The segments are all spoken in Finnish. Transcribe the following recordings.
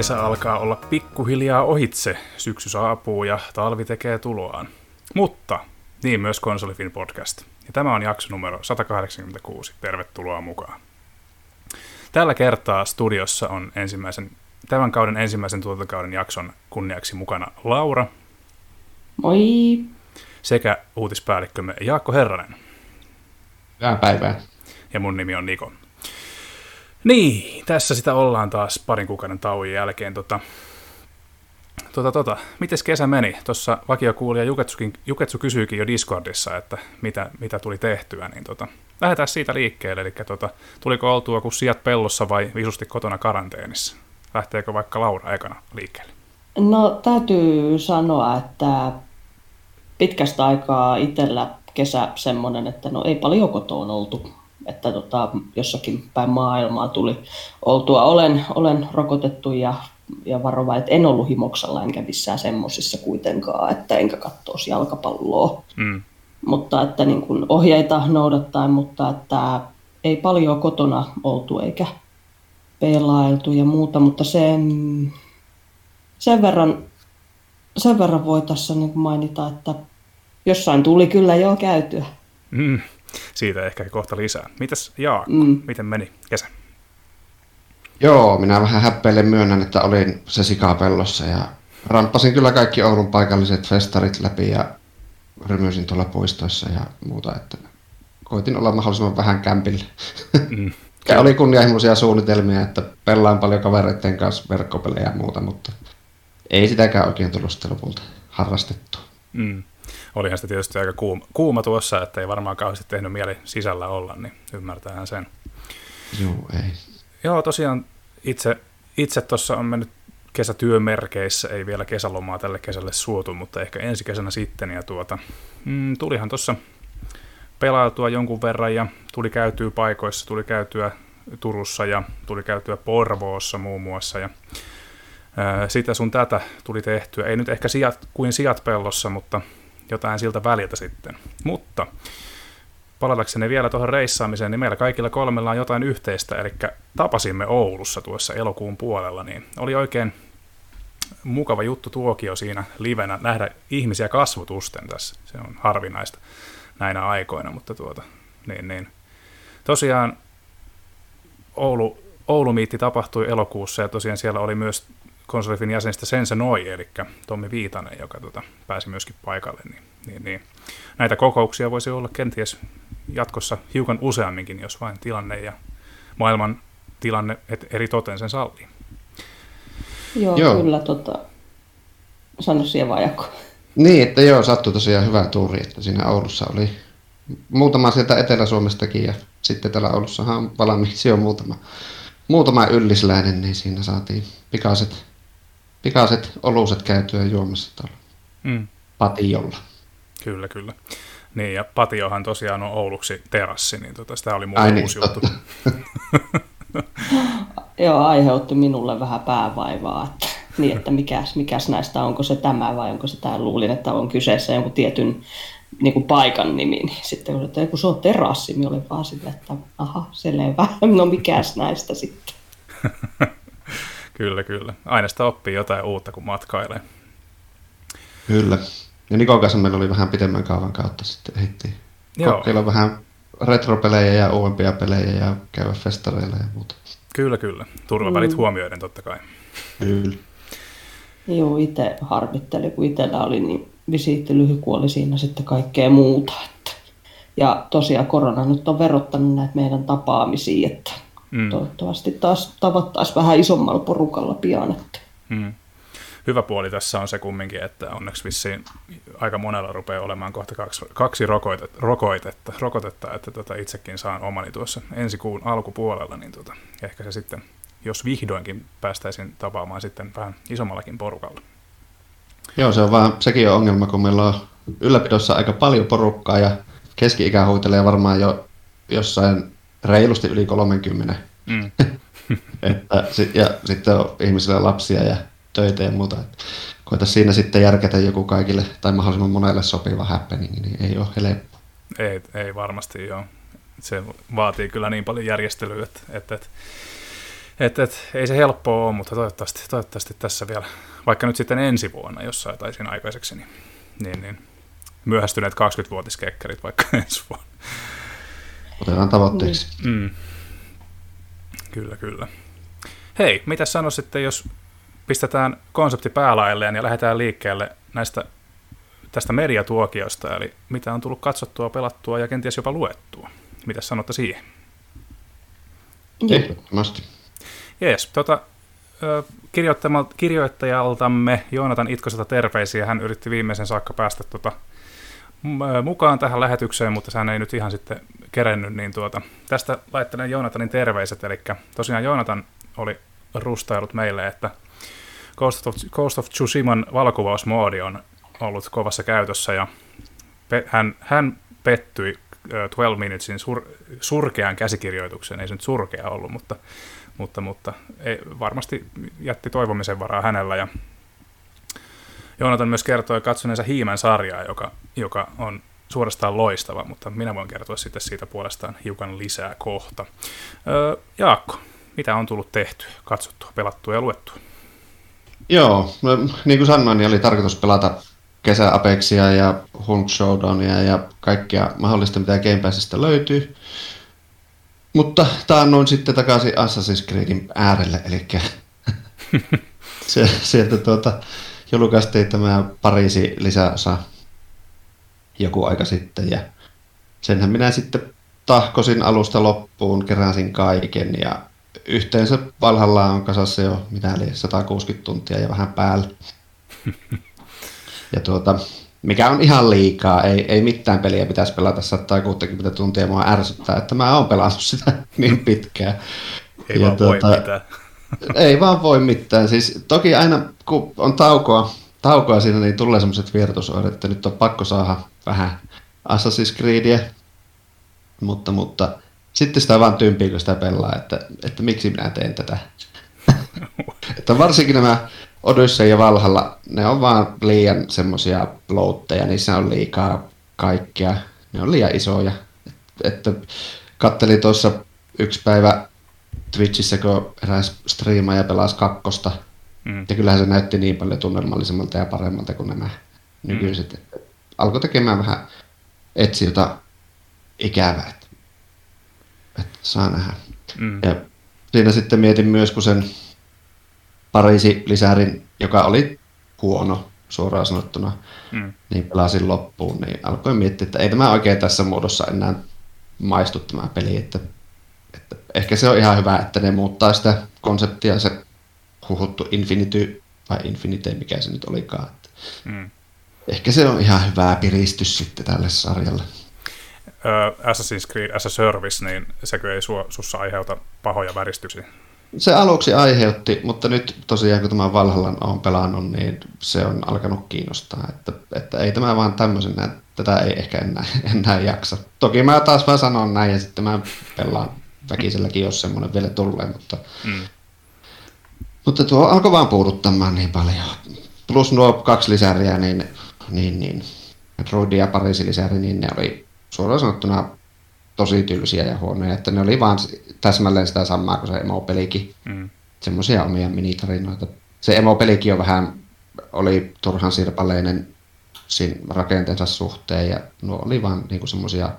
kesä alkaa olla pikkuhiljaa ohitse, syksy saapuu ja talvi tekee tuloaan. Mutta niin myös Konsolifin podcast. Ja tämä on jakso numero 186. Tervetuloa mukaan. Tällä kertaa studiossa on ensimmäisen, tämän kauden ensimmäisen tuotantokauden jakson kunniaksi mukana Laura. Moi! Sekä uutispäällikkömme Jaakko Herranen. Hyvää päivää. Ja mun nimi on Niko. Niin, tässä sitä ollaan taas parin kuukauden tauon jälkeen. Tota, tota, tota, mites kesä meni? Tuossa vakiokuulija Juketsukin, Juketsu kysyykin jo Discordissa, että mitä, mitä tuli tehtyä, niin tota, lähdetään siitä liikkeelle. Eli tota, tuliko oltua kuin sijat pellossa vai visusti kotona karanteenissa? Lähteekö vaikka Laura ekana liikkeelle? No täytyy sanoa, että pitkästä aikaa itsellä kesä semmoinen, että no ei paljon kotoon oltu että tota, jossakin päin maailmaa tuli oltua. Olen, olen rokotettu ja, ja varova, että en ollut himoksella enkä missään semmoisissa kuitenkaan, että enkä katsoisi jalkapalloa. Mm. Mutta että niin kuin ohjeita noudattaen, mutta että ei paljon kotona oltu eikä pelailtu ja muuta, mutta sen, sen verran, sen verran voi tässä niin mainita, että jossain tuli kyllä jo käytyä. Mm siitä ehkä kohta lisää. Mitäs Jaakko, mm. miten meni kesä? Joo, minä vähän häppeilen myönnän, että olin se sikapellossa ja ramppasin kyllä kaikki Oulun paikalliset festarit läpi ja rymysin tuolla puistoissa ja muuta, että koitin olla mahdollisimman vähän kämpillä. Mm. ja oli kunnianhimoisia suunnitelmia, että pelaan paljon kavereiden kanssa verkkopelejä ja muuta, mutta ei sitäkään oikein tullut sitten lopulta harrastettua. Mm olihan sitä tietysti aika kuuma, kuuma tuossa, että ei varmaan kauheasti tehnyt mieli sisällä olla, niin ymmärtäähän sen. Joo, ei. Joo, tosiaan itse, itse tuossa on mennyt kesätyömerkeissä, ei vielä kesälomaa tälle kesälle suotu, mutta ehkä ensi kesänä sitten. Ja tuota, mm, tulihan tuossa pelautua jonkun verran ja tuli käytyä paikoissa, tuli käytyä Turussa ja tuli käytyä Porvoossa muun muassa. Ja, ää, sitä sun tätä tuli tehtyä. Ei nyt ehkä sijat, kuin sijat pellossa, mutta jotain siltä väliltä sitten. Mutta palatakseni vielä tuohon reissaamiseen, niin meillä kaikilla kolmella on jotain yhteistä, eli tapasimme Oulussa tuossa elokuun puolella, niin oli oikein mukava juttu tuokio siinä livenä nähdä ihmisiä kasvotusten tässä. Se on harvinaista näinä aikoina, mutta tuota, niin, niin. Tosiaan Oulu, Oulu-miitti tapahtui elokuussa ja tosiaan siellä oli myös konsolifin jäsenistä Sense Noi, eli Tommi Viitanen, joka tota, pääsi myöskin paikalle. Niin, niin, niin. Näitä kokouksia voisi olla kenties jatkossa hiukan useamminkin, jos vain tilanne ja maailman tilanne et eri toteen sen sallii. Joo, joo. kyllä. Tota... Sano siihen vaan Jakko. Niin, että joo, sattui tosiaan hyvä tuuri, että siinä Oulussa oli muutama sieltä Etelä-Suomestakin ja sitten täällä Oulussahan on valmiiksi jo muutama, muutama yllisläinen, niin siinä saatiin pikaiset pikaiset oluset käytyä juomassa tuolla mm. patiolla. Kyllä, kyllä. Niin, ja patiohan tosiaan on Ouluksi terassi, niin tota, sitä oli mulle niin, uusi juttu. Joo, aiheutti minulle vähän päävaivaa, että, niin, että mikäs, mikäs näistä, onko se tämä vai onko se tämä, luulin, että on kyseessä jonkun tietyn niin kuin paikan nimi, niin sitten kun, että kun se on terassi, niin olin vaan silleen, että aha, selvä, no mikäs näistä sitten. Kyllä, kyllä. Aina sitä oppii jotain uutta, kun matkailee. Kyllä. Ja Nikon kanssa meillä oli vähän pitemmän kaavan kautta sitten ehittiin kokeilla vähän retropelejä ja uudempia pelejä ja käydä festareilla ja muuta. Kyllä, kyllä. Turvavälit mm. huomioiden totta kai. Kyllä. Joo, itse harmitteli, kun itsellä oli niin visiitti lyhykuoli siinä sitten kaikkea muuta. Että. Ja tosiaan korona nyt on verottanut näitä meidän tapaamisia, että Mm. Toivottavasti taas tavattaisiin vähän isommalla porukalla pian. Että. Mm. Hyvä puoli tässä on se kumminkin, että onneksi vissiin aika monella rupeaa olemaan kohta kaksi, kaksi rokoitetta, rokotetta, rokotetta, että tota itsekin saan omani tuossa ensi kuun alkupuolella, niin tota, ehkä se sitten, jos vihdoinkin päästäisiin tapaamaan sitten vähän isommallakin porukalla. Joo, se on vaan, sekin on ongelma, kun meillä on ylläpidossa aika paljon porukkaa ja keski-ikä huitelee varmaan jo jossain reilusti yli 30. Mm. että, ja sitten on ihmisillä lapsia ja töitä ja muuta. koita siinä sitten järkätä joku kaikille tai mahdollisimman monelle sopiva happening, niin ei ole helppo. Ei, ei varmasti joo. Se vaatii kyllä niin paljon järjestelyä, että, että, että Et, et, ei se helppoa ole, mutta toivottavasti, toivottavasti tässä vielä, vaikka nyt sitten ensi vuonna, jos saataisiin aikaiseksi, niin, niin, niin myöhästyneet 20-vuotiskekkerit vaikka ensi vuonna. Otetaan tavoitteeksi. Mm. Kyllä, kyllä. Hei, mitä sanoisitte, jos pistetään konsepti päälailleen ja lähdetään liikkeelle näistä tästä mediatuokiosta, eli mitä on tullut katsottua, pelattua ja kenties jopa luettua. Mitä sanotte siihen? Ehdottomasti. Jees, tota, kirjoittajaltamme Joonatan Itkoselta terveisiä. Hän yritti viimeisen saakka päästä tota, mukaan tähän lähetykseen, mutta hän ei nyt ihan sitten kerennyt. Niin tuota, tästä laittelen Joonatanin terveiset. Eli tosiaan Joonatan oli rustailut meille, että Ghost of, Ghost of Tsushiman valokuvausmoodi on ollut kovassa käytössä ja pe- hän, hän pettyi 12 Minutesin sur, surkean käsikirjoitukseen, ei se nyt surkea ollut, mutta, mutta, mutta ei, varmasti jätti toivomisen varaa hänellä ja Joonatan myös kertoi katsoneensa Hiimän sarjaa, joka, joka on suorastaan loistava, mutta minä voin kertoa sitten siitä puolestaan hiukan lisää kohta. Öö, Jaakko, mitä on tullut tehty, katsottua, pelattua ja luettua? Joo, no, niin kuin sanoin, niin oli tarkoitus pelata kesä Apexia ja Hunk Showdownia ja kaikkia mahdollista, mitä Game Passista löytyy. Mutta taannoin sitten takaisin Assassin's Creedin äärelle, eli sieltä tuota, julkaistiin tämä Pariisi lisäosa joku aika sitten ja senhän minä sitten tahkosin alusta loppuun, keräsin kaiken ja yhteensä valhalla on kasassa jo mitä eli 160 tuntia ja vähän päällä. Ja tuota, mikä on ihan liikaa, ei, ei mitään peliä pitäisi pelata 160 tuntia, mua ärsyttää, että mä oon pelannut sitä niin pitkään. Ei ja vaan tuota, voi mitään. ei vaan voi mitään, siis toki aina kun on taukoa, taukoa siinä, niin tulee semmoiset vierotusoireet, että nyt on pakko saada vähän Assassin's Creedia, mutta, mutta sitten sitä vaan tympii, kun sitä pelaa, että, että miksi minä teen tätä. että varsinkin nämä Odyssey ja Valhalla, ne on vaan liian semmoisia loutteja, niissä on liikaa kaikkea. Ne on liian isoja. Että kattelin tuossa yksi päivä Twitchissä, kun eräs striimaaja pelasi kakkosta. Mm. Ja kyllähän se näytti niin paljon tunnelmallisemmalta ja paremmalta kuin nämä mm. Alkoi tekemään vähän etsiota ikävää, että, että saa nähdä. Mm. Ja siinä sitten mietin myös, kun sen Pariisi lisärin, joka oli huono suoraan sanottuna, mm. niin pelasin loppuun, niin alkoin miettiä, että ei tämä oikein tässä muodossa enää maistu tämä peli, että, että ehkä se on ihan hyvä, että ne muuttaa sitä konseptia, se huhuttu Infinity, vai Infinite, mikä se nyt olikaan. Että mm. Ehkä se on ihan hyvä piristys sitten tälle sarjalle. Assassin's Creed as a Service, niin sekö ei sussa aiheuta pahoja väristyksiä? se aluksi aiheutti, mutta nyt tosiaan kun tämä Valhallan on pelannut, niin se on alkanut kiinnostaa, että, että ei tämä vaan tämmöisenä, tätä ei ehkä enää, enää jaksa. Toki mä taas vaan sanon näin ja sitten mä pelaan väkiselläkin, jos semmoinen vielä tulee, mutta, mm. mutta tuo alkoi vaan puuduttamaan niin paljon. Plus nuo kaksi lisäriä, niin, niin, niin Metroid ja Pariisi lisäri, niin ne oli suoraan sanottuna tosi tylsiä ja huonoja, että ne oli vaan täsmälleen sitä samaa kuin se emopelikin. Mm. Semmoisia omia minitarinoita. Se emopelikin on vähän, oli turhan sirpaleinen siinä rakenteensa suhteen ja nuo oli vaan niinku semmoisia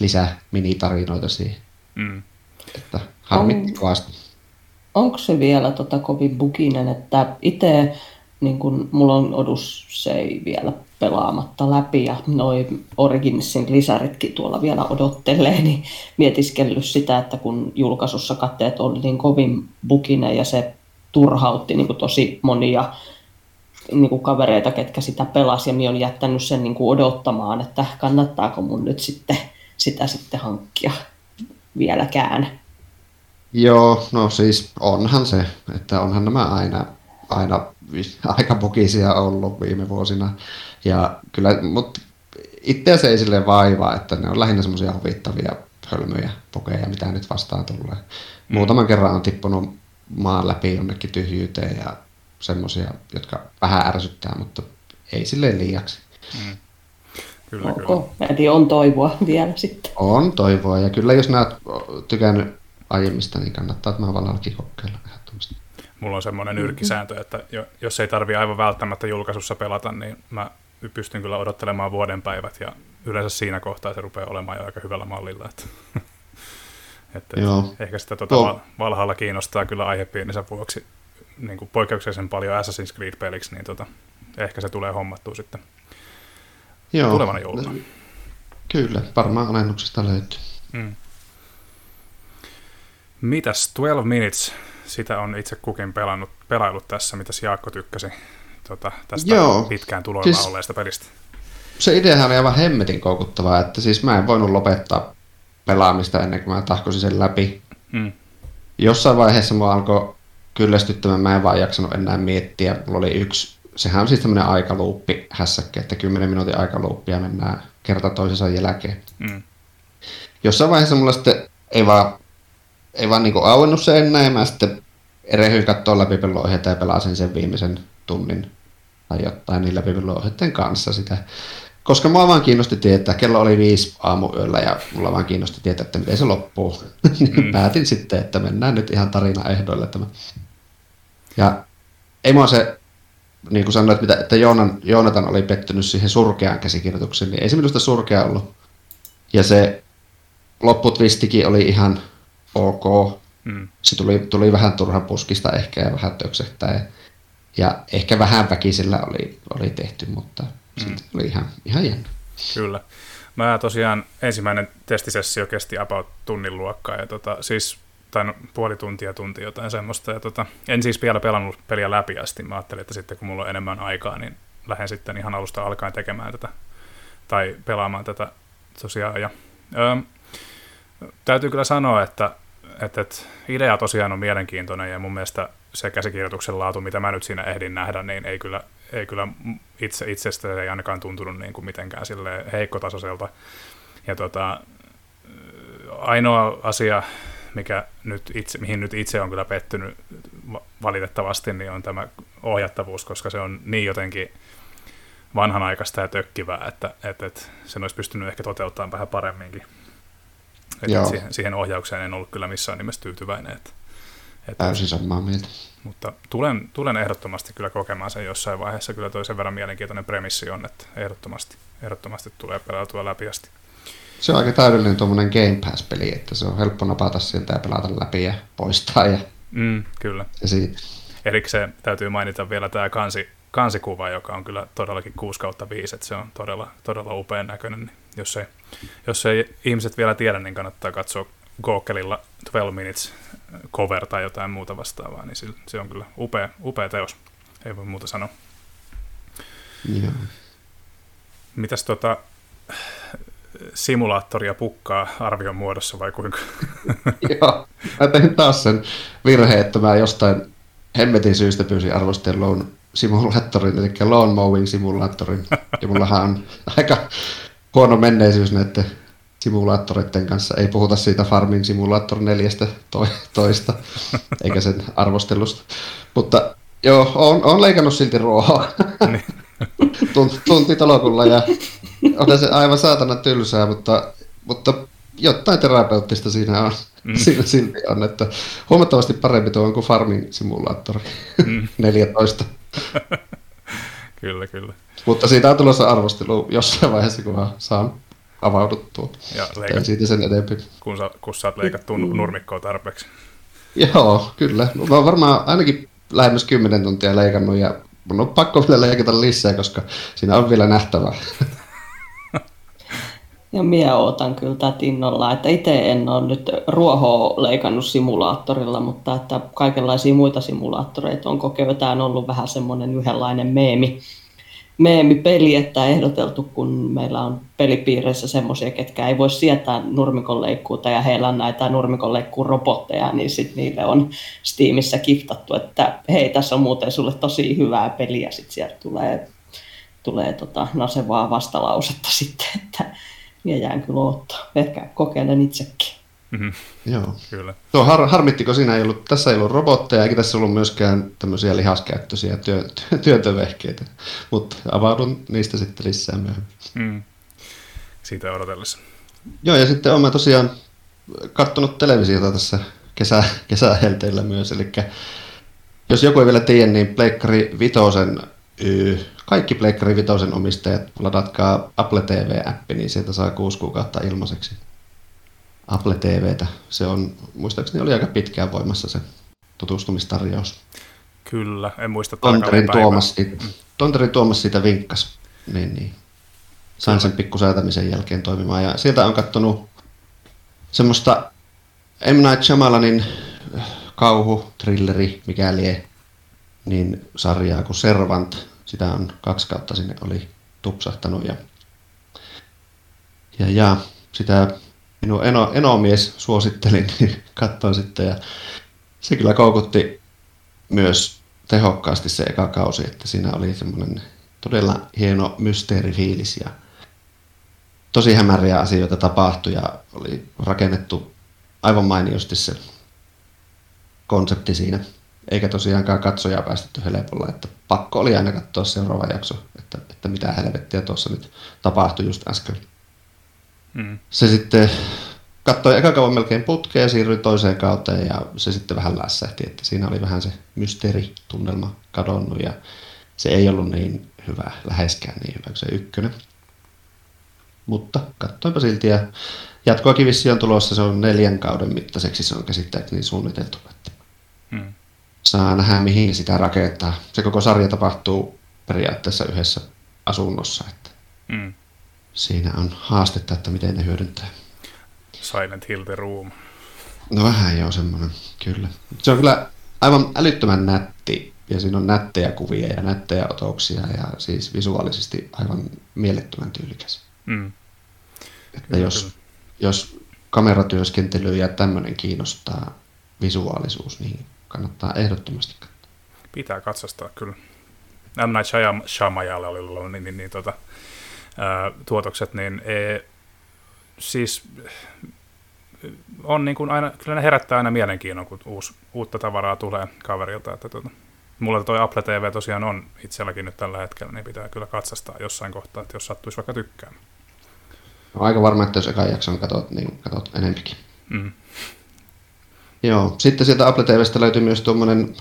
lisää minitarinoita siihen. Mm. Että harmitti on, kovasti. Onko se vielä tota kovin buginen, että itse niin kun mulla on odus se ei vielä pelaamatta läpi ja noin Originsin lisäritkin tuolla vielä odottelee, niin mietiskellyt sitä, että kun julkaisussa katteet oli niin kovin bukinen ja se turhautti niin tosi monia niin kavereita, ketkä sitä pelasi ja minä on jättänyt sen niin odottamaan, että kannattaako mun nyt sitten sitä sitten hankkia vieläkään. Joo, no siis onhan se, että onhan nämä aina, aina aika bukisia ollut viime vuosina. Ja kyllä, mutta itseä se ei sille vaivaa, että ne on lähinnä semmoisia huvittavia hölmöjä pokeja, mitä nyt vastaan tulee. Mm. Muutaman kerran on tippunut maan läpi jonnekin tyhjyyteen ja semmoisia, jotka vähän ärsyttää, mutta ei sille liiaksi. Mm. Kyllä, okay. kyllä. Eli on toivoa vielä sitten. On toivoa ja kyllä jos näet tykännyt aiemmista, niin kannattaa tämä Valhallakin kokeilla. Mulla on semmoinen nyrkkisääntö, että jos ei tarvi aivan välttämättä julkaisussa pelata, niin mä pystyn kyllä odottelemaan vuoden päivät ja yleensä siinä kohtaa se rupeaa olemaan jo aika hyvällä mallilla. Että, että Joo. ehkä sitä tuota Tuo... Valhalla kiinnostaa kyllä aihepiirinsä vuoksi niin kuin poikkeuksellisen paljon Assassin's Creed-peliksi, niin tota, ehkä se tulee hommattua sitten Joo. tulevana jouluna. Kyllä, varmaan alennuksesta löytyy. Mm. Mitäs 12 Minutes, sitä on itse kukin pelannut, pelailut tässä, mitä Jaakko tykkäsi tota, tästä Joo. pitkään tuloilla siis, olleesta pelistä. Se ideahan oli aivan hemmetin koukuttavaa, että siis mä en voinut lopettaa pelaamista ennen kuin mä tahkosin sen läpi. Mm. Jossain vaiheessa mua alkoi kyllästyttämään, mä en vaan jaksanut enää miettiä. Mulla oli yksi, sehän on siis tämmöinen aikaluuppi hässäkkä, että 10 minuutin aikaluuppi ja mennään kerta toisensa jälkeen. Mm. Jossain vaiheessa mulla sitten ei vaan, ei vaan niinku auennut se enää ja mä sitten erehyin katsoa läpipeloohjeita ja pelasin sen viimeisen tunnin tai jotain niin läpipeloohjeiden kanssa sitä. Koska mua vaan kiinnosti tietää, kello oli viisi aamuyöllä ja mulla vaan kiinnosti tietää, että miten se loppuu. Niin mm. Päätin sitten, että mennään nyt ihan tarina ehdoille tämä. Ja ei mua se, niin kuin sanoit, että, että Joonan, Joonatan oli pettynyt siihen surkeaan käsikirjoitukseen, niin ei se minusta surkea ollut. Ja se lopputvistikin oli ihan ok. Mm. Se tuli, tuli vähän turhan puskista ehkä ja vähän töksehtää. Ja ehkä vähän väkisellä oli, oli tehty, mutta mm. oli ihan, ihan jännä. Kyllä. Mä tosiaan ensimmäinen testisessio kesti about tunnin luokkaa ja tota, siis tai no, puoli tuntia, tuntia jotain semmoista. Ja tota, en siis vielä pelannut peliä läpi asti. Mä ajattelin, että sitten kun mulla on enemmän aikaa, niin lähden sitten ihan alusta alkaen tekemään tätä tai pelaamaan tätä tosiaan. Ja, öö, täytyy kyllä sanoa, että, että, että idea tosiaan on mielenkiintoinen ja mun mielestä se käsikirjoituksen laatu, mitä mä nyt siinä ehdin nähdä, niin ei kyllä, ei kyllä itse, itsestä ei ainakaan tuntunut niin kuin mitenkään sille heikkotasoiselta. Ja tota, ainoa asia, mikä nyt itse, mihin nyt itse on kyllä pettynyt valitettavasti, niin on tämä ohjattavuus, koska se on niin jotenkin vanhanaikaista ja tökkivää, että, että, että sen olisi pystynyt ehkä toteuttamaan vähän paremminkin. Että siihen, siihen ohjaukseen en ollut kyllä missään nimessä tyytyväinen. Että, että, Täysin samaa mieltä. Mutta tulen, tulen ehdottomasti kyllä kokemaan sen jossain vaiheessa. Kyllä toi sen verran mielenkiintoinen premissi on, että ehdottomasti, ehdottomasti tulee pelautua läpi asti. Se on aika täydellinen tuommoinen Game Pass-peli, että se on helppo napata sieltä ja pelata läpi ja poistaa. Ja, mm, kyllä. Ja siitä. Erikseen täytyy mainita vielä tämä kansi, kansikuva, joka on kyllä todellakin 6 kautta 5, että se on todella, todella upean näköinen. Niin jos, ei, jos ei ihmiset vielä tiedä, niin kannattaa katsoa Googleilla 12 Minutes cover tai jotain muuta vastaavaa, niin se on kyllä upea, upea teos. Ei voi muuta sanoa. Joo. Mitäs tota, simulaattoria pukkaa arvion muodossa vai kuinka? Joo, mä tein taas sen virheen, että mä jostain hemmetin syystä pyysin arvosteluun simulaattorin, eli lawn mowing simulaattorin. Ja mullahan on aika huono menneisyys näiden simulaattoreiden kanssa. Ei puhuta siitä Farming Simulator 4 toista, eikä sen arvostelusta. Mutta joo, on, on leikannut silti ruohoa. Niin. Tunti tolokulla ja on se aivan saatana tylsää, mutta, mutta jotain terapeuttista siinä on. Mm. Siinä silti on, että huomattavasti parempi tuo on kuin Farming Simulator mm. 14. kyllä, kyllä. Mutta siitä on tulossa arvostelu jossain vaiheessa, kun saan avauduttua. Ja leikat, siitä sen etempi. Kun, sä, kun sä oot leikattu mm. nurmikkoa tarpeeksi. Joo, kyllä. Mä oon varmaan ainakin lähemmäs 10 tuntia leikannut ja mun on pakko vielä leikata lisää, koska siinä on vielä nähtävää. Ja minä ootan kyllä tätä innolla, että itse en ole nyt ruohoa leikannut simulaattorilla, mutta että kaikenlaisia muita simulaattoreita on kokeillut. Tämä on ollut vähän semmoinen yhdenlainen meemi, meemipeli, että ehdoteltu, kun meillä on pelipiireissä semmoisia, ketkä ei voi sietää nurmikonleikkuuta ja heillä on näitä nurmikonleikkuun robotteja, niin sitten niille on Steamissa kiftattu, että hei, tässä on muuten sulle tosi hyvää peliä, sitten sieltä tulee, tulee tota nasevaa vastalausetta sitten, että ja jään kyllä ottaa. Ehkä kokeilen itsekin. Mm-hmm. Joo. Kyllä. Tuo har, harmittiko siinä ei ollut, tässä ei ollut robotteja, eikä tässä ollut myöskään tämmöisiä lihaskäyttöisiä työ, työntövehkeitä, mutta avaudun niistä sitten lisää myöhemmin. Mm. Siitä odotellessa. Joo, ja sitten olen tosiaan katsonut televisiota tässä kesä, kesähelteillä myös. Eli jos joku ei vielä tiedä, niin Pleikkari Vitosen, kaikki Pleikkari Vitosen omistajat ladatkaa Apple TV-appi, niin sieltä saa kuusi kuukautta ilmaiseksi Apple TVtä. Se on, muistaakseni oli aika pitkään voimassa se tutustumistarjous. Kyllä, en muista Tonterin Tuomas, Tonterin Tuomas siitä vinkkas. Niin, niin. Sain sen pikkusäätämisen jälkeen toimimaan. Ja sieltä on kattonut semmoista M. Night Shyamalanin äh, kauhu, trilleri, mikä lie, niin sarjaa kuin Servant. Sitä on kaksi kautta sinne oli tupsahtanut ja, ja, ja sitä minun eno, enomies suositteli, niin katsoin sitten ja se kyllä koukutti myös tehokkaasti se eka kausi, että siinä oli semmoinen todella hieno mysteerifiilis ja tosi hämäriä asioita tapahtui ja oli rakennettu aivan mainiosti se konsepti siinä. Eikä tosiaankaan katsojaa päästetty helpolla, että pakko oli aina katsoa seuraava jakso, että, että mitä helvettiä tuossa nyt tapahtui just äsken. Mm. Se sitten katsoi eka kauan melkein putkeen ja siirryi toiseen kauteen ja se sitten vähän lässähti, että siinä oli vähän se mysteeritunnelma kadonnut ja se ei ollut niin hyvä, läheskään niin hyvä kuin se ykkönen. Mutta katsoinpa silti ja jatkoakin vissi on tulossa, se on neljän kauden mittaiseksi, se on käsittääkseni suunniteltu. Hmm. Saa nähdä mihin sitä rakentaa. Se koko sarja tapahtuu periaatteessa yhdessä asunnossa, että hmm. siinä on haastetta, että miten ne hyödyntää. Silent Hill the Room. No vähän joo semmoinen, kyllä. Se on kyllä aivan älyttömän nätti ja siinä on nättejä kuvia ja nättejä otoksia ja siis visuaalisesti aivan mielettömän tyylikäs. Mm. Että jos, jos kameratyöskentely ja tämmöinen kiinnostaa visuaalisuus, niin kannattaa ehdottomasti katsoa. Pitää katsastaa kyllä. M. Night Shyamalalle oli ollut niin, niin, niin tota, ää, tuotokset, niin e, siis on niin kuin aina, kyllä ne herättää aina mielenkiinnon, kun uusi, uutta tavaraa tulee kaverilta. Että tuota, mulla toi Apple TV tosiaan on itselläkin nyt tällä hetkellä, niin pitää kyllä katsastaa jossain kohtaa, että jos sattuisi vaikka tykkäämään. Olen aika varma, että jos ekan jakson katsot, niin katsot enempikin. Mm. Joo, sitten sieltä Apple TVstä löytyy myös tuommoinen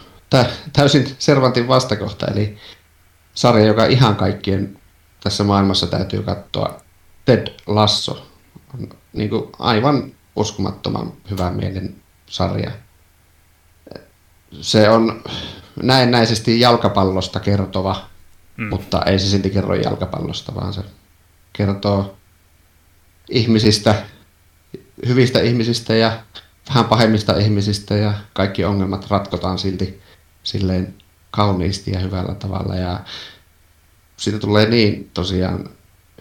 täysin Servantin vastakohta, eli sarja, joka ihan kaikkien tässä maailmassa täytyy katsoa. Ted Lasso on niin kuin aivan uskomattoman hyvän mielen sarja. Se on näennäisesti jalkapallosta kertova, mm. mutta ei se silti kerro jalkapallosta, vaan se kertoo ihmisistä, hyvistä ihmisistä ja vähän pahemmista ihmisistä ja kaikki ongelmat ratkotaan silti silleen kauniisti ja hyvällä tavalla ja siitä tulee niin tosiaan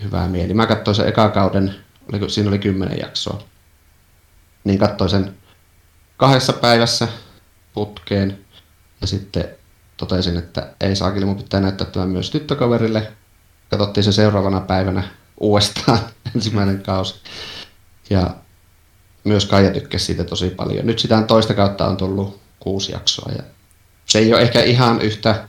hyvää mieli. Mä katsoin sen eka kauden, oliko, siinä oli kymmenen jaksoa, niin katsoin sen kahdessa päivässä putkeen ja sitten totesin, että ei saakeli, mun pitää näyttää tämän myös tyttökaverille. Katsottiin se seuraavana päivänä uudestaan ensimmäinen kausi. Ja myös Kaija tykkäsi siitä tosi paljon. Nyt sitä toista kautta on tullut kuusi jaksoa ja se ei ole ehkä ihan yhtä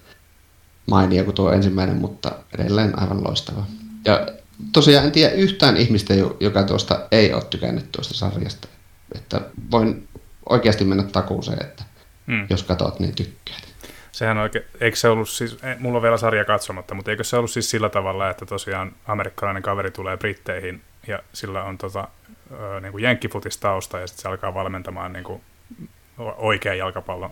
mainia kuin tuo ensimmäinen, mutta edelleen aivan loistava. Ja tosiaan en tiedä yhtään ihmistä, joka tuosta ei ole tykännyt tuosta sarjasta. Että voin oikeasti mennä takuuseen, että hmm. jos katsot, niin tykkäät. Sehän oikein, eikö se ollut siis, mulla on vielä sarja katsomatta, mutta eikö se ollut siis sillä tavalla, että tosiaan amerikkalainen kaveri tulee Britteihin ja sillä on tota, niin kuin jenkkifutistausta ja sitten se alkaa valmentamaan niin kuin oikea jalkapallon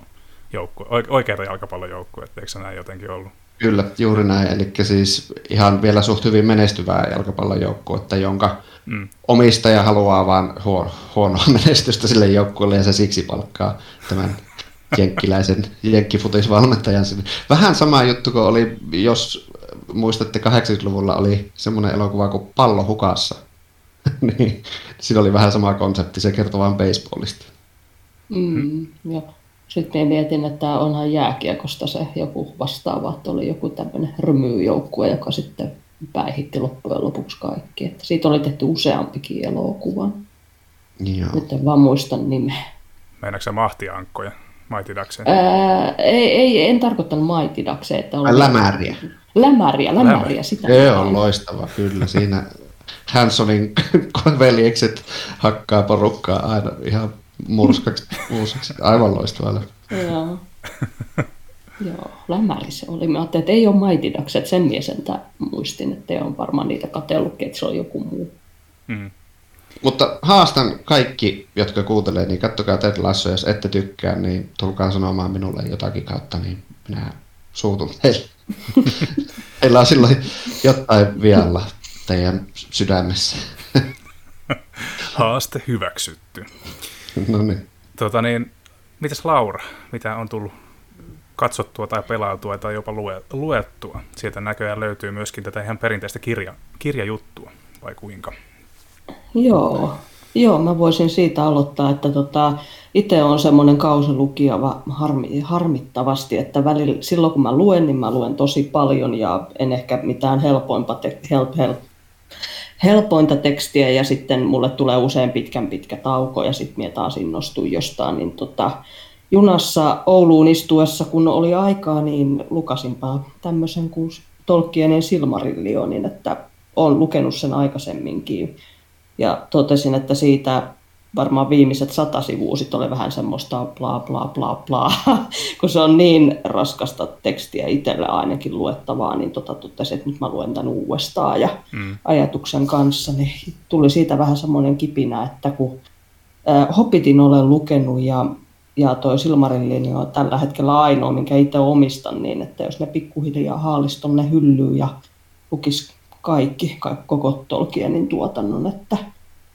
joukku, oikeita jalkapallojoukkuetta, eikö se näin jotenkin ollut? Kyllä, juuri näin. Eli siis ihan vielä suht hyvin menestyvää jalkapallojoukkuetta, jonka mm. omistaja haluaa vain huono, huonoa menestystä sille joukkueelle ja se siksi palkkaa tämän jenkkiläisen jenkkifutisvalmentajan. Vähän sama juttu kuin oli, jos muistatte 80-luvulla oli semmoinen elokuva kuin Pallo hukassa. niin, siinä oli vähän sama konsepti, se kertoo vain baseballista. Mm, joo. Sitten mietin, että onhan jääkiekosta se joku vastaava, että oli joku tämmöinen rymyyjoukkue, joka sitten päihitti loppujen lopuksi kaikki. Että siitä oli tehty useampikin elokuva. Joo. Nyt en vaan muista nimeä. Meinaatko se mahtiankkoja? Maitidakseen? Ää, ei, ei, en tarkoittanut maitidakseen. Että oli... Lämäriä. Lämäriä, lämäriä, sitä. Se on loistava, kyllä. Siinä Hansonin veljekset hakkaa porukkaa aina ihan murskaksi, murskaksi. Aivan loistava Joo. Joo, lämäri se oli. Mä ajattelin, että ei ole Mighty Ducks, että sen mies muistin, että ei ole varmaan niitä katellutkin, että se on joku muu. Mm. Mutta haastan kaikki, jotka kuuntelee, niin kattokaa Ted Lasso, jos ette tykkää, niin tulkaa sanomaan minulle jotakin kautta, niin minä suutun teille. Meillä on silloin jotain vialla teidän sydämessä. Haaste hyväksytty. No niin. Tota niin, mitäs Laura, mitä on tullut katsottua tai pelautua tai jopa luettua? Sieltä näköjään löytyy myöskin tätä ihan perinteistä kirja, kirjajuttua, vai kuinka? Joo, Joo, mä voisin siitä aloittaa, että tota, itse on semmoinen kausilukija harmi, harmittavasti, että välillä, silloin kun mä luen, niin mä luen tosi paljon ja en ehkä mitään helpointa, te, help, help, helpointa tekstiä ja sitten mulle tulee usein pitkän pitkä tauko ja sitten mie taas innostun jostain, niin tota, junassa Ouluun istuessa, kun oli aikaa, niin lukasinpa tämmöisen kuin Tolkienin Silmarillionin, että olen lukenut sen aikaisemminkin. Ja totesin, että siitä varmaan viimeiset sata sivua sit oli vähän semmoista bla bla bla bla, kun se on niin raskasta tekstiä itselle ainakin luettavaa, niin tota totesin, että nyt mä luen tämän uudestaan ja mm. ajatuksen kanssa, niin tuli siitä vähän semmoinen kipinä, että kun äh, Hobbitin olen lukenut ja, ja toi Silmarillin on tällä hetkellä ainoa, minkä itse omistan, niin että jos ne pikkuhiljaa haalis tonne hyllyyn ja lukis kaikki, kaikki koko Tolkienin tuotannon, että,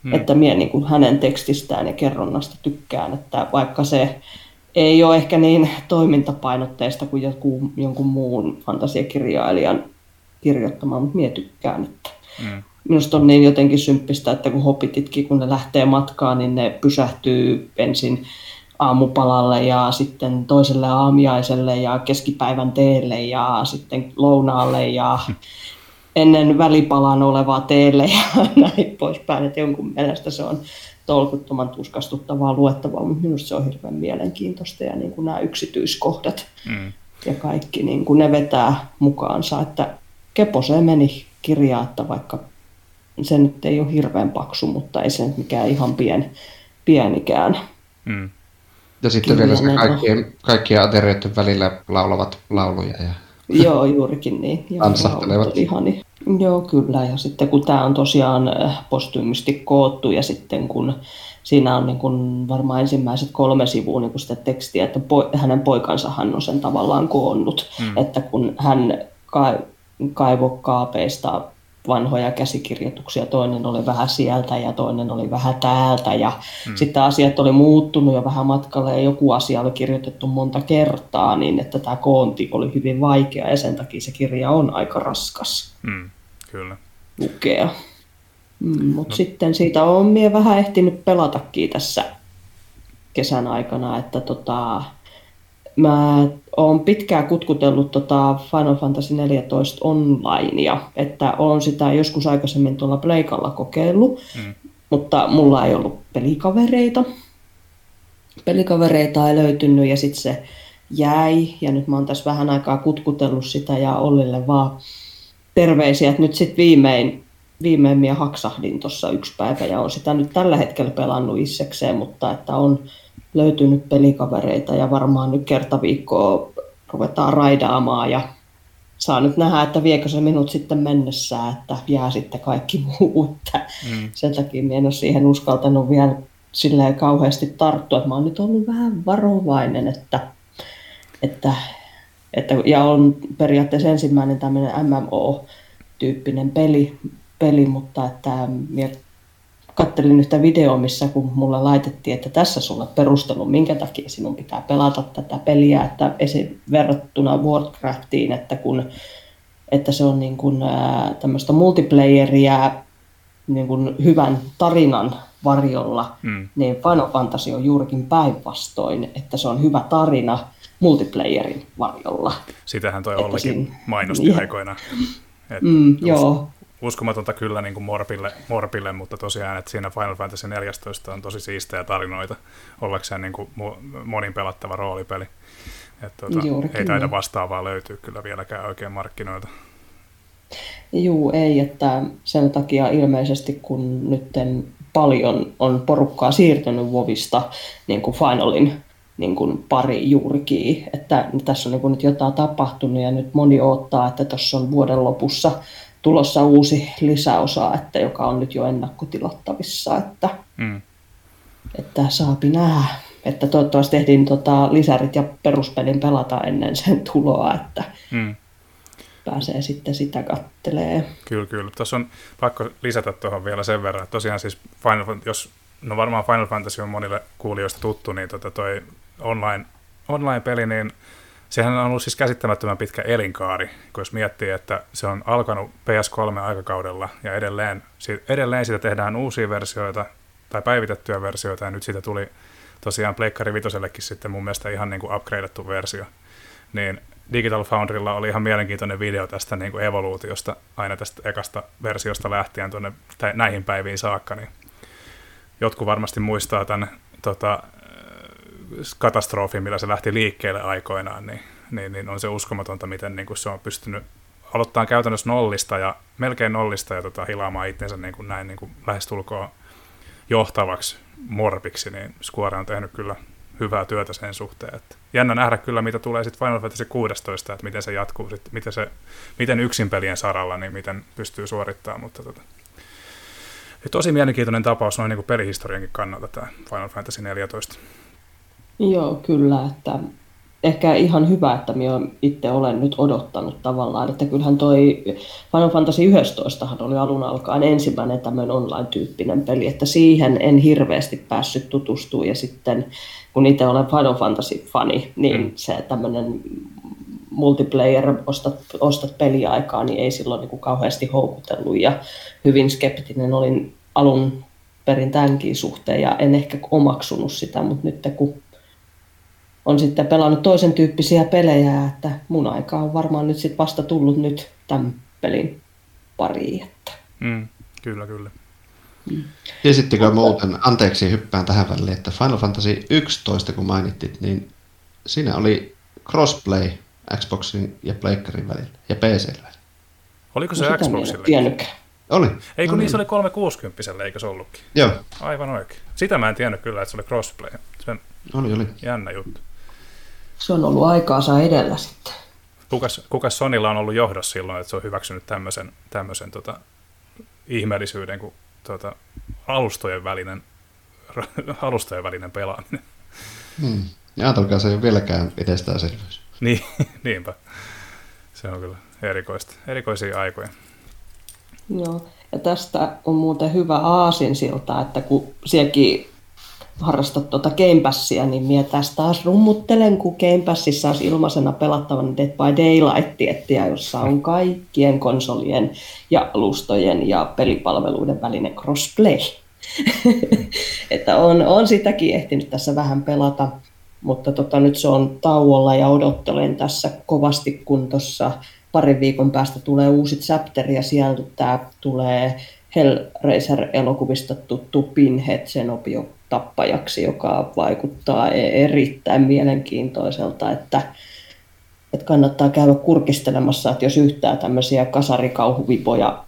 hmm. että minä niin kuin hänen tekstistään ja kerronnasta tykkään, että vaikka se ei ole ehkä niin toimintapainotteista kuin joku, jonkun muun fantasiakirjailijan kirjoittama, mutta minä tykkään, että hmm. Minusta on niin jotenkin symppistä, että kun hobbititkin, kun ne lähtee matkaan, niin ne pysähtyy ensin aamupalalle ja sitten toiselle aamiaiselle ja keskipäivän teelle ja sitten lounaalle ja ennen välipalan olevaa teelle ja näin poispäin, että jonkun mielestä se on tolkuttoman tuskastuttavaa luettavaa, mutta minusta se on hirveän mielenkiintoista ja niin kuin nämä yksityiskohdat mm. ja kaikki niin kuin ne vetää mukaansa, että Keposeen meni kirja, että vaikka se nyt ei ole hirveän paksu, mutta ei se nyt mikään ihan pien, pienikään. Mm. Ja sitten vielä se kaikkien, kaikkien aterioiden välillä laulavat lauluja ja Joo, juurikin niin. Ansahtelevat. Ihani. Joo, kyllä. Ja sitten kun tämä on tosiaan äh, postyymisti koottu ja sitten kun siinä on niin kuin varmaan ensimmäiset kolme sivua niin kuin sitä tekstiä, että po, hänen poikansahan on sen tavallaan koonnut, mm. että kun hän ka, kaivokaapeista vanhoja käsikirjoituksia, toinen oli vähän sieltä ja toinen oli vähän täältä ja hmm. sitten asiat oli muuttunut jo vähän matkalla ja joku asia oli kirjoitettu monta kertaa niin, että tämä koonti oli hyvin vaikea ja sen takia se kirja on aika raskas hmm. Kyllä. lukea. Mm, Mutta no. sitten siitä on mie vähän ehtinyt pelatakin tässä kesän aikana, että tota, mä oon pitkään kutkutellut tota Final Fantasy 14 onlinea, että olen sitä joskus aikaisemmin tuolla Pleikalla kokeillut, mm. mutta mulla ei ollut pelikavereita. Pelikavereita ei löytynyt ja sitten se jäi ja nyt mä oon tässä vähän aikaa kutkutellut sitä ja Ollille vaan terveisiä, että nyt sitten viimein, viimein minä haksahdin tuossa yksi päivä ja on sitä nyt tällä hetkellä pelannut itsekseen, mutta että on löytynyt pelikavereita ja varmaan nyt kerta viikkoa ruvetaan raidaamaan ja saa nyt nähdä, että viekö se minut sitten mennessä, että jää sitten kaikki muu. Että mm. Sen takia minä en ole siihen uskaltanut vielä silleen kauheasti tarttua, että mä oon nyt ollut vähän varovainen, että, että, että ja on periaatteessa ensimmäinen tämmöinen MMO-tyyppinen peli, peli mutta että minä kattelin yhtä videoa, missä kun mulla laitettiin, että tässä sulla perustelu, minkä takia sinun pitää pelata tätä peliä, että esim. verrattuna Warcraftiin, että, kun, että se on niin kuin, ää, tämmöistä multiplayeria niin kuin hyvän tarinan varjolla, mm. niin Final Fantasy on juurikin päinvastoin, että se on hyvä tarina multiplayerin varjolla. Sitähän toi Ollakin siinä... mainosti niin. aikoinaan. Et mm, joo uskomatonta kyllä niin kuin Morpille, Morpille, mutta tosiaan, että siinä Final Fantasy 14 on tosi siistejä tarinoita ollakseen niin kuin monin pelattava roolipeli. Että tuota, ei taida vastaavaa löytyä kyllä vieläkään oikein markkinoilta. Juu, ei, että sen takia ilmeisesti kun nyt paljon on porukkaa siirtynyt Vovista niin kuin Finalin niin kuin pari juurikin, että tässä on niin kuin nyt jotain tapahtunut ja nyt moni odottaa, että tuossa on vuoden lopussa tulossa uusi lisäosa, että joka on nyt jo ennakkotilattavissa, että, mm. että saapi nähdä. Että toivottavasti tehdin tota lisärit ja peruspelin pelata ennen sen tuloa, että mm. pääsee sitten sitä kattelee. Kyllä, kyllä. Tuossa on pakko lisätä tuohon vielä sen verran, että tosiaan siis Final, jos, no varmaan Final Fantasy on monille kuulijoista tuttu, niin tota toi online, online-peli, niin sehän on ollut siis käsittämättömän pitkä elinkaari, kun jos miettii, että se on alkanut PS3-aikakaudella ja edelleen, edelleen siitä tehdään uusia versioita tai päivitettyjä versioita ja nyt siitä tuli tosiaan Pleikkari Vitosellekin sitten mun mielestä ihan niin kuin upgradeattu versio. Niin Digital Foundrylla oli ihan mielenkiintoinen video tästä niin kuin evoluutiosta aina tästä ekasta versiosta lähtien tuonne näihin päiviin saakka, niin jotkut varmasti muistaa tämän tota, katastrofi, millä se lähti liikkeelle aikoinaan, niin, niin, niin on se uskomatonta, miten niin kuin se on pystynyt aloittaa käytännössä nollista ja melkein nollista ja tota, hilaamaan itsensä niin kuin näin niin kuin lähestulkoon johtavaksi morpiksi, niin Square on tehnyt kyllä hyvää työtä sen suhteen. Että jännä nähdä kyllä, mitä tulee sitten Final Fantasy 16, että miten se jatkuu, sit, miten, se, miten yksin pelien saralla, niin miten pystyy suorittamaan, mutta tota, tosi mielenkiintoinen tapaus noin niin pelihistoriankin kannalta tämä Final Fantasy 14. Joo, kyllä, että ehkä ihan hyvä, että minä itse olen nyt odottanut tavallaan, että kyllähän toi Final Fantasy 11 oli alun alkaen ensimmäinen tämmöinen online-tyyppinen peli, että siihen en hirveästi päässyt tutustumaan ja sitten kun itse olen Final Fantasy-fani, niin mm. se tämmöinen multiplayer, ostat, ostat peliaikaa, niin ei silloin niin kuin kauheasti houkutellut ja hyvin skeptinen olin alun perin tämänkin suhteen ja en ehkä omaksunut sitä, mutta nyt kun on sitten pelannut toisen tyyppisiä pelejä, että mun aika on varmaan nyt sitten vasta tullut nyt tämän pelin pariin. Että. Mm, kyllä, kyllä. Mm. Tiesittekö Mutta... muuten, anteeksi hyppään tähän väliin, että Final Fantasy 11 kun mainittit, niin siinä oli crossplay Xboxin ja Playcarin välillä ja PC välillä. Oliko se no, Xboxille? Oli. Ei kun no, niin se oli 360 eikö se ollutkin? Joo. Aivan oikein. Sitä mä en tiennyt kyllä, että se oli crossplay. Sen oli, oli. Jännä juttu se on ollut aikaansa edellä sitten. Kukas, kukas Sonilla on ollut johdossa silloin, että se on hyväksynyt tämmöisen, tämmöisen tota, ihmeellisyyden kuin tota, alustojen välinen, alustojen välinen pelaaminen. Hmm. Ja ajatelkaa, se ei ole vieläkään itsestäänselvyys. niin, niinpä. Se on kyllä erikoista. Erikoisia aikoja. Joo, ja tästä on muuten hyvä aasinsilta, että kun sielläkin harrastat tuota Game Passia, niin minä tästä taas rummuttelen, kun Game Passissa olisi ilmaisena pelattavan Dead by Daylight-tiettiä, jossa on kaikkien konsolien ja alustojen ja pelipalveluiden välinen crossplay. että on, on sitäkin ehtinyt tässä vähän pelata, mutta tota, nyt se on tauolla ja odottelen tässä kovasti, kun tuossa parin viikon päästä tulee uusi chapter ja sieltä tämä tulee Hellraiser-elokuvista tuttu Pinhead Zenobio tappajaksi, joka vaikuttaa e- erittäin mielenkiintoiselta, että, että kannattaa käydä kurkistelemassa, että jos yhtään tämmöisiä kasarikauhuvipoja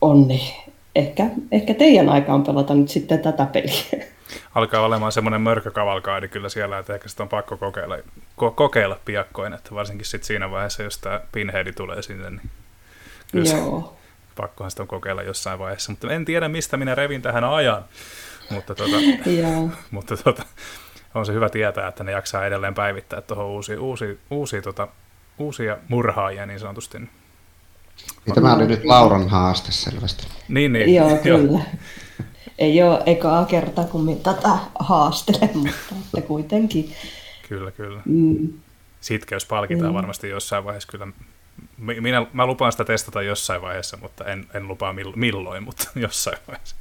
on, niin ehkä, ehkä teidän aikaan pelata nyt sitten tätä peliä. Alkaa olemaan semmoinen mörkökavalkaadi kyllä siellä, että ehkä sitä on pakko kokeilla, ko- kokeilla piakkoin, että varsinkin sitten siinä vaiheessa, jos tämä Pinhead tulee sinne, niin kyllä Joo. Se, pakkohan sitä on kokeilla jossain vaiheessa, mutta en tiedä mistä minä revin tähän ajan. Mutta, tuota, mutta tuota, on se hyvä tietää, että ne jaksaa edelleen päivittää tuohon uusia, uusia, uusia, tuota, uusia murhaajia niin sanotusti. Niin tämä oli nyt Lauran haaste selvästi. Niin, niin. Joo, kyllä. Ei ole ekaa kertaa, kun minä tätä haastelen, mutta että kuitenkin. Kyllä, kyllä. Mm. Sitkeys palkitaan mm. varmasti jossain vaiheessa. Kyllä minä, mä lupaan sitä testata jossain vaiheessa, mutta en, en lupaa milloin, mutta jossain vaiheessa.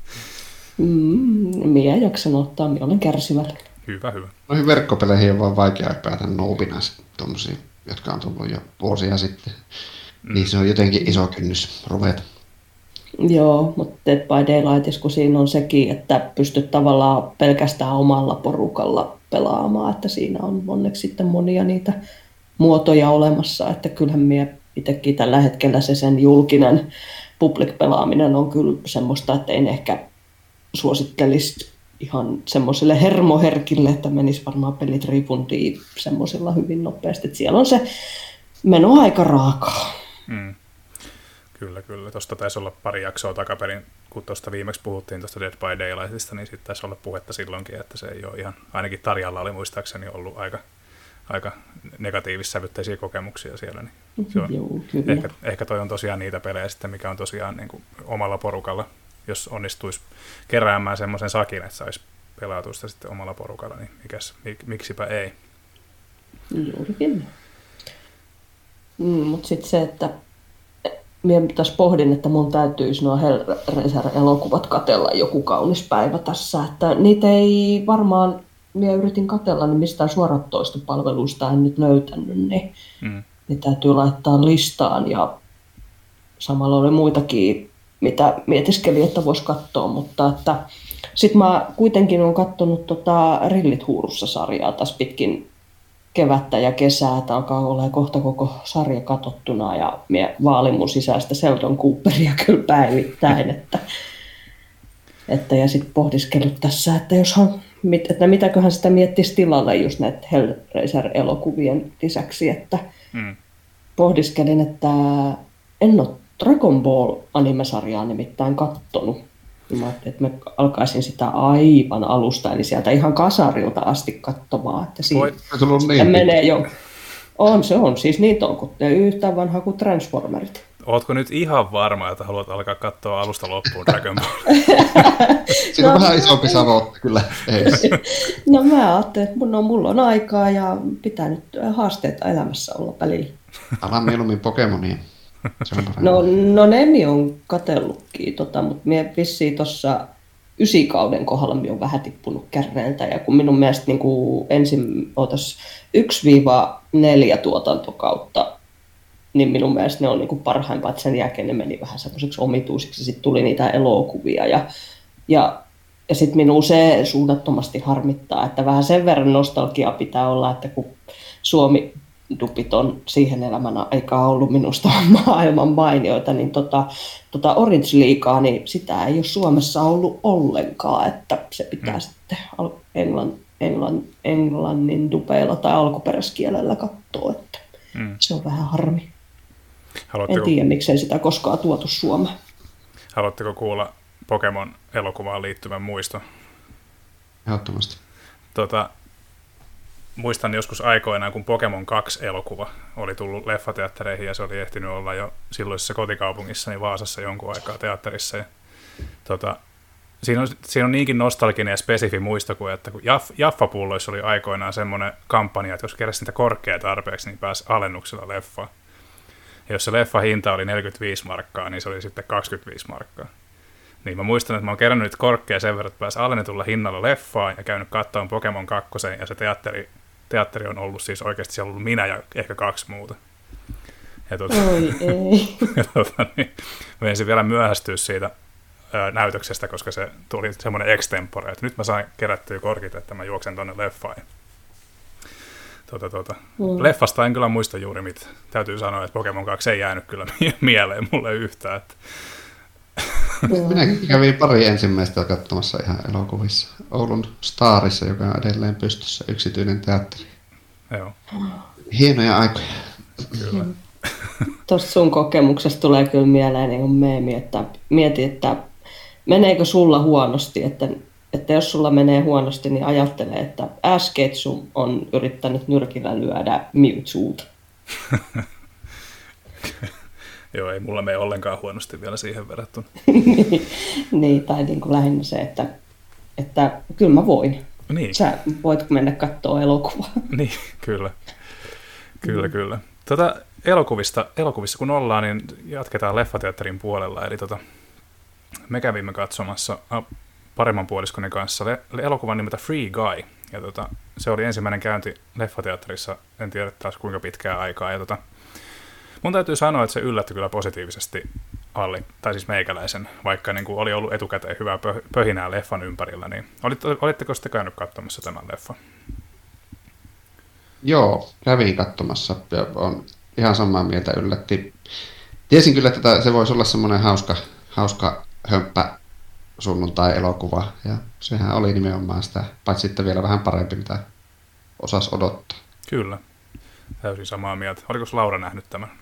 Mm, minä jaksan ottaa, minä olen kärsivällinen. Hyvä, hyvä. Noihin verkkopeleihin on vaan vaikea päätä noubina tuommoisia, jotka on tullut jo vuosia sitten. Mm. Niin se on jotenkin iso kynnys ruveta. Joo, mutta Dead by Daylight, kun siinä on sekin, että pystyt tavallaan pelkästään omalla porukalla pelaamaan, että siinä on onneksi sitten monia niitä muotoja olemassa, että kyllähän minä itsekin tällä hetkellä se sen julkinen public-pelaaminen on kyllä semmoista, että en ehkä suosittelisi ihan semmoiselle hermoherkille, että menisi varmaan pelit ripuntiin semmoisella hyvin nopeasti. Että siellä on se meno aika raakaa. Mm. Kyllä, kyllä. Tuosta taisi olla pari jaksoa takaperin, kun tuosta viimeksi puhuttiin tuosta Dead by Daylightista, niin sitten taisi olla puhetta silloinkin, että se ei ole ihan, ainakin Tarjalla oli muistaakseni ollut aika, aika negatiivissävytteisiä kokemuksia siellä. Niin se on, Joo, kyllä. Ehkä, ehkä toi on tosiaan niitä pelejä sitten, mikä on tosiaan niin kuin omalla porukalla, jos onnistuisi keräämään semmoisen sakin, että saisi pelatusta sitten omalla porukalla, niin mikäs, mik, miksipä ei. Juurikin. Mm, mutta sitten se, että minä tässä pohdin, että mun täytyisi nuo Hellraiser-elokuvat katella joku kaunis päivä tässä, että niitä ei varmaan, minä yritin katella, niin mistään suoratoistopalveluista en nyt löytänyt, niin, mm. niin täytyy laittaa listaan ja samalla oli muitakin, mitä mietiskelin, että voisi katsoa, mutta että sitten mä kuitenkin olen katsonut tota Rillit huurussa sarjaa tässä pitkin kevättä ja kesää, että alkaa olla kohta koko sarja katottuna ja minä vaalin mun sisäistä Sheldon Cooperia kyllä päivittäin, että, että ja sitten pohdiskellut tässä, että joshan, että mitäköhän sitä miettisi tilalle just näitä Hellraiser-elokuvien lisäksi, että mm. pohdiskelin, että en ole Dragon Ball animesarjaa nimittäin kattonut Mä että mä alkaisin sitä aivan alusta, eli sieltä ihan kasarilta asti katsomaan. Että siinä, niin menee jo. On, se on siis niin toukut. Yhtä vanha kuin Transformerit. Ootko nyt ihan varma, että haluat alkaa katsoa alusta loppuun Dragon Ball? Siinä on no, vähän isompi savotta kyllä no mä ajattelin, että no, mulla on aikaa ja pitää nyt haasteita elämässä olla välillä. Alan mieluummin Pokemonia. No, no Nemi on katellutkin, tota, mutta minä vissiin tuossa ysikauden kohdalla minä on vähän tippunut kärreiltä. Ja kun minun mielestä niin kuin ensin otas 1-4 tuotantokautta, niin minun mielestä ne on niin kuin parhaimpaa, että sen jälkeen ne meni vähän semmoiseksi omituisiksi. Sitten tuli niitä elokuvia ja, ja, ja sitten minun se suunnattomasti harmittaa, että vähän sen verran nostalgia pitää olla, että kun Suomi dupit on siihen elämän aikaa ollut minusta maailman mainioita, niin tota, tota Orange Leaguea, niin sitä ei ole Suomessa ollut ollenkaan, että se pitää mm. sitten englann, englann, englannin dupeilla tai alkuperäiskielellä katsoa, että mm. se on vähän harmi. Haluatteko... En tiedä, miksei sitä koskaan tuotu Suomeen. Haluatteko kuulla Pokemon-elokuvaan liittyvän muisto? Ehdottomasti. Tota, muistan joskus aikoinaan, kun Pokemon 2-elokuva oli tullut leffateattereihin ja se oli ehtinyt olla jo silloisessa kotikaupungissa, niin Vaasassa jonkun aikaa teatterissa. Ja, tota, siinä, on, siinä on niinkin nostalginen ja spesifi muisto kuin, että kun Jaff, Jaffa-pulloissa oli aikoinaan semmoinen kampanja, että jos keräsi niitä korkea tarpeeksi, niin pääsi alennuksella leffaan. Ja jos se leffa hinta oli 45 markkaa, niin se oli sitten 25 markkaa. Niin mä muistan, että mä oon kerännyt nyt korkea sen verran, että pääsi alennetulla hinnalla leffaan ja käynyt katsomaan Pokemon 2 ja se teatteri teatteri on ollut siis oikeasti siellä ollut minä ja ehkä kaksi muuta. Ja tuota, Oi ei. ja tuota, niin, mä ensin vielä myöhästyä siitä ää, näytöksestä, koska se tuli semmoinen extempore, että nyt mä sain kerättyä korkit, että mä juoksen tonne leffaan. Tuota, tuota. Mm. Leffasta en kyllä muista juuri mitä. Täytyy sanoa, että Pokemon 2 ei jäänyt kyllä mieleen mulle yhtään. Että... Minäkin kävin pari ensimmäistä katsomassa ihan elokuvissa. Oulun Starissa, joka on edelleen pystyssä, yksityinen teatteri. Joo. Hienoja aikoja. Kyllä. Tuosta sun kokemuksesta tulee kyllä mieleen niin kuin meemi, että mieti, että meneekö sulla huonosti, että, että jos sulla menee huonosti, niin ajattele, että Ash Ketchum on yrittänyt nyrkillä lyödä Mewtwoota. Joo, ei mulla mene ollenkaan huonosti vielä siihen verrattuna. niin, tai niin kuin lähinnä se, että, että kyllä mä voin. Niin. Sä voit mennä katsoa elokuvaa. niin, kyllä. Kyllä, mm. kyllä. Tota, elokuvista, elokuvissa kun ollaan, niin jatketaan leffateatterin puolella. Eli tota, me kävimme katsomassa paremman puoliskoni kanssa le- elokuvan nimeltä Free Guy. Ja tota, se oli ensimmäinen käynti leffateatterissa, en tiedä taas kuinka pitkää aikaa. Ja tota, Mun täytyy sanoa, että se yllätti kyllä positiivisesti Alli, tai siis meikäläisen, vaikka niin kuin oli ollut etukäteen hyvää pöhinää leffan ympärillä, niin olitteko, olitteko sitten käynyt katsomassa tämän leffan? Joo, kävin katsomassa on ihan samaa mieltä yllätti. Tiesin kyllä, että se voisi olla semmoinen hauska, hauska hömppä sunnuntai-elokuva, ja sehän oli nimenomaan sitä, paitsi sitten vielä vähän parempi, mitä osas odottaa. Kyllä, täysin samaa mieltä. Oliko Laura nähnyt tämän?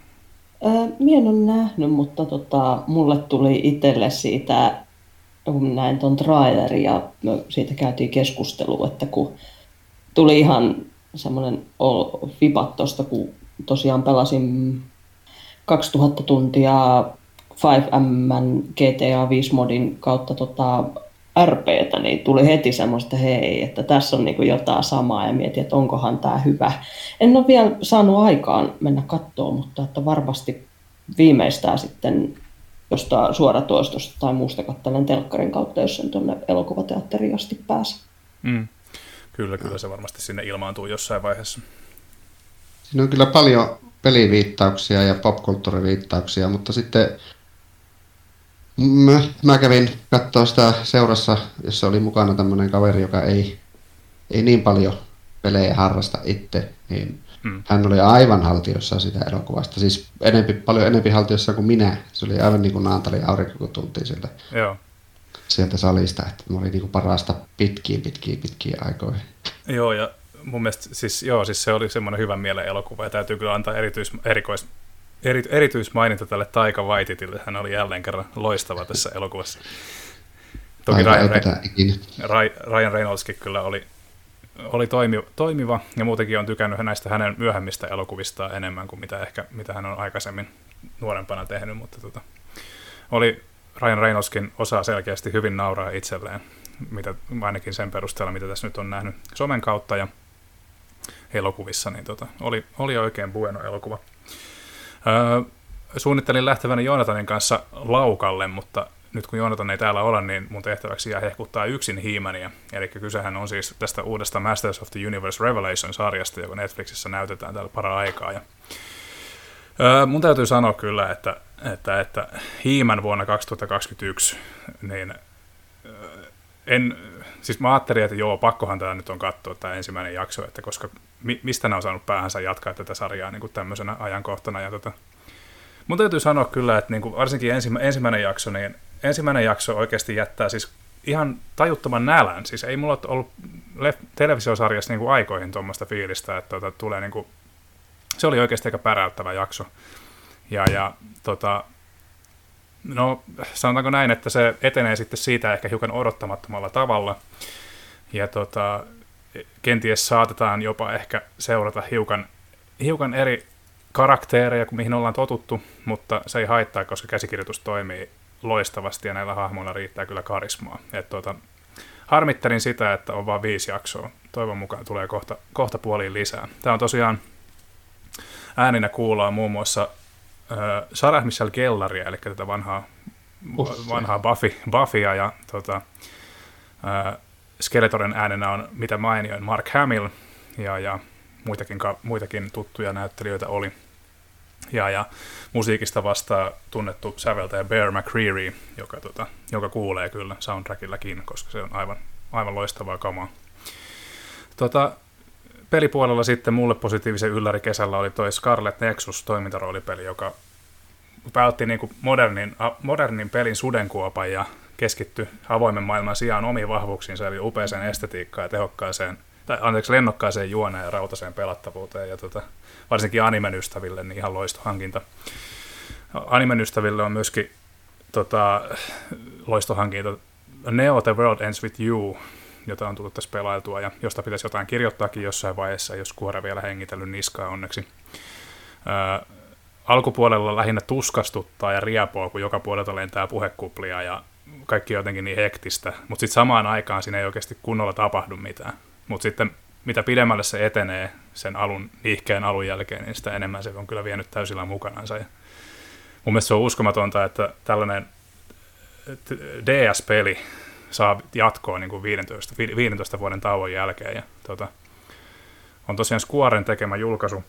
Mie en ole nähnyt, mutta tota, mulle tuli itselle siitä, kun näin tuon trailerin ja siitä käytiin keskustelua, että kun tuli ihan semmoinen vipat tuosta, kun tosiaan pelasin 2000 tuntia 5M GTA 5 modin kautta tota RPtä, niin tuli heti semmoista, hei, että tässä on niin jotain samaa ja mietin, että onkohan tämä hyvä. En ole vielä saanut aikaan mennä kattoon, mutta että varmasti viimeistään sitten jostain suoratoistosta tai muusta katselen telkkarin kautta, jos sen tuonne elokuvateatteriin asti pääse. Mm. Kyllä, kyllä se varmasti sinne ilmaantuu jossain vaiheessa. Siinä on kyllä paljon peliviittauksia ja popkulttuuriviittauksia, mutta sitten Mä, mä kävin katsoa sitä seurassa, jossa oli mukana tämmöinen kaveri, joka ei, ei niin paljon pelejä harrasta itse, niin hmm. hän oli aivan haltiossa sitä elokuvasta. Siis enempi, paljon enempi haltiossa kuin minä. Se oli aivan niin kuin Naantali aurinko, kun tultiin sieltä, Joo. sieltä salista. Että mä olin niin kuin parasta pitkiin, pitkiin, pitkiin aikoihin. Joo, ja mun mielestä siis, joo, siis se oli semmoinen hyvän mielen elokuva, ja täytyy kyllä antaa erityis, erikois, eri, erityismaininta tälle Taika Waititille. Hän oli jälleen kerran loistava tässä elokuvassa. Toki Ryan, Re- Ryan Reynoldskin kyllä oli, oli toimi, toimiva, ja muutenkin on tykännyt näistä hänen myöhemmistä elokuvistaan enemmän kuin mitä, ehkä, mitä hän on aikaisemmin nuorempana tehnyt, mutta tota, oli Ryan Reynoldskin osaa selkeästi hyvin nauraa itselleen, mitä, ainakin sen perusteella, mitä tässä nyt on nähnyt somen kautta ja elokuvissa, niin tota, oli, oli oikein bueno elokuva. Öö, suunnittelin lähtevänä Joonatanin kanssa laukalle, mutta nyt kun Joonatan ei täällä ole, niin mun tehtäväksi jää hehkuttaa yksin Hiimania. Eli kysehän on siis tästä uudesta Masters of the Universe Revelation-sarjasta, joka Netflixissä näytetään täällä para aikaa. Ja, öö, mun täytyy sanoa kyllä, että, että, että Hiiman vuonna 2021, niin öö, en, siis mä ajattelin, että joo, pakkohan tämä nyt on katsoa tämä ensimmäinen jakso, että koska mi, mistä ne on saanut päähänsä jatkaa tätä sarjaa niin kuin tämmöisenä ajankohtana. Ja tota, mun täytyy sanoa kyllä, että niin kuin varsinkin ensimmä, ensimmäinen jakso, niin ensimmäinen jakso oikeasti jättää siis ihan tajuttoman nälän. Siis ei mulla ollut televisiosarjassa niin kuin aikoihin tuommoista fiilistä, että tota, tulee niin kuin, se oli oikeasti aika päräyttävä jakso. Ja, ja tota, no sanotaanko näin, että se etenee sitten siitä ehkä hiukan odottamattomalla tavalla. Ja tota, kenties saatetaan jopa ehkä seurata hiukan, hiukan eri karaktereja kuin mihin ollaan totuttu, mutta se ei haittaa, koska käsikirjoitus toimii loistavasti ja näillä hahmoilla riittää kyllä karismaa. Et tuota, harmittelin sitä, että on vain viisi jaksoa. Toivon mukaan tulee kohta, kohta puoliin lisää. Tämä on tosiaan ääninä kuullaan muun muassa äh, Sarah Michelle Gellaria, eli tätä vanhaa, vanhaa Buffy, Buffya ja tota, äh, Skeletorin äänenä on mitä mainioin Mark Hamill ja, ja muitakin, muitakin tuttuja näyttelijöitä oli. Ja, ja musiikista vastaa tunnettu säveltäjä Bear McCreary, joka, tota, joka kuulee kyllä soundtrackillakin, koska se on aivan, aivan loistavaa kamaa. Tota, pelipuolella sitten mulle positiivisen ylläri kesällä oli toi Scarlet Nexus toimintaroolipeli, joka vältti niin modernin, modernin pelin sudenkuopan ja keskitty avoimen maailman sijaan omiin vahvuuksiinsa, eli upeaseen estetiikkaan ja tehokkaaseen, tai anteeksi, lennokkaaseen juoneen ja rautaseen pelattavuuteen, ja tota, varsinkin animen ystäville niin ihan loistohankinta. Animen ystäville on myöskin tota, loistohankinta Neo The World Ends With You, jota on tullut tässä pelailtua, ja josta pitäisi jotain kirjoittaakin jossain vaiheessa, jos kuore vielä hengitellyt niskaa onneksi. Ää, alkupuolella lähinnä tuskastuttaa ja riapoo, kun joka puolelta lentää puhekuplia ja kaikki jotenkin niin hektistä, mutta sitten samaan aikaan siinä ei oikeasti kunnolla tapahdu mitään. Mutta sitten mitä pidemmälle se etenee sen alun, niihkeen alun jälkeen, niin sitä enemmän se on kyllä vienyt täysillä mukanansa. Ja mun mielestä se on uskomatonta, että tällainen DS-peli saa jatkoa niin kuin 15, 15 vuoden tauon jälkeen. Ja, tota, on tosiaan Squaren tekemä julkaisu,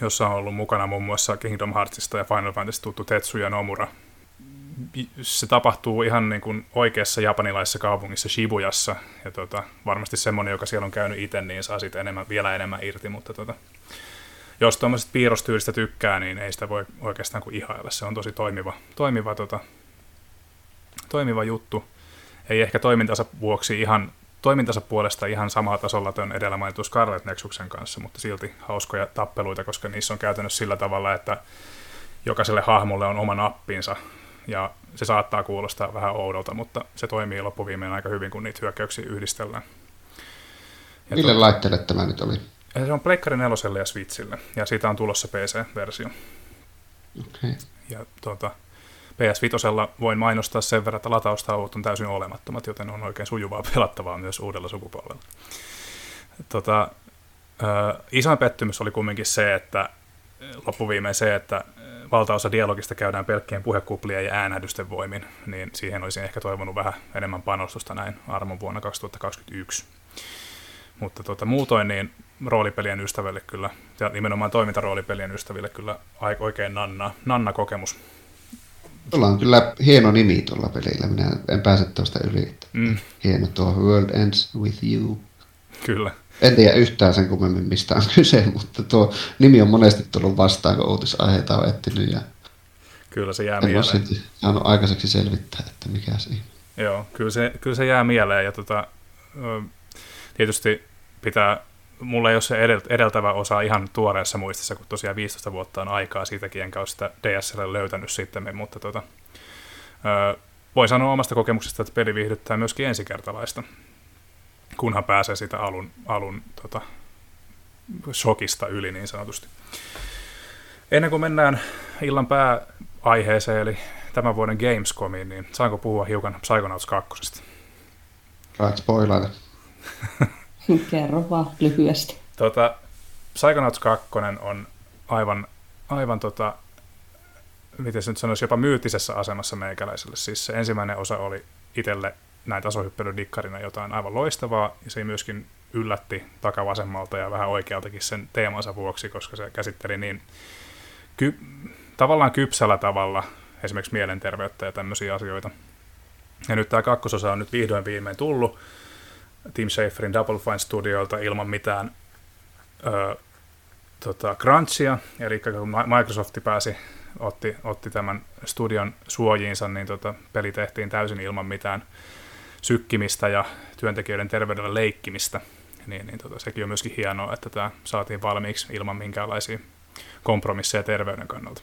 jossa on ollut mukana muun muassa Kingdom Heartsista ja Final Fantasy tuttu Tetsuya Nomura, se tapahtuu ihan niin kuin oikeassa japanilaisessa kaupungissa Shibujassa, ja tota, varmasti semmoinen, joka siellä on käynyt itse, niin saa siitä enemmän, vielä enemmän irti, mutta tota, jos tuommoisesta piirrostyylistä tykkää, niin ei sitä voi oikeastaan kuin ihailla. Se on tosi toimiva, toimiva, tota, toimiva juttu. Ei ehkä toimintansa vuoksi ihan toimintansa puolesta ihan samaa tasolla tuon edellä mainitun Scarlet Nexuksen kanssa, mutta silti hauskoja tappeluita, koska niissä on käytännössä sillä tavalla, että jokaiselle hahmolle on oma nappinsa, ja se saattaa kuulostaa vähän oudolta, mutta se toimii loppuviimein aika hyvin, kun niitä hyökkäyksiä yhdistellään. Ja Mille to... laitteelle tämä nyt oli? Se on Pleikkari 4 ja Switchille, ja siitä on tulossa PC-versio. Okay. Ja tuota, PS5 voin mainostaa sen verran, että lataustauot on täysin olemattomat, joten on oikein sujuvaa pelattavaa myös uudella sukupolvella. Tota, ö, isoin pettymys oli kumminkin se, että loppuviimein se, että valtaosa dialogista käydään pelkkien puhekuplien ja äänähdysten voimin, niin siihen olisin ehkä toivonut vähän enemmän panostusta näin armon vuonna 2021. Mutta tota, muutoin niin roolipelien ystäville kyllä, ja nimenomaan toimintaroolipelien ystäville kyllä oikein nanna, nanna kokemus. Tuolla on kyllä hieno nimi tuolla pelillä, minä en pääse tuosta yli. Mm. Hieno tuo World Ends With You. Kyllä. En tiedä yhtään sen kummemmin mistä on kyse, mutta tuo nimi on monesti tullut vastaan, kun uutisaiheita on etsinyt. Ja kyllä se jää en mieleen. En saanut aikaiseksi selvittää, että mikä se Joo, kyllä se, kyllä se jää mieleen. Ja tota, tietysti pitää, mulla ei ole se edeltävä osa ihan tuoreessa muistissa, kun tosiaan 15 vuotta on aikaa siitäkin, enkä ole sitä DSL löytänyt sitten, mutta tota, voi sanoa omasta kokemuksesta, että peli viihdyttää myöskin ensikertalaista kunhan pääsee sitä alun, alun tota, shokista yli niin sanotusti. Ennen kuin mennään illan pääaiheeseen, eli tämän vuoden Gamescomiin, niin saanko puhua hiukan Psychonauts 2? Saat spoilata. Kerro vaan lyhyesti. Tota, Psychonauts 2 on aivan, aivan tota, miten se nyt sanoisi, jopa myyttisessä asemassa meikäläiselle. Siis se ensimmäinen osa oli itselle näin tasohyppelydikkarina jotain aivan loistavaa, ja se myöskin yllätti takavasemmalta ja vähän oikealtakin sen teemansa vuoksi, koska se käsitteli niin ky- tavallaan kypsällä tavalla esimerkiksi mielenterveyttä ja tämmöisiä asioita. Ja nyt tämä kakkososa on nyt vihdoin viimein tullut Tim Schaferin Double Fine Studiolta ilman mitään ö, tota, crunchia, eli kun Microsoft pääsi, otti, otti tämän studion suojiinsa, niin tota, peli tehtiin täysin ilman mitään sykkimistä ja työntekijöiden terveydellä leikkimistä, niin, niin tota, sekin on myöskin hienoa, että tämä saatiin valmiiksi ilman minkäänlaisia kompromisseja terveyden kannalta.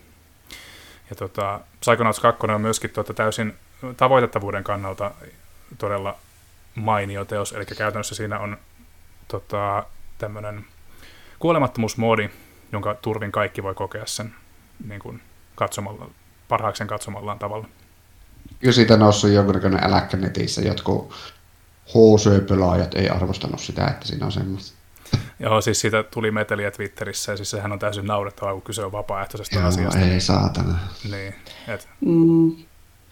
Ja tota, Psychonauts 2 on myöskin tota, täysin tavoitettavuuden kannalta todella mainio teos, eli käytännössä siinä on tota, tämmöinen kuolemattomuusmoodi, jonka turvin kaikki voi kokea sen niin kuin katsomalla, parhaaksen katsomallaan tavalla. Kyllä siitä noussut jonkunnäköinen äläkkä netissä. Jotkut HC-pelaajat ei arvostanut sitä, että siinä on semmoista. Joo, siis siitä tuli meteliä Twitterissä, ja siis sehän on täysin naurettavaa, kun kyse on vapaaehtoisesta Joo, asiasta. ei saatana. Niin, et. Mm,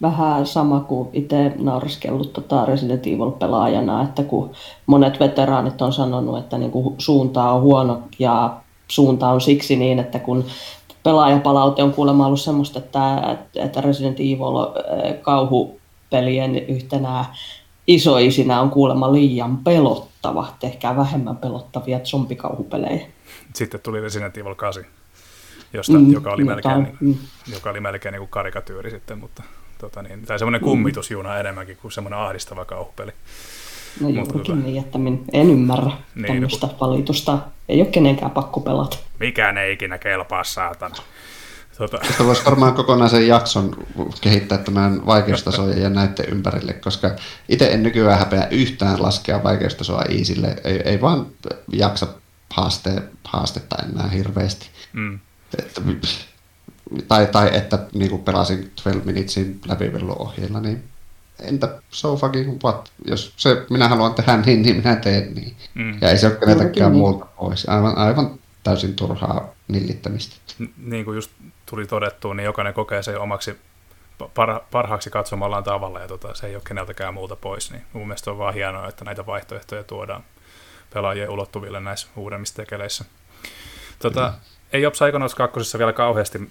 vähän sama kuin itse nauriskellut tota Resident Evil-pelaajana, että kun monet veteraanit on sanonut, että niin kuin suunta on huono ja suunta on siksi niin, että kun pelaajapalaute on kuulemma ollut semmoista, että, että Resident Evil eh, kauhupelien yhtenä isoisinä on kuulemma liian pelottava. Tehkää vähemmän pelottavia zombikauhupelejä. Sitten tuli Resident Evil 8, josta, mm, joka oli melkein, niin, mm. joka oli melkein niin kuin karikatyyri sitten, mutta tota niin, tai semmoinen mm. kummitusjuna enemmänkin kuin semmoinen ahdistava kauhupeli. No tota... niin, että min, en ymmärrä niin, tämmöistä no, valitusta. Ei ole kenenkään pakko pelata. Mikään ei ikinä kelpaa, saatana. Tota. Tästä voisi varmaan kokonaisen jakson kehittää tämän vaikeustasoja ja näiden ympärille, koska itse en nykyään häpeä yhtään laskea vaikeustasoa Iisille. Ei, ei vaan jaksa haaste, haastetta enää hirveästi. Mm. Että, tai, tai että niin kuin pelasin 12 Minutesin läpivelluohjeilla, niin entä so fucking what? Jos se minä haluan tehdä niin, niin minä teen niin. Mm. Ja ei se ole keneltäkään niin. muulta pois. Aivan, aivan täysin turhaa nillittämistä. Niin kuin just tuli todettua, niin jokainen kokee sen omaksi par- parhaaksi katsomallaan tavalla, ja tota, se ei ole keneltäkään muuta pois. Niin mun mielestä on vaan hienoa, että näitä vaihtoehtoja tuodaan pelaajien ulottuville näissä uudemmissa tekeleissä. Tota, mm. Ei ole Psychonauts 2 vielä kauheasti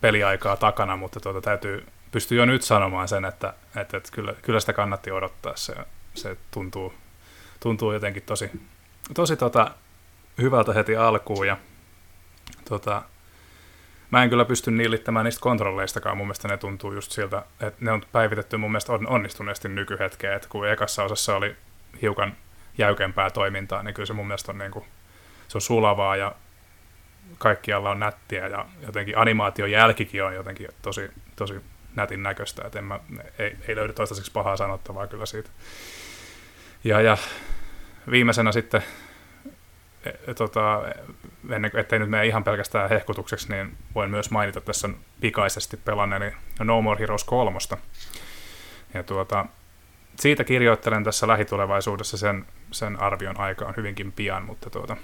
peliaikaa takana, mutta tuota, täytyy pystyy jo nyt sanomaan sen, että, että, että kyllä, kyllä sitä kannatti odottaa. Se, se tuntuu, tuntuu jotenkin tosi, tosi tota, hyvältä heti alkuun ja tota, mä en kyllä pysty niillittämään niistä kontrolleistakaan. Mun mielestä ne tuntuu just siltä, että ne on päivitetty mun mielestä onnistuneesti nykyhetkeen. Että kun ekassa osassa oli hiukan jäykempää toimintaa, niin kyllä se mun mielestä on, niin kuin, se on sulavaa ja kaikkialla on nättiä ja jotenkin animaation jälkikin on jotenkin tosi, tosi nätin näköistä, että en mä, ei, ei löydy toistaiseksi pahaa sanottavaa kyllä siitä. Ja, ja viimeisenä sitten, e, e, tota, ennen, ettei nyt mene ihan pelkästään hehkutukseksi, niin voin myös mainita tässä pikaisesti pelanneeni No More Heroes 3. Ja tuota, siitä kirjoittelen tässä lähitulevaisuudessa sen, sen arvion aikaan hyvinkin pian, mutta tuota,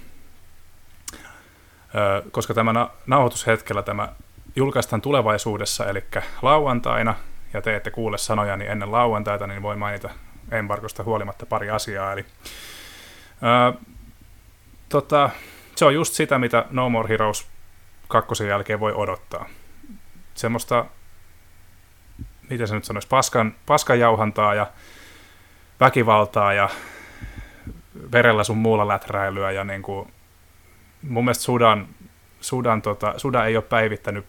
koska tämä nauhoitushetkellä tämä julkaistaan tulevaisuudessa, eli lauantaina, ja te ette kuule sanojani ennen lauantaita, niin voi mainita embargosta huolimatta pari asiaa. Eli, ää, tota, se on just sitä, mitä No More Heroes kakkosen jälkeen voi odottaa. Semmoista, miten se nyt sanoisi, paskan, paskan jauhantaa ja väkivaltaa ja verellä sun muulla läträilyä ja niin kuin, mun mielestä Sudan, Sudan, tota, Sudan ei ole päivittänyt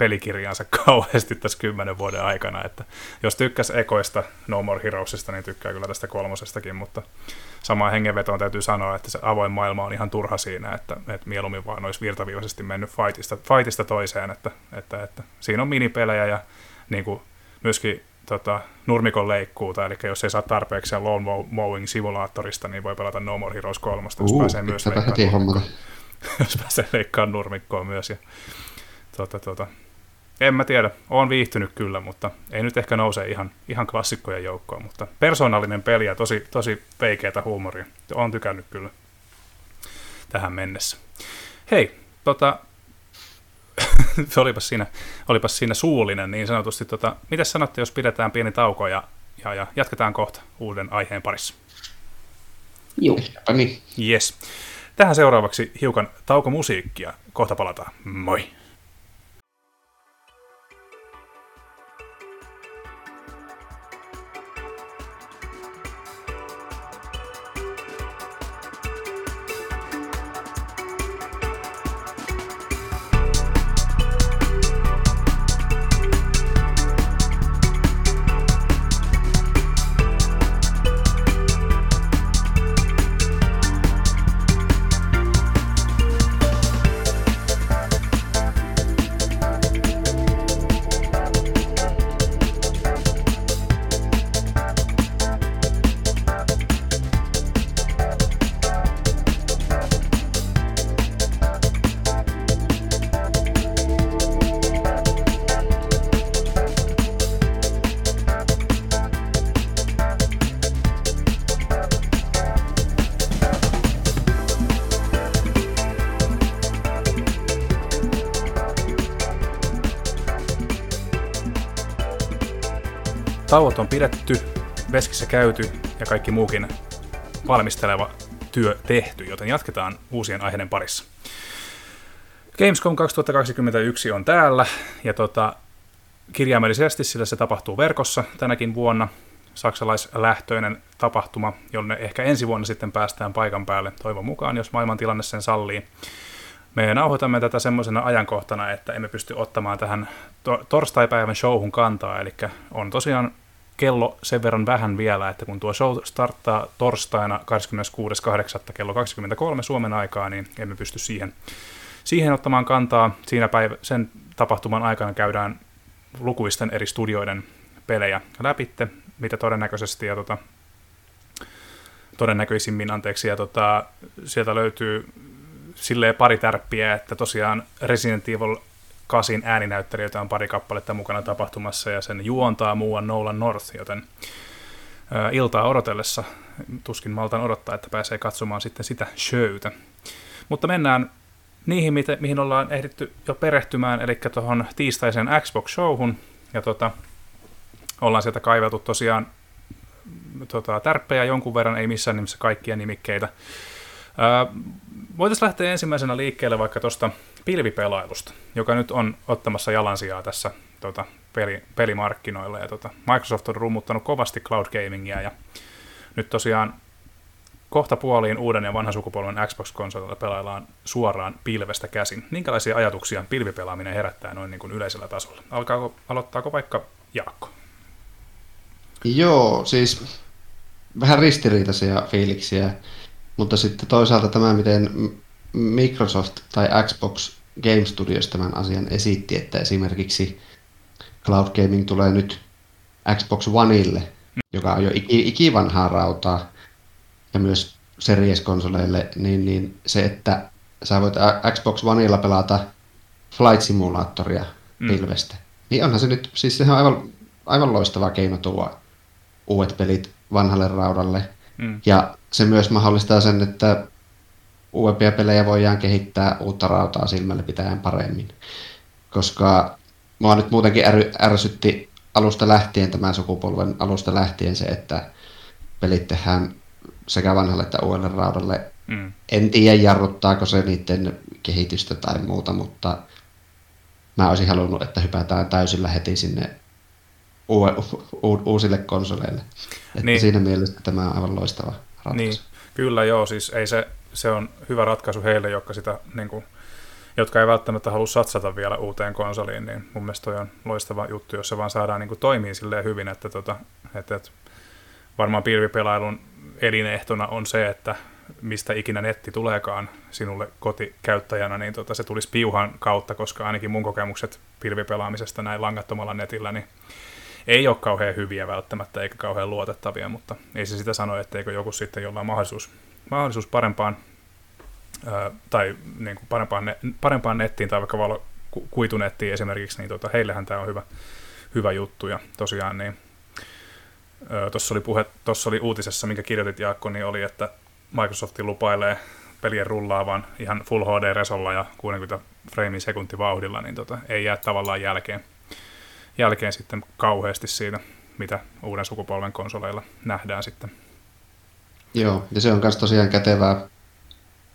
pelikirjansa kauheasti tässä kymmenen vuoden aikana, että jos tykkäs ekoista No More Heroesista, niin tykkää kyllä tästä kolmosestakin, mutta samaan hengenvetoon täytyy sanoa, että se avoin maailma on ihan turha siinä, että, että mieluummin vaan olisi virtaviivaisesti mennyt fightista, fightista toiseen, että, että, että siinä on minipelejä ja niin kuin myöskin tota, nurmikon leikkuuta, eli jos ei saa tarpeeksi Lone Mowing Simulaattorista, niin voi pelata No More Heroes 3, jos uh, pääsee myös leikkaamaan, jos pääsee leikkaamaan nurmikkoa myös. Ja, tota, tota, en mä tiedä, oon viihtynyt kyllä, mutta ei nyt ehkä nouse ihan, ihan klassikkojen joukkoon, mutta persoonallinen peli ja tosi, tosi veikeätä huumoria. Oon tykännyt kyllä tähän mennessä. Hei, tota, olipas, siinä, olipas siinä suullinen niin sanotusti. Tota, mitä sanotte, jos pidetään pieni tauko ja, ja, ja jatketaan kohta uuden aiheen parissa? Joo. Niin. Yes. Tähän seuraavaksi hiukan taukomusiikkia. Kohta palataan. Moi! Tauot on pidetty, veskissä käyty ja kaikki muukin valmisteleva työ tehty, joten jatketaan uusien aiheiden parissa. Gamescom 2021 on täällä ja tota, kirjaimellisesti sillä se tapahtuu verkossa tänäkin vuonna. Saksalaislähtöinen tapahtuma, jonne ehkä ensi vuonna sitten päästään paikan päälle toivon mukaan, jos maailmantilanne sen sallii. Me nauhoitamme tätä semmoisena ajankohtana, että emme pysty ottamaan tähän to- torstaipäivän showhun kantaa, eli on tosiaan kello sen verran vähän vielä, että kun tuo show starttaa torstaina 26.8. kello 23 Suomen aikaa, niin emme pysty siihen, siihen ottamaan kantaa. Siinä päivä, sen tapahtuman aikana käydään lukuisten eri studioiden pelejä läpitte, mitä todennäköisesti ja tota, todennäköisimmin, anteeksi, ja tota, sieltä löytyy silleen pari tärppiä, että tosiaan Resident Evil 8 ääninäyttelijöitä on pari kappaletta mukana tapahtumassa ja sen juontaa muuan Nolan North, joten iltaa odotellessa tuskin maltan odottaa, että pääsee katsomaan sitten sitä showta. Mutta mennään niihin, mihin ollaan ehditty jo perehtymään, eli tuohon tiistaisen Xbox-showhun, ja tota, ollaan sieltä kaiveltu tosiaan tota, tärppejä jonkun verran, ei missään nimessä kaikkia nimikkeitä. Voitaisiin lähteä ensimmäisenä liikkeelle vaikka tuosta pilvipelailusta, joka nyt on ottamassa jalansijaa tässä tota, peli, pelimarkkinoilla. Ja tota, Microsoft on rummuttanut kovasti cloud gamingia ja nyt tosiaan kohta puoliin uuden ja vanhan sukupolven Xbox-konsolilla pelaillaan suoraan pilvestä käsin. Minkälaisia ajatuksia pilvipelaaminen herättää noin niin kuin yleisellä tasolla? Alkaako, aloittaako vaikka Jaakko? Joo, siis vähän ristiriitaisia fiiliksiä, mutta sitten toisaalta tämä, miten Microsoft tai Xbox Game Studios tämän asian esitti, että esimerkiksi cloud gaming tulee nyt Xbox Oneille, joka on jo ikivanhaa rautaa, ja myös Series-konsoleille, niin, niin se, että sä voit Xbox Oneilla pelata Flight Simulatoria mm. pilvestä, niin onhan se nyt, siis se on aivan, aivan loistava keino tuoda uudet pelit vanhalle raudalle. Mm. Ja se myös mahdollistaa sen, että uudempia pelejä voidaan kehittää uutta rautaa silmälle pitäen paremmin. Koska mua nyt muutenkin äry, ärsytti alusta lähtien, tämän sukupolven alusta lähtien se, että pelit tehdään sekä vanhalle että uudelle raudalle. Mm. En tiedä, jarruttaako se niiden kehitystä tai muuta, mutta mä olisin halunnut, että hypätään täysillä heti sinne uusille konsoleille. Että niin. Siinä mielessä tämä on aivan loistava ratkaisu. Niin. Kyllä joo, siis ei se, se on hyvä ratkaisu heille, jotka, sitä, niin kuin, jotka ei välttämättä halua satsata vielä uuteen konsoliin, niin mun mielestä toi on loistava juttu, jos se vaan saadaan niin kuin toimii silleen hyvin, että, tota, että, että varmaan pilvipelailun elinehtona on se, että mistä ikinä netti tuleekaan sinulle kotikäyttäjänä, niin tota, se tulisi piuhan kautta, koska ainakin mun kokemukset pilvipelaamisesta näin langattomalla netillä, niin ei ole kauhean hyviä välttämättä eikä kauhean luotettavia, mutta ei se sitä sano, etteikö joku sitten jollain mahdollisuus, mahdollisuus parempaan ää, tai niin kuin parempaan, ne, parempaan nettiin tai vaikka valo, kuitunettiin esimerkiksi, niin tota, heillähän tämä on hyvä, hyvä juttu. Ja tosiaan niin Tuossa oli, puhe, tuossa oli uutisessa, minkä kirjoitit Jaakko, niin oli, että Microsoft lupailee pelien rullaavan ihan Full HD-resolla ja 60 frame sekunti vauhdilla, niin tota, ei jää tavallaan jälkeen, jälkeen sitten kauheasti siitä, mitä uuden sukupolven konsoleilla nähdään sitten. Joo, ja se on myös tosiaan kätevää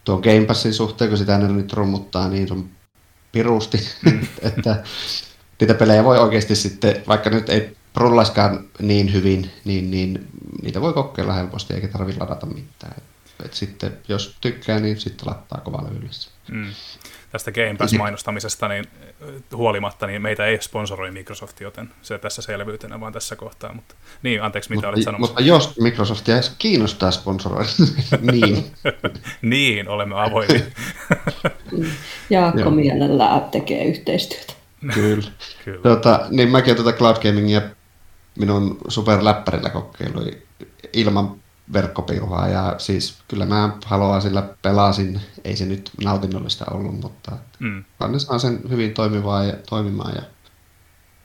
tuon Game Passin suhteen, kun sitä nyt rummuttaa, niin on pirusti, mm. että niitä pelejä voi oikeasti sitten, vaikka nyt ei rullaiskaan niin hyvin, niin, niin niitä voi kokeilla helposti eikä tarvitse ladata mitään. Et sitten jos tykkää, niin sitten lattaa kovalla yhdessä. Mm. Tästä Game Pass-mainostamisesta niin huolimatta, niin meitä ei sponsoroi Microsoft, joten se tässä selvyytenä vaan tässä kohtaa. Mutta, niin, anteeksi, mitä mutta, olit sanomassa? Mutta jos Microsoftia kiinnostaa sponsoroida, niin. niin, olemme avoimia. Jaakko mielellään tekee yhteistyötä. Kyllä. Kyllä. Tuota, niin mäkin olen tuota cloud gamingia minun superläppärillä kokeiluin ilman verkkopiuhaa ja siis kyllä mä haluan sillä pelasin, ei se nyt nautinnollista ollut, mutta mm. ne saa sen hyvin toimivaa ja, toimimaan ja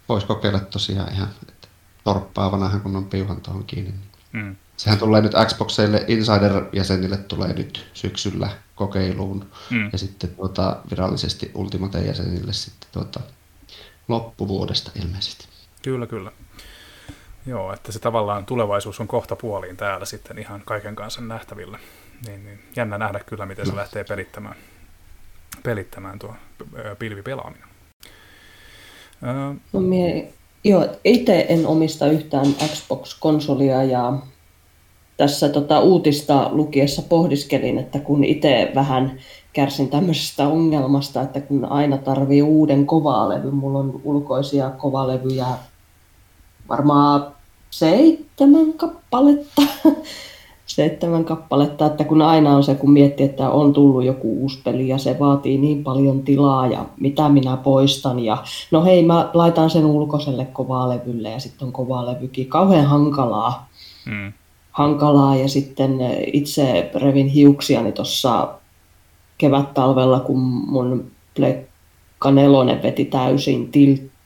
voisi kokeilla tosiaan ihan että torppaavanahan kun on piuhan tuohon kiinni. Mm. Sehän tulee nyt Xboxeille Insider-jäsenille tulee nyt syksyllä kokeiluun mm. ja sitten tuota, virallisesti Ultimate-jäsenille sitten tuota, loppuvuodesta ilmeisesti. Kyllä, kyllä. Joo, että se tavallaan tulevaisuus on kohta puoliin täällä sitten ihan kaiken kanssa nähtävillä. Niin, niin jännä nähdä kyllä, miten se lähtee pelittämään, pelittämään tuo pilvipelaaminen. No, mie, joo, itse en omista yhtään Xbox-konsolia ja tässä tota, uutista lukiessa pohdiskelin, että kun itse vähän kärsin tämmöisestä ongelmasta, että kun aina tarvii uuden kovalevy, mulla on ulkoisia kovalevyjä varmaan seitsemän kappaletta, seitsemän kappaletta, että kun aina on se, kun miettii, että on tullut joku uusi peli ja se vaatii niin paljon tilaa ja mitä minä poistan ja no hei mä laitan sen ulkoiselle kovalevylle ja sitten on kovalevykin kauhean hankalaa. Mm. Hankalaa ja sitten itse revin hiuksiani tuossa kevät-talvella, kun mun Pleikka nelonen veti täysin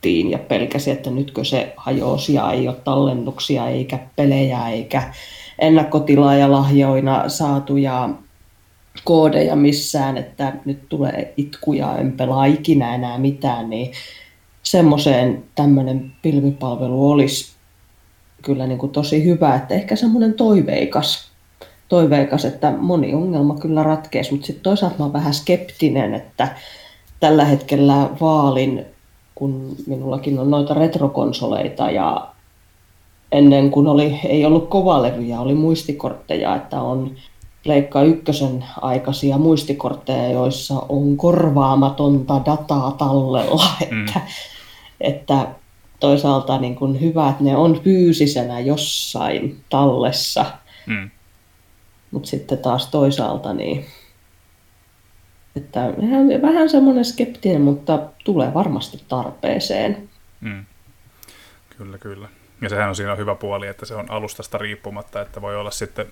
tilttiin ja pelkäsi, että nytkö se hajosi ja ei ole tallennuksia eikä pelejä eikä ennakkotilaajalahjoina saatuja koodeja missään, että nyt tulee itkuja, en pelaa ikinä enää mitään, niin semmoiseen tämmöinen pilvipalvelu olisi kyllä niin kuin tosi hyvä, että ehkä semmoinen toiveikas toiveikas, että moni ongelma kyllä ratkeisi, mutta sitten toisaalta mä olen vähän skeptinen, että tällä hetkellä vaalin, kun minullakin on noita retrokonsoleita ja ennen kuin oli, ei ollut kovalevyjä, oli muistikortteja, että on Leikka ykkösen aikaisia muistikortteja, joissa on korvaamatonta dataa tallella, mm. että, että toisaalta niin kuin hyvä, että ne on fyysisenä jossain tallessa, mm. mutta sitten taas toisaalta niin, että vähän, vähän semmoinen skeptinen, mutta tulee varmasti tarpeeseen. Mm. Kyllä, kyllä. Ja sehän on siinä hyvä puoli, että se on alustasta riippumatta, että voi olla sitten,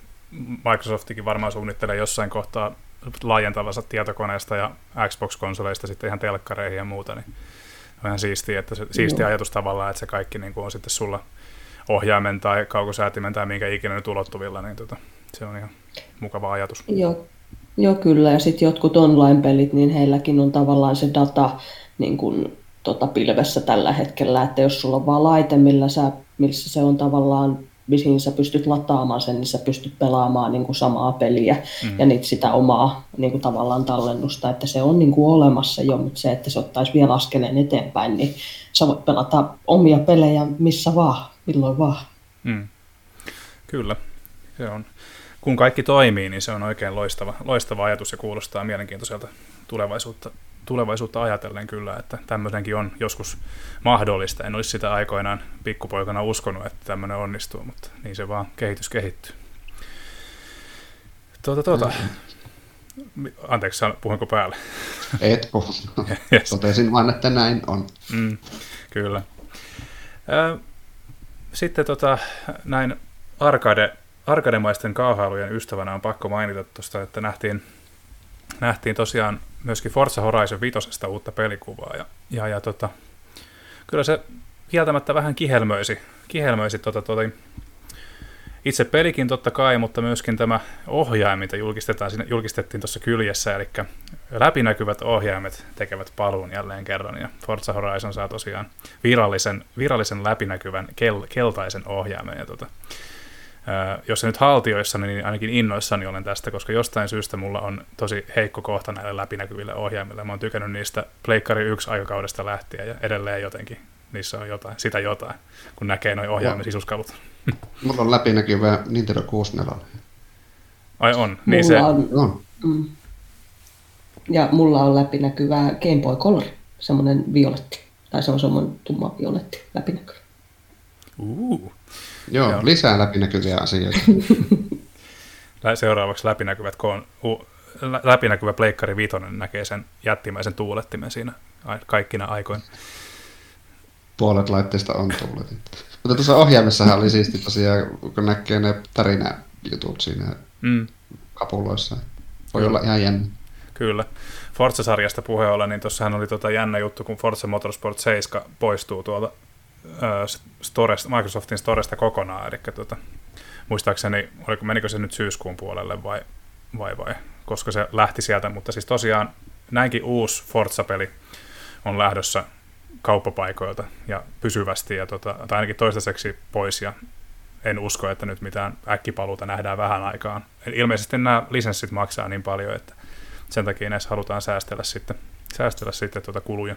Microsoftikin varmaan suunnittelee jossain kohtaa laajentavansa tietokoneesta ja Xbox-konsoleista sitten ihan telkkareihin ja muuta, niin ihan siistiä, että se, siisti ajatus tavallaan, että se kaikki niin kuin on sitten sulla ohjaimen tai kaukosäätimen tai minkä ikinä nyt ulottuvilla, niin tota, se on ihan mukava ajatus. Joo, Joo kyllä, ja sitten jotkut online-pelit, niin heilläkin on tavallaan se data niin kuin, tota, pilvessä tällä hetkellä, että jos sulla on vaan laite, millä sä, missä se on tavallaan mihin sä pystyt lataamaan sen, niin sä pystyt pelaamaan niin kuin samaa peliä mm. ja niitä sitä omaa niin kuin tavallaan tallennusta, että se on niin kuin olemassa jo, mutta se, että se ottaisi vielä askeleen eteenpäin, niin sä voit pelata omia pelejä missä vaan, milloin vaan. Mm. Kyllä, se on. Kun kaikki toimii, niin se on oikein loistava, loistava ajatus ja kuulostaa mielenkiintoiselta tulevaisuutta tulevaisuutta ajatellen kyllä, että tämmöisenkin on joskus mahdollista. En olisi sitä aikoinaan pikkupoikana uskonut, että tämmöinen onnistuu, mutta niin se vaan kehitys kehittyy. Tuota, tuota. Anteeksi, puhuinko päälle? Et puhu. yes. Totesin vain, että näin on. Mm, kyllä. Sitten tota, näin arcade, arkademaisten kaahailujen ystävänä on pakko mainita tuosta, että nähtiin, nähtiin tosiaan myöskin Forza Horizon 5 uutta pelikuvaa. Ja, ja, ja tota, kyllä se kieltämättä vähän kihelmöisi, kihelmöisi tota, tota, itse pelikin totta kai, mutta myöskin tämä ohjain, mitä julkistetaan, julkistettiin tuossa kyljessä, eli läpinäkyvät ohjaimet tekevät paluun jälleen kerran, ja Forza Horizon saa tosiaan virallisen, virallisen läpinäkyvän kel, keltaisen ohjaimen, ja tota, jos se nyt haltioissa, niin ainakin innoissani olen tästä, koska jostain syystä mulla on tosi heikko kohta näille läpinäkyville ohjaimille. Mä oon tykännyt niistä Pleikkari 1 aikakaudesta lähtien ja edelleen jotenkin niissä on jotain, sitä jotain, kun näkee noin ohjaimen sisuskalut. Mulla on läpinäkyvä Nintendo 64. Ai on, niin mulla se... On, on. Mm. Ja mulla on läpinäkyvä Game Boy Color, semmoinen violetti. Tai se on semmoinen tumma violetti läpinäkyvä. Uh. Joo, Joo. lisää läpinäkyviä asioita. Seuraavaksi läpinäkyvät, kun on läpinäkyvä pleikkari viitonen näkee sen jättimäisen tuulettimen siinä kaikkina aikoina. Puolet laitteista on tuuletin. Mutta tuossa ohjaimessahan oli siisti tosiaan, kun näkee ne tarinajutut siinä mm. kapuloissa. Voi Kyllä. olla ihan jännä. Kyllä. Forza-sarjasta puheen ollen, niin tuossahan oli tota jännä juttu, kun Forza Motorsport 7 poistuu tuolta Storesta, Microsoftin Storesta kokonaan, eli tuota, muistaakseni, oliko, menikö se nyt syyskuun puolelle vai, vai, vai, koska se lähti sieltä, mutta siis tosiaan näinkin uusi Forza-peli on lähdössä kauppapaikoilta ja pysyvästi, ja tota, tai ainakin toistaiseksi pois, ja en usko, että nyt mitään äkkipaluuta nähdään vähän aikaan. Ilmeisesti nämä lisenssit maksaa niin paljon, että sen takia näissä halutaan säästellä sitten, säästellä sitten tuota kuluja.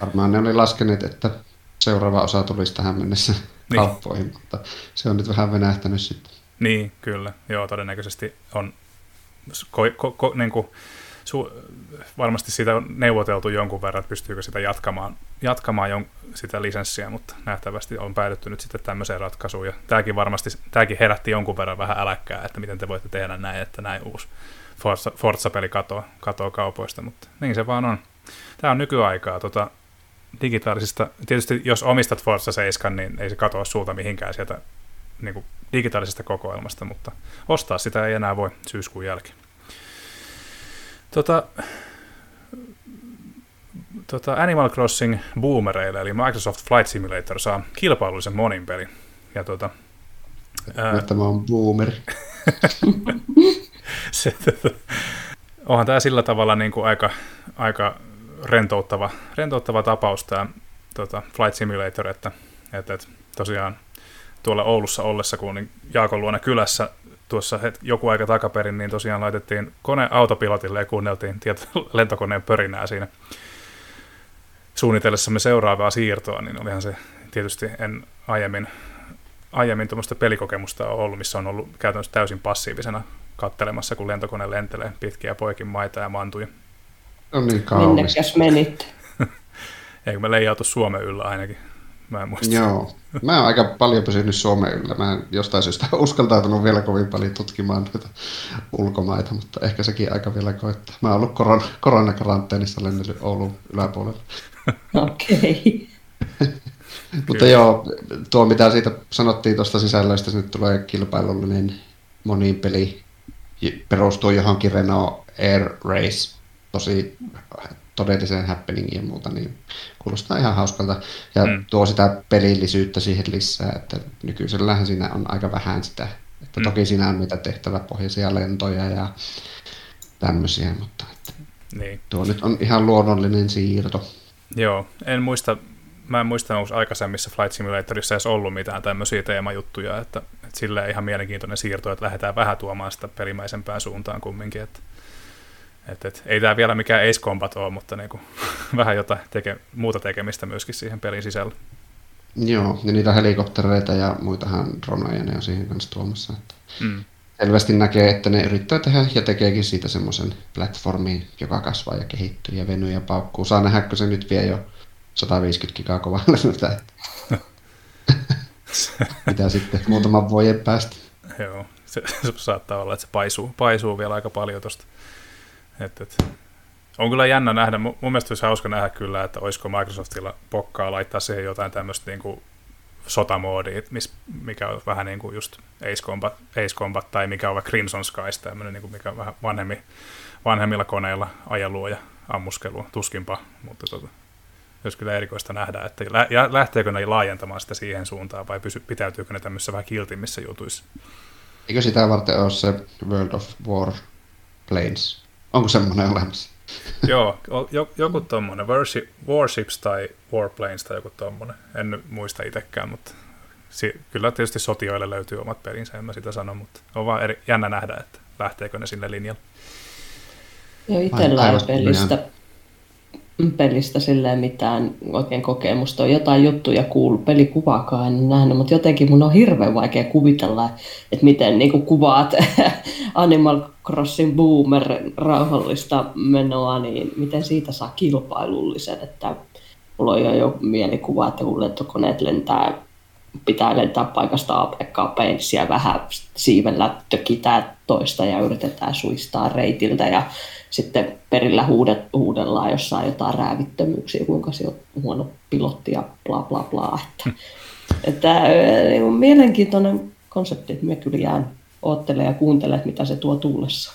Varmaan ne oli laskeneet, että seuraava osa tulisi tähän mennessä niin. kauppoihin, mutta se on nyt vähän venähtänyt sitten. Niin, kyllä. Joo, todennäköisesti on ko, ko, ko, niin kuin, su, varmasti siitä on neuvoteltu jonkun verran, että pystyykö sitä jatkamaan, jatkamaan jon, sitä lisenssiä, mutta nähtävästi on päädytty nyt sitten tämmöiseen ratkaisuun. Ja tämäkin varmasti, tämäkin herätti jonkun verran vähän äläkkää, että miten te voitte tehdä näin, että näin uusi Forza, Forza-peli katoaa, katoaa kaupoista, mutta niin se vaan on. Tämä on nykyaikaa. Tota, digitaalisista, tietysti jos omistat Forza 7, niin ei se katoa sulta mihinkään sieltä niin kuin digitaalisesta kokoelmasta, mutta ostaa sitä ei enää voi syyskuun jälkeen. Tota, tota Animal Crossing boomereille, eli Microsoft Flight Simulator saa kilpailullisen monin peli. Ja tota, ää, Tämä on boomer. se, tota, onhan tämä sillä tavalla niin kuin aika, aika rentouttava, rentouttava tapaus tämä tota, Flight Simulator, että, että, että tosiaan tuolla Oulussa ollessa, kun Jaakon luona kylässä tuossa het, joku aika takaperin, niin tosiaan laitettiin kone autopilotille ja kuunneltiin tieto, lentokoneen pörinää siinä suunnitellessamme seuraavaa siirtoa, niin olihan se tietysti en aiemmin, aiemmin tuommoista pelikokemusta ole ollut, missä on ollut käytännössä täysin passiivisena kattelemassa, kun lentokone lentelee pitkiä poikin maita ja mantuja. On niin kaunis. Minnekäs menit? Eikö me leijautu Suomen yllä ainakin? Mä en muista. Joo. Mä oon aika paljon pysynyt Suomen yllä. Mä en jostain syystä uskaltautunut vielä kovin paljon tutkimaan noita ulkomaita, mutta ehkä sekin aika vielä koittaa. Mä oon ollut koron, koronakaranteenissa lennellyt Oulun yläpuolella. Okei. Mutta joo, tuo mitä siitä sanottiin tuosta sisällöistä, se nyt tulee kilpailullinen moniin peli, perustuu johonkin Renault Air Race, tosi todelliseen happeningiin ja muuta, niin kuulostaa ihan hauskalta. Ja mm. tuo sitä pelillisyyttä siihen lisää, että nykyisellähän siinä on aika vähän sitä. Että mm. Toki siinä on niitä tehtäväpohjaisia lentoja ja tämmöisiä, mutta että niin. tuo nyt on ihan luonnollinen siirto. Joo, en muista, mä en muista, onko aikaisemmissa Flight Simulatorissa edes ollut mitään tämmöisiä teemajuttuja, että, että sillä ihan mielenkiintoinen siirto, että lähdetään vähän tuomaan sitä pelimäisempään suuntaan kumminkin, että et, et, ei tämä vielä mikään Ace Combat ole, mutta niinku, vähän jotain teke, muuta tekemistä myöskin siihen pelin sisällä. Joo, ja niitä helikoptereita ja muitahan droneja ne on siihen kanssa tuomassa. Että mm. Selvästi näkee, että ne yrittää tehdä ja tekeekin siitä semmoisen platformin, joka kasvaa ja kehittyy ja venyy ja paukkuu. Saa nähdä, kun se nyt vie jo 150 gigaa kovalle. Mitä sitten muutaman vuoden päästä. Joo, se, se saattaa olla, että se paisuu, paisuu vielä aika paljon tuosta et, et. On kyllä jännä nähdä, mun mielestä olisi hauska nähdä kyllä, että olisiko Microsoftilla pokkaa laittaa siihen jotain tämmöistä niin kuin sotamoodia, mikä on vähän niin kuin just Ace Combat, Ace Combat tai mikä on vaikka Crimson Skies, tämmöinen, niin kuin mikä on vähän vanhemmi, vanhemmilla koneilla ajelua ja ammuskelua, tuskinpa, mutta tota, olisi kyllä erikoista nähdä, että lähteekö ne laajentamaan sitä siihen suuntaan vai pysy- pitäytyykö ne tämmöisissä vähän kiltimmissä jutuissa. Eikö sitä varten ole se World of War Planes? Onko semmoinen olemassa? Joo, joku tuommoinen, Warships tai Warplanes tai joku tuommoinen. En muista itsekään, mutta si- kyllä tietysti sotioille löytyy omat pelinsä, en mä sitä sano, mutta on vaan eri, jännä nähdä, että lähteekö ne sinne linjalle. Joo, itsellä ei pelistä, pelistä silleen mitään oikein kokemusta. On jotain juttuja kuullut, pelikuvaakaan en nähnyt, mutta jotenkin mun on hirveän vaikea kuvitella, että miten niin kuvaat Animal Crossing Boomer rauhallista menoa, niin miten siitä saa kilpailullisen, että mulla on jo, jo mielikuva, että kun lentokoneet lentää, pitää lentää paikasta A paikkaa ja vähän siivellä tökitään toista ja yritetään suistaa reitiltä ja sitten perillä huudet, huudellaan jossain jotain räävittömyyksiä, kuinka se on huono pilotti ja bla bla bla. Että, että niin mielenkiintoinen konsepti, että me kyllä jään oottelee ja kuuntelee, mitä se tuo tullessa.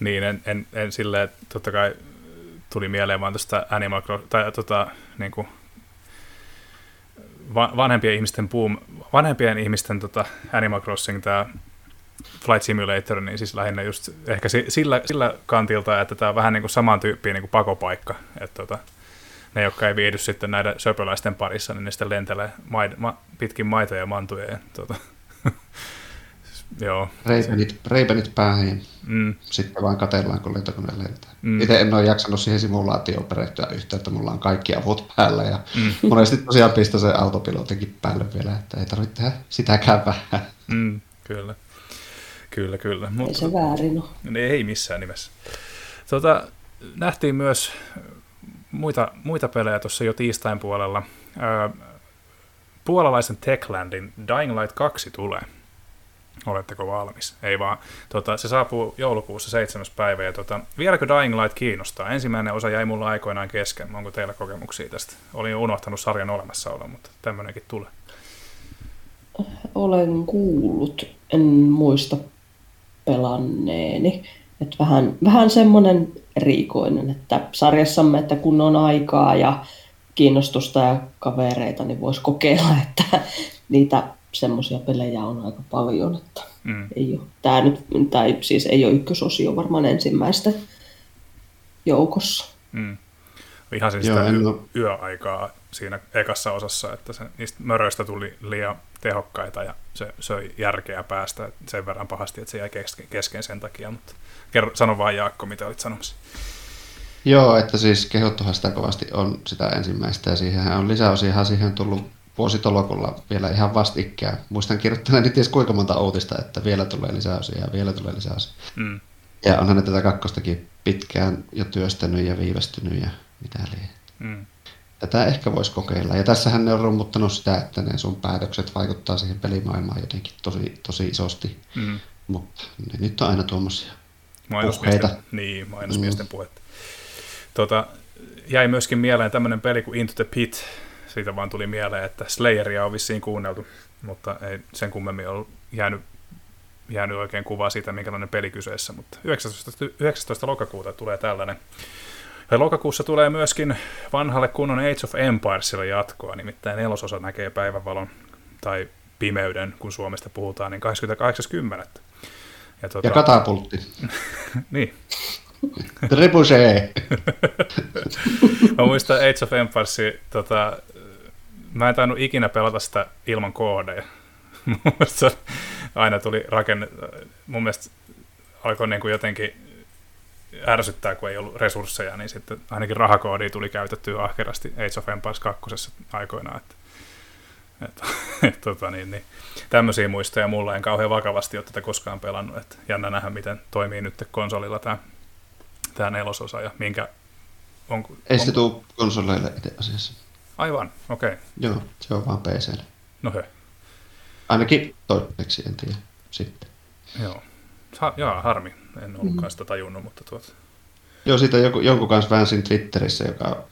Niin, en, en, en silleen, totta kai tuli mieleen vaan tuosta Animal Crossing, tai tota, niin kuin, vanhempien ihmisten boom, vanhempien ihmisten tota Animal Crossing, tämä Flight Simulator, niin siis lähinnä just ehkä sillä, sillä kantilta, että tämä on vähän niin kuin saman tyyppiä niin kuin pakopaikka, että tota, ne, jotka ei viihdy sitten näiden söpöläisten parissa, niin ne sitten lentelee maid, ma, pitkin maita ja mantuja. Ja, tota, Joo. Reipenit, reipenit päähän ja mm. sitten vaan katellaan, kun lentokone lentää. Mm. Itse en ole jaksanut siihen simulaatioon perehtyä yhtä, että mulla on kaikki avut päällä ja mm. monesti tosiaan pistä se autopilotinkin päälle vielä, että ei tarvitse tehdä sitäkään vähän. Mm, kyllä. Kyllä, kyllä. Mutta, ei se väärin ole. Ei missään nimessä. Tota, nähtiin myös muita, muita pelejä tuossa jo tiistain puolella. Öö, puolalaisen Techlandin Dying Light 2 tulee. Oletteko valmis? Ei vaan. Tota, se saapuu joulukuussa 7. päivä. Ja tota, vieläkö Dying Light kiinnostaa? Ensimmäinen osa jäi mulla aikoinaan kesken. Onko teillä kokemuksia tästä? Olin unohtanut sarjan olemassaolon, mutta tämmöinenkin tulee. Olen kuullut, en muista pelanneeni. Et vähän, vähän semmoinen erikoinen, että sarjassamme, että kun on aikaa ja kiinnostusta ja kavereita, niin voisi kokeilla, että niitä semmoisia pelejä on aika paljon, että mm. ei ole, tämä nyt, tai siis ei ole ykkösosio varmaan ensimmäistä joukossa. Mm. Ihan siis sitä yö, yöaikaa siinä ekassa osassa, että se, niistä möröistä tuli liian tehokkaita ja se söi järkeä päästä sen verran pahasti, että se jäi kesken, kesken sen takia, mutta kerro, sano vaan Jaakko, mitä olit sanomassa. Joo, että siis kehuttuhan sitä kovasti on sitä ensimmäistä ja siihen on lisäosiahan siihen tullut vuositolokulla vielä ihan vastikään. Muistan kirjoittaneeni ties kuinka monta uutista, että vielä tulee lisäysiä ja vielä tulee lisäysiä. Mm. Ja onhan ne tätä kakkostakin pitkään jo työstänyt ja viivästynyt ja mitä liian. Mm. Tätä ehkä voisi kokeilla. Ja tässähän ne on rummuttanut sitä, että ne sun päätökset vaikuttaa siihen pelimaailmaan jotenkin tosi, tosi isosti. Mm. Mutta ne nyt on aina tuommoisia puheita. Niin, mainosmiesten mm. puhetta. Tota, jäi myöskin mieleen tämmöinen peli kuin Into the Pit. Siitä vaan tuli mieleen, että Slayeria on vissiin kuunneltu, mutta ei sen kummemmin ole jäänyt, jäänyt oikein kuvaa siitä, minkälainen peli kyseessä. Mutta 19. 19. lokakuuta tulee tällainen. Lokakuussa tulee myöskin vanhalle kunnon Age of Empiresille jatkoa, nimittäin nelososa näkee päivänvalon tai pimeyden, kun Suomesta puhutaan, niin 28.10. Ja, tuota... ja katapultti. niin. Trebuchet. mä muistan Age of Empires, tota, mä en tainnut ikinä pelata sitä ilman koodeja. aina tuli rakenne, mun mielestä alkoi niin kuin jotenkin ärsyttää, kun ei ollut resursseja, niin sitten ainakin rahakoodi tuli käytettyä ahkerasti Age of Empires 2 aikoinaan. Että, että, et, tota, niin, niin, tämmöisiä muistoja mulla en kauhean vakavasti ole tätä koskaan pelannut. Että jännä nähdä, miten toimii nyt konsolilla tämä, tämä nelososa ja minkä... On, ei on... se tule konsoleille itse asiassa. Aivan, okei. Okay. Joo, se on vaan PC. No he. Ainakin toiseksi, en tiedä sitten. Joo. Ha, jaa, harmi. En ollutkaan sitä tajunnut, mutta tuot... Joo, siitä joku, jonkun kanssa väänsin Twitterissä, joka...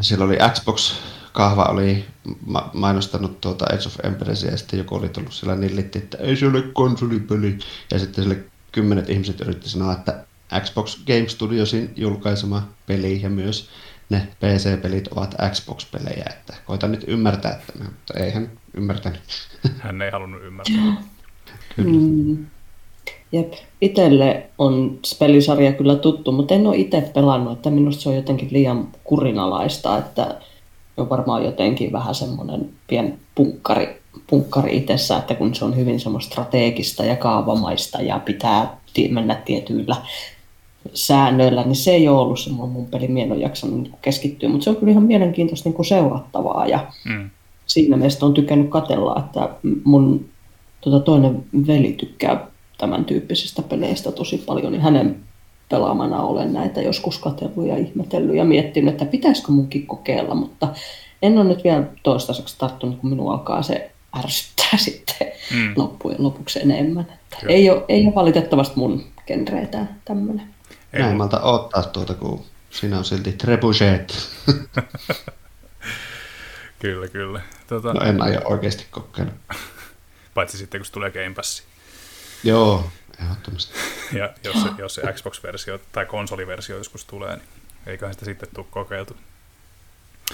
Siellä oli Xbox kahva oli ma- mainostanut tuota Age of Empiresia ja sitten joku oli tullut siellä nillitti, että ei se ole konsolipeli. Ja sitten sille kymmenet ihmiset yritti sanoa, että Xbox Game Studiosin julkaisema peli ja myös ne PC-pelit ovat Xbox-pelejä, että koita nyt ymmärtää, että mutta ei hän ymmärtänyt. Hän ei halunnut ymmärtää. Kyllä. Mm. Jep, itselle on pelisarja kyllä tuttu, mutta en ole itse pelannut, että minusta se on jotenkin liian kurinalaista, että on varmaan jotenkin vähän semmoinen pien punkkari, punkkari itsessä, että kun se on hyvin semmoista strategista ja kaavamaista ja pitää mennä tietyillä säännöillä, niin se ei ole ollut se mun peli, on jaksanut keskittyä, mutta se on kyllä ihan mielenkiintoista niin kuin seurattavaa ja mm. siinä mielessä on tykännyt katella, että mun tota, toinen veli tykkää tämän tyyppisistä peleistä tosi paljon, niin hänen pelaamana olen näitä joskus katsellut ja ihmetellyt ja miettinyt, että pitäisikö munkin kokeilla, mutta en ole nyt vielä toistaiseksi tarttunut, kun minua alkaa se ärsyttää sitten mm. loppujen lopuksi enemmän. Että ei, ole, ei ole valitettavasti mun genreitä tämmöinen. Näin malta ottaa tuota, kun siinä on silti trebuchet. kyllä, kyllä. Tuota... No en aio oikeasti kokeilla. Paitsi sitten, kun se tulee Game Passi. Joo, ehdottomasti. ja jos se, jos se Xbox-versio tai konsoliversio joskus tulee, niin eiköhän sitä sitten tule kokeiltu.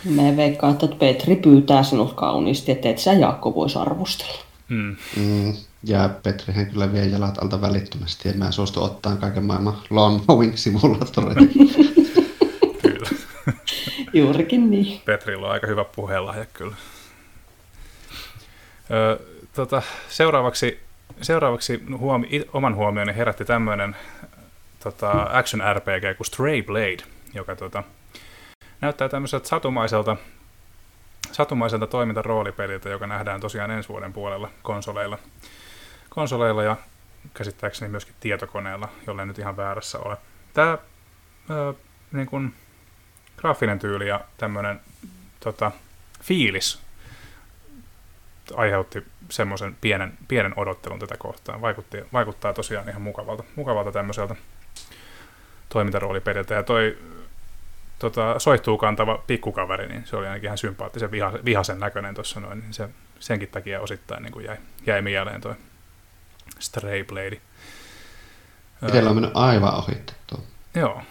Me veikkaan, että Petri pyytää sinut kauniisti, että et sä Jaakko voisi arvostella. Mm. Mm, ja Petrihän kyllä vie jalat alta välittömästi ja mä suostu ottaa kaiken maailman lawn mowing simulaattoreita. kyllä. Juurikin niin. Petrillä on aika hyvä puheenlahja kyllä. Ö, tota, seuraavaksi seuraavaksi huomi, oman huomioni herätti tämmöinen tota, action RPG kuin Stray Blade, joka tota, näyttää tämmöiseltä satumaiselta, satumaiselta toimintaroolipeliltä, joka nähdään tosiaan ensi vuoden puolella konsoleilla, konsoleilla ja käsittääkseni myöskin tietokoneella, jolle nyt ihan väärässä ole. Tämä niin kuin, graafinen tyyli ja tämmöinen tota, fiilis aiheutti semmoisen pienen, pienen odottelun tätä kohtaan. Vaikutti, vaikuttaa tosiaan ihan mukavalta, mukavalta tämmöiseltä toimintaroolipeliltä. Ja toi tota, soihtuu kantava pikkukaveri, niin se oli ainakin ihan sympaattisen viha, vihasen näköinen tuossa noin, niin se senkin takia osittain niin kuin jäi, jäi mieleen toi Stray Blade. Itsellä on mennyt aivan ohitettu. Joo,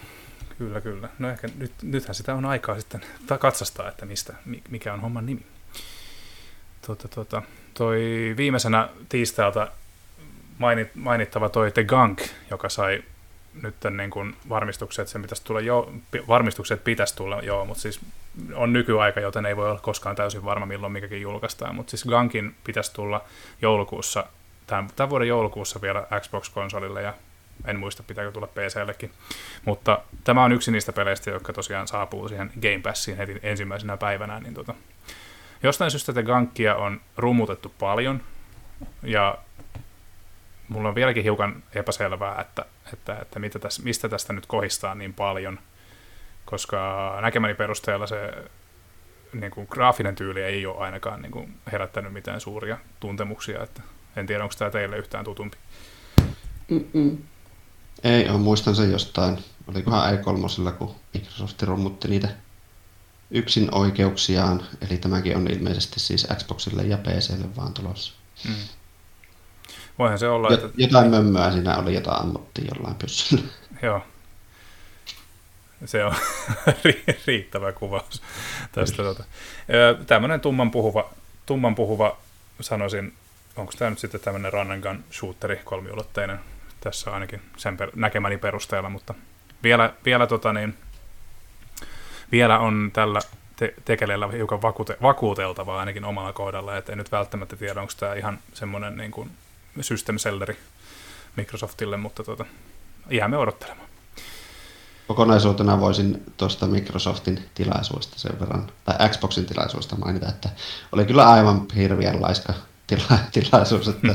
kyllä, kyllä. No ehkä nyt, nythän sitä on aikaa sitten katsastaa, että mistä, mikä on homman nimi. Tota, tota, toi viimeisenä tiistailta mainit, mainittava toi The Gunk, joka sai nyt niin kuin varmistukset, sen pitäisi tulla jo, varmistukset pitäisi tulla joo, mutta siis on nykyaika, joten ei voi olla koskaan täysin varma, milloin mikäkin julkaistaan, mutta siis Gunkin pitäisi tulla joulukuussa, tämän, tämän vuoden joulukuussa vielä Xbox-konsolille ja En muista, pitääkö tulla PCllekin. Mutta tämä on yksi niistä peleistä, jotka tosiaan saapuu siihen Game Passiin heti ensimmäisenä päivänä. Niin tota, jostain syystä tätä gankkia on rummutettu paljon, ja mulla on vieläkin hiukan epäselvää, että, että, että mitä täs, mistä tästä nyt kohistaa niin paljon, koska näkemäni perusteella se niin kuin, graafinen tyyli ei ole ainakaan niin kuin, herättänyt mitään suuria tuntemuksia, että en tiedä, onko tämä teille yhtään tutumpi. Mm-mm. Ei ole, muistan sen jostain. Olikohan E3, kun Microsoft rummutti niitä yksin oikeuksiaan, eli tämäkin on ilmeisesti siis Xboxille ja PClle vaan tulossa. Mm. Voihan se olla, että... Jotain mömmöä siinä oli, jota ammuttiin jollain pyssyllä. Joo. Se on riittävä kuvaus tästä. Tuota. Tämmöinen tumman puhuva, tumman puhuva, sanoisin, onko tämä nyt sitten tämmöinen run and gun shooteri kolmiulotteinen tässä ainakin sen per, näkemäni perusteella, mutta vielä, vielä, tota niin, vielä on tällä te- tekeleellä hiukan vakuute- vakuuteltavaa ainakin omalla kohdalla, että en nyt välttämättä tiedä, onko tämä ihan semmoinen niin kuin system selleri Microsoftille, mutta tota, jäämme odottelemaan. Kokonaisuutena voisin tuosta Microsoftin tilaisuudesta sen verran, tai Xboxin tilaisuudesta mainita, että oli kyllä aivan hirviän laiska tila- tilaisuus, että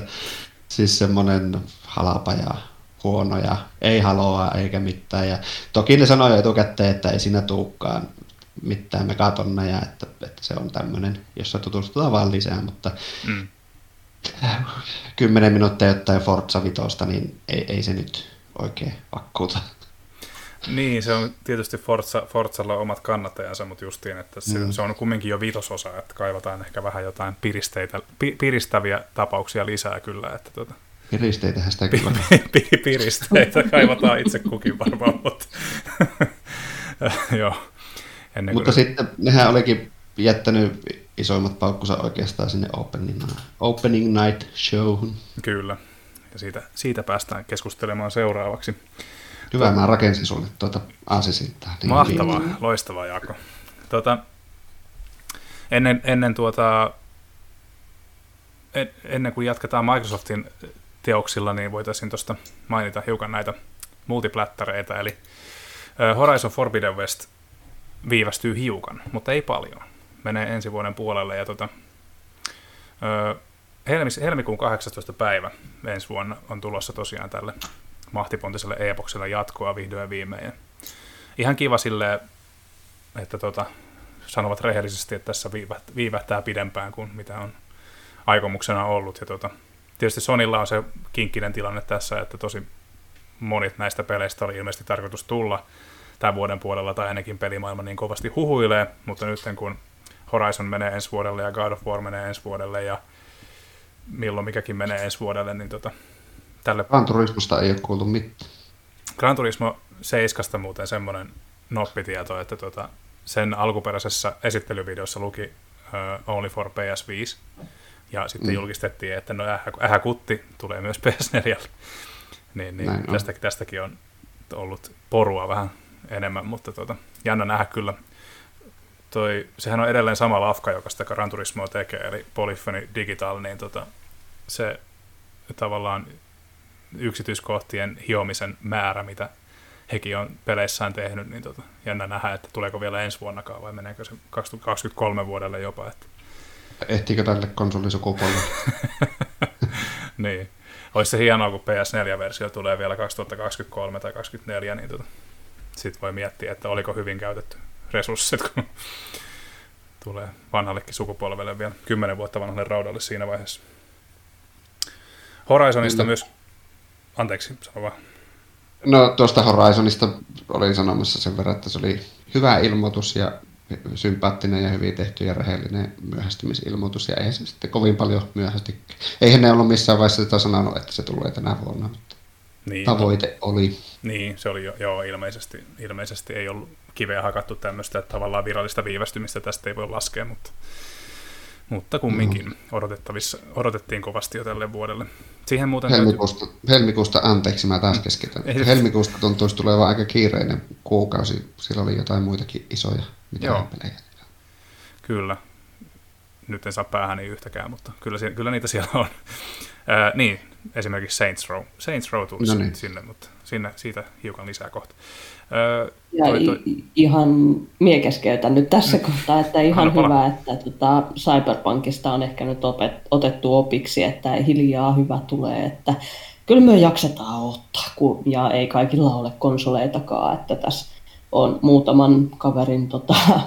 siis semmoinen halapa ja huono ja ei haloa eikä mitään. Ja toki ne sanoi jo etukäteen, että ei siinä tuukkaan mitään megatonneja, että, että se on tämmöinen, jossa tutustutaan vaan lisää, mutta mm. 10 minuuttia jotain Forza Vitosta, niin ei, ei se nyt oikein vakkuuta. Niin, se on tietysti Forza, Forzalla omat kannattajansa, mutta justiin, että se, mm. se on kumminkin jo viitososa, että kaivataan ehkä vähän jotain piristeitä, pi, piristäviä tapauksia lisää kyllä. Että tuota. Piristeitähän sitä kyllä. Piristeitä kaivataan itse kukin varmaan, mutta joo. Ennen mutta sitten nehän olikin jättänyt isoimmat paukkunsa oikeastaan sinne opening, opening night showhun. Kyllä, ja siitä, siitä päästään keskustelemaan seuraavaksi. Hyvä, mä rakensin sulle tuota aasisiltaa. Niin Mahtavaa, hyvin. loistavaa Jaakko. Tuota, ennen, ennen, tuota, en, ennen kuin jatketaan Microsoftin teoksilla, niin voitaisiin tuosta mainita hiukan näitä multiplattareita, eli Horizon Forbidden West viivästyy hiukan, mutta ei paljon. Menee ensi vuoden puolelle ja tota, helmikuun 18. päivä ensi vuonna on tulossa tosiaan tälle mahtipontiselle epokselle jatkoa vihdoin ja viimein. Ihan kiva silleen, että tota, sanovat rehellisesti, että tässä viivähtää pidempään kuin mitä on aikomuksena ollut. Ja tota, tietysti Sonilla on se kinkkinen tilanne tässä, että tosi monet näistä peleistä oli ilmeisesti tarkoitus tulla tämän vuoden puolella, tai ainakin pelimaailma niin kovasti huhuilee, mutta nyt kun Horizon menee ensi vuodelle ja God of War menee ensi vuodelle ja milloin mikäkin menee ensi vuodelle, niin tota, tälle... Gran Turismosta ei ole kuultu mitään. Gran Turismo 7 muuten semmoinen noppitieto, että tota, sen alkuperäisessä esittelyvideossa luki uh, Only for PS5, ja sitten mm. julkistettiin, että no ähä, kutti tulee myös PS4. niin, niin tästäkin, tästäkin on ollut porua vähän enemmän, mutta tota, jännä nähdä kyllä. Toi, sehän on edelleen sama lafka, joka sitä Gran Turismoa tekee, eli Polyphony Digital, niin tota, se tavallaan yksityiskohtien hiomisen määrä, mitä hekin on peleissään tehnyt, niin tota, jännä nähdä, että tuleeko vielä ensi vuonnakaan vai meneekö se 2023 vuodelle jopa. Että... Ehtiikö tälle konsolisukupolvelle? niin. Olisi se hienoa, kun PS4-versio tulee vielä 2023 tai 2024, niin tota, sitten voi miettiä, että oliko hyvin käytetty resurssit, kun tulee vanhallekin sukupolvelle vielä kymmenen vuotta vanhalle raudalle siinä vaiheessa. Horizonista mm. myös Anteeksi, sano vaan. No tuosta Horizonista olin sanomassa sen verran, että se oli hyvä ilmoitus ja sympaattinen ja hyvin tehty ja rehellinen myöhästymisilmoitus, ja ei se sitten kovin paljon myöhästi. Eihän ne ollut missään vaiheessa sitä sanonut, että se tulee tänä vuonna, mutta niin, tavoite no, oli. Niin, se oli jo, joo, ilmeisesti, ilmeisesti ei ollut kiveä hakattu tämmöistä, että tavallaan virallista viivästymistä tästä ei voi laskea, mutta mutta kumminkin no. odotettavissa, odotettiin kovasti jo tälle vuodelle. Siihen muuten helmikuusta, täytyy... helmikuusta, anteeksi, mä taas mm. keskitän. Ei, helmikuusta tuntuisi tulevan aika kiireinen kuukausi. Siellä oli jotain muitakin isoja mitä Joo. pelejä. Kyllä. Nyt en saa päähän niin yhtäkään, mutta kyllä, kyllä niitä siellä on. Ää, niin, esimerkiksi Saints Row. Saints Row tuli No niin. sinne, mutta sinne, siitä hiukan lisää kohta. Öö, Ja toi, toi, ihan mie keskeytän nyt tässä kohtaa, että ihan Anna hyvä, että tota Cyberpunkista on ehkä nyt opet, otettu opiksi, että hiljaa hyvä tulee, että kyllä me jaksetaan ottaa, kun, ja ei kaikilla ole konsoleitakaan, että tässä on muutaman kaverin tota,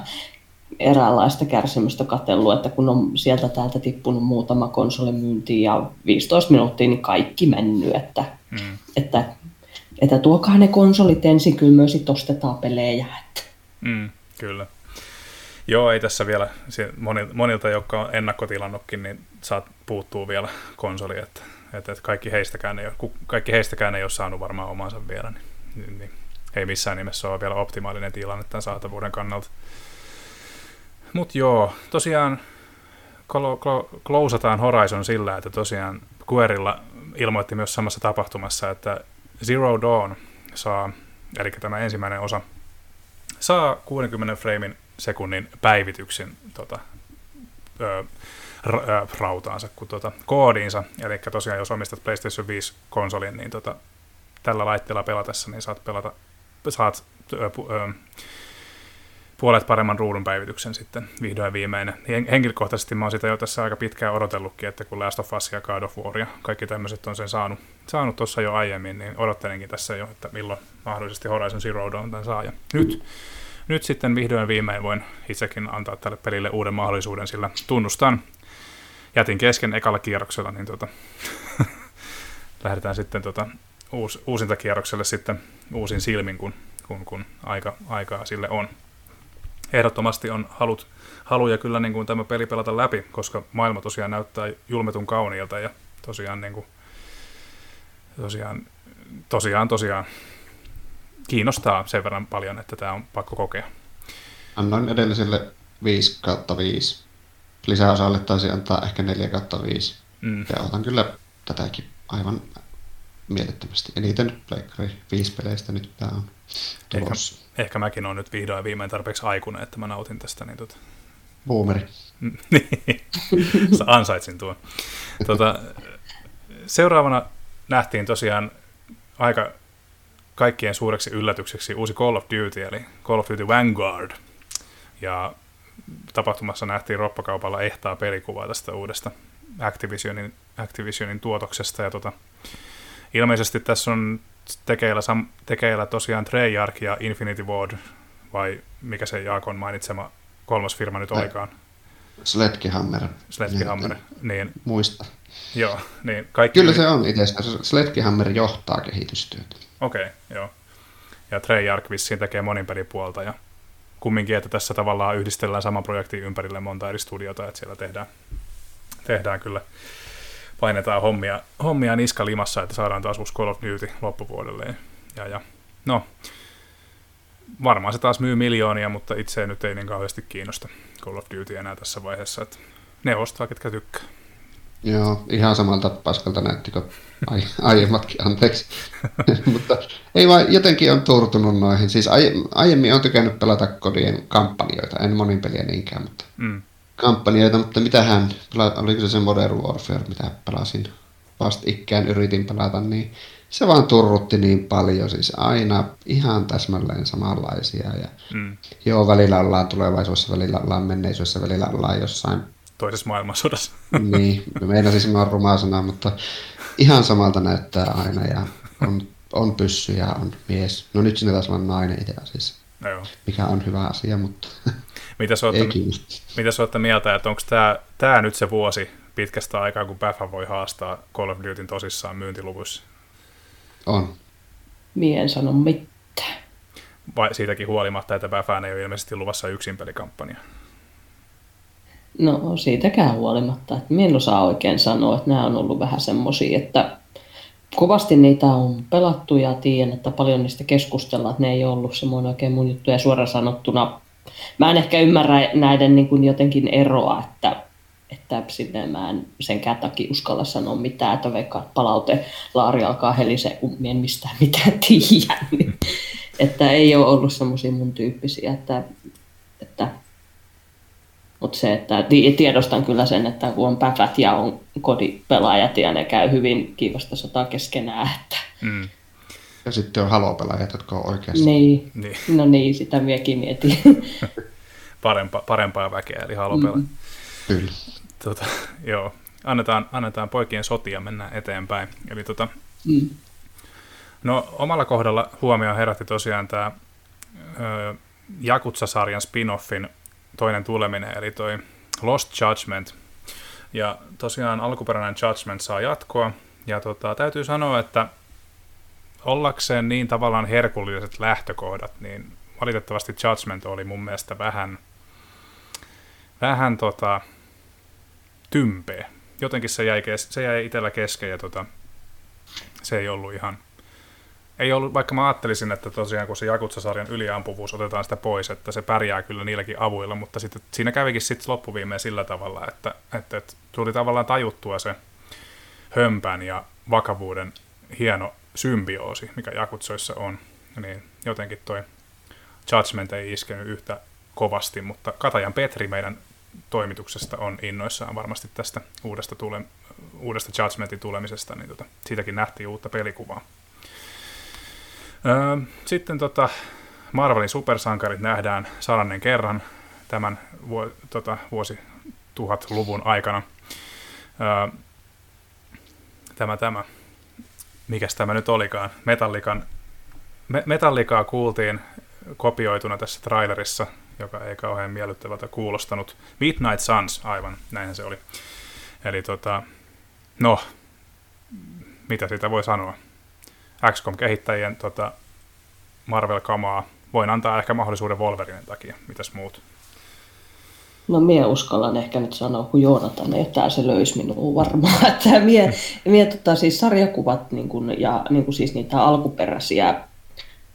eräänlaista kärsimystä katsellut, että kun on sieltä täältä tippunut muutama konsoli myyntiin ja 15 minuuttia, niin kaikki mennyt, että, mm, että, että tuokaa ne konsolit ensin, kyllä sitten ostetaan pelejä, että. Mm, kyllä. Joo, ei tässä vielä, monilta, jotka on ennakkotilannutkin, niin saat puuttuu vielä konsoli, että, että, kaikki, heistäkään ei ole, kaikki heistäkään ei ole saanut varmaan omansa vielä, niin, niin, niin ei missään nimessä ole vielä optimaalinen tilanne tämän saatavuuden kannalta. Mutta joo, tosiaan klo, klo, klousataan Horizon sillä, että tosiaan Guerilla ilmoitti myös samassa tapahtumassa, että Zero Dawn saa, eli tämä ensimmäinen osa, saa 60 framein sekunnin päivityksen tota, ö, ra- ö, rautaansa kuin tota, koodiinsa. Eli tosiaan jos omistat PlayStation 5-konsolin, niin tota, tällä laitteella pelatessa niin saat pelata saat puolet paremman ruudun päivityksen sitten vihdoin viimein. Hen- Henkilökohtaisesti mä oon sitä jo tässä aika pitkään odotellutkin, että kun Last of Us ja God of War ja kaikki tämmöiset on sen saanut, saanut tuossa jo aiemmin, niin odottelenkin tässä jo, että milloin mahdollisesti Horizon Zero Dawn tämän saa. Ja nyt, nyt sitten vihdoin viimein voin itsekin antaa tälle pelille uuden mahdollisuuden, sillä tunnustan, jätin kesken ekalla kierroksella, niin tota, lähdetään sitten tota, uus, uusintakierrokselle sitten uusin silmin, kun, kun, kun aika, aikaa sille on. Ehdottomasti on halut, haluja kyllä niin kuin tämä peli pelata läpi, koska maailma tosiaan näyttää julmetun kauniilta ja tosiaan, niin kuin, tosiaan, tosiaan, tosiaan kiinnostaa sen verran paljon, että tämä on pakko kokea. Annoin edelliselle 5 kautta 5. Lisäosalle taisi antaa ehkä 4 kautta 5. Mm. Ja otan kyllä tätäkin aivan mielettömästi. Eniten Pleikkari 5 peleistä nyt tämä on tulossa. Ehkä mäkin on nyt vihdoin viimein tarpeeksi aikuinen, että mä nautin tästä. Niin tota, Boomeri. Niin, ansaitsin tuon. Tota, seuraavana nähtiin tosiaan aika kaikkien suureksi yllätykseksi uusi Call of Duty, eli Call of Duty Vanguard. Ja tapahtumassa nähtiin roppakaupalla ehtaa pelikuvaa tästä uudesta Activisionin, Activisionin tuotoksesta. Ja tota, ilmeisesti tässä on tekeillä, sam- tekeillä tosiaan Treyarch ja Infinity Ward, vai mikä se Jaakon mainitsema kolmas firma nyt olikaan, Sledgehammer. Sledgehammer. En Niin, Muista. joo, niin kaikki... Kyllä se on itse asiassa. Sledgehammer johtaa kehitystyötä. Okei, okay, joo. Ja Treyarch vissiin tekee monin pelipuolta ja kumminkin, että tässä tavallaan yhdistellään saman projektin ympärille monta eri studiota, että siellä tehdään, tehdään kyllä, painetaan hommia, hommia niska limassa, että saadaan taas uusi Call of Duty loppuvuodelle. Ja, ja no, varmaan se taas myy miljoonia, mutta itse nyt ei niin kauheasti kiinnosta Call of Duty enää tässä vaiheessa, että ne ostaa, ketkä tykkää. Joo, ihan samalta paskalta näytti kuin ai, aiemmatkin, anteeksi. Mutta ei vaan jotenkin on turtunut noihin. Siis aie, aiemmin on tykännyt pelata kodien kampanjoita, en monin peliä niinkään, mutta Mm. Kampanjoita, mutta mitähän, oliko se se Modern Warfare, mitä pelasin vastikään, yritin pelata, niin se vaan turrutti niin paljon, siis aina ihan täsmälleen samanlaisia. Ja Mm. joo, välillä ollaan tulevaisuudessa, välillä ollaan menneisyydessä, välillä ollaan jossain Toisessa maailmansodassa. niin, meinasin sanoa rumaa sanaa, mutta ihan samalta näyttää aina ja on, on pyssy ja on mies. No nyt sinne taas on nainen itse asiassa, no joo. mikä on hyvä asia, mutta Mitä sä kiinnosta. mitä sä olette mieltä, että onko tämä tää nyt se vuosi pitkästä aikaa, kun BAFA voi haastaa Call of Dutyn tosissaan myyntiluvuissa? On. Mie en sano mitään. Vai siitäkin huolimatta, että BAFAan ei ole ilmeisesti luvassa yksin pelikampanja? No siitäkään huolimatta, että minä en osaa oikein sanoa, että nämä on ollut vähän semmoisia, että kovasti niitä on pelattu ja tiedän, että paljon niistä keskustellaan, että ne ei ole ollut semmoinen oikein mun juttu. Ja suoraan sanottuna, mä en ehkä ymmärrä näiden niin kuin jotenkin eroa, että, että sinne mä en senkään takia uskalla sanoa mitään, että vaikka palaute laari alkaa helisee, kun en mistään mitään tiedä. Niin, että ei ole ollut semmoisia mun tyyppisiä, että, että Mutta se, että tiedostan kyllä sen, että kun on päfät ja on kodipelaajat ja ne käy hyvin kiivasta sotaa keskenään. Että... Mm. Ja sitten on halopelaajat, jotka on oikeasti. Niin. niin. No niin, sitä miekin mietin. Parempa, parempaa väkeä, eli halopela. Mm. Kyllä. Tota, joo, annetaan, annetaan poikien sotia mennä eteenpäin. Eli tota, mm. No omalla kohdalla huomioon herätti tosiaan tämä Jakutsa-sarjan spin-offin toinen tuleminen, eli toi Lost Judgment. Ja tosiaan alkuperäinen Judgment saa jatkoa, ja tota, täytyy sanoa, että ollakseen niin tavallaan herkulliset lähtökohdat, niin valitettavasti Judgment oli mun mielestä vähän, vähän tota, tympeä. Jotenkin se jäi, kes- se jäi itsellä kesken ja tota, se ei ollut ihan, ei ollut, vaikka mä ajattelisin, että tosiaan kun se Jakutsa-sarjan yliampuvuus otetaan sitä pois, että se pärjää kyllä niilläkin avuilla, mutta sitten siinä kävikin sitten loppuviimeen sillä tavalla, että, että, että tuli tavallaan tajuttua se hömpän ja vakavuuden hieno symbioosi, mikä Jakutsoissa on, niin jotenkin toi Judgment ei iskenyt yhtä kovasti, mutta Katajan Petri meidän toimituksesta on innoissaan varmasti tästä uudesta, tule, uudesta Judgmentin tulemisesta, niin tota, siitäkin nähtiin uutta pelikuvaa. Öö, sitten tota, Marvelin supersankarit nähdään sadannen kerran tämän vuo, tota, vuosi luvun aikana. Öö, tämä, tämä, mikäs tämä nyt olikaan, Metallikan, me, Metallikaa kuultiin kopioituna tässä trailerissa, joka ei kauhean miellyttävältä kuulostanut. Midnight Suns, aivan, näinhän se oli. Eli tota, no, mitä siitä voi sanoa? XCOM-kehittäjien tota, Marvel-kamaa. Voin antaa ehkä mahdollisuuden Wolverinen takia. Mitäs muut? No mie uskallan ehkä nyt sanoa, kun Joonatan, että se löysi minua varmaan. Että mie, mie tota, siis sarjakuvat niin kun, ja niin kun siis niitä alkuperäisiä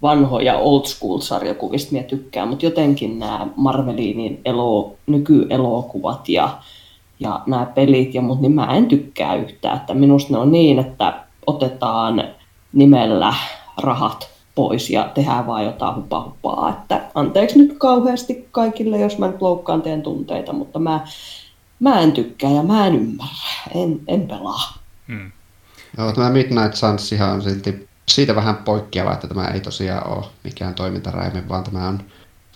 vanhoja old school sarjakuvista mie tykkään, mutta jotenkin nämä Marvelinin elo, nykyelokuvat ja, ja nämä pelit ja mut, niin mä en tykkää yhtään. Että minusta ne on niin, että otetaan nimellä rahat pois ja tehdään vaan jotain hupahupaa. Että anteeksi nyt kauheasti kaikille, jos mä nyt loukkaan teidän tunteita, mutta mä, mä en tykkää ja mä en ymmärrä. En, en pelaa. Hmm. Joo, tämä Midnight Sunsihan on silti siitä vähän poikkeava, että tämä ei tosiaan ole mikään toimintaräime, vaan tämä on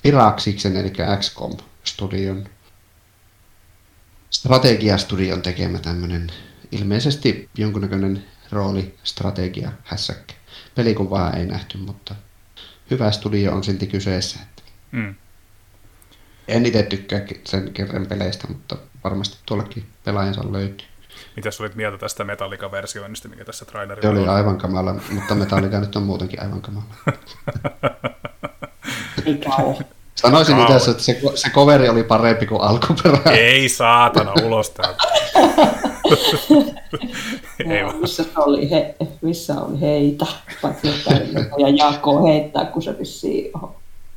Firaksiksen, eli XCOM-studion strategiastudion tekemä tämmöinen ilmeisesti jonkunnäköinen roolistrategia hässäkkä. Pelikuvaa ei nähty, mutta hyvä studio on silti kyseessä. Mm. En itse tykkää sen kerran peleistä, mutta varmasti tuollakin pelaajansa löytyy. Mitä olit mieltä tästä Metallica-versioinnista, mikä tässä trailerilla Se oli aivan kamala, mutta Metallica nyt on muutenkin aivan kamala. Sanoisin itse että se, se coveri oli parempi kuin alkuperä. Ei saatana, ulos täältä. Ei no, missä, oli he, missä oli heitä, paitsi ja Jaakko heittää, kun se vissiin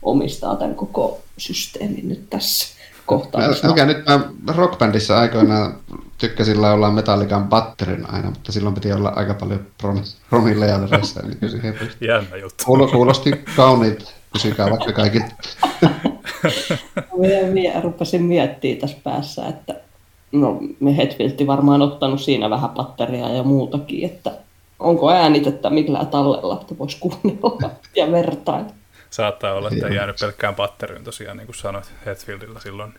omistaa tämän koko systeemin nyt tässä kohtaa. Mikä nyt mä rockbändissä aikoinaan tykkäsin laulaa Metallican Batterin aina, mutta silloin piti olla aika paljon promilleja veressä. Niin Jännä juttu. Kuulosti kauniit, kysykää vaikka kaikilta. minä, minä rupesin miettimään tässä päässä, että no Hetfiltti varmaan ottanut siinä vähän patteria ja muutakin, että onko äänitettä millään tallella, että voisi kuunnella ja vertailla. Saattaa olla, että ei jäänyt pelkkään patteriin tosiaan, niin kuin sanoit Hetfieldillä silloin.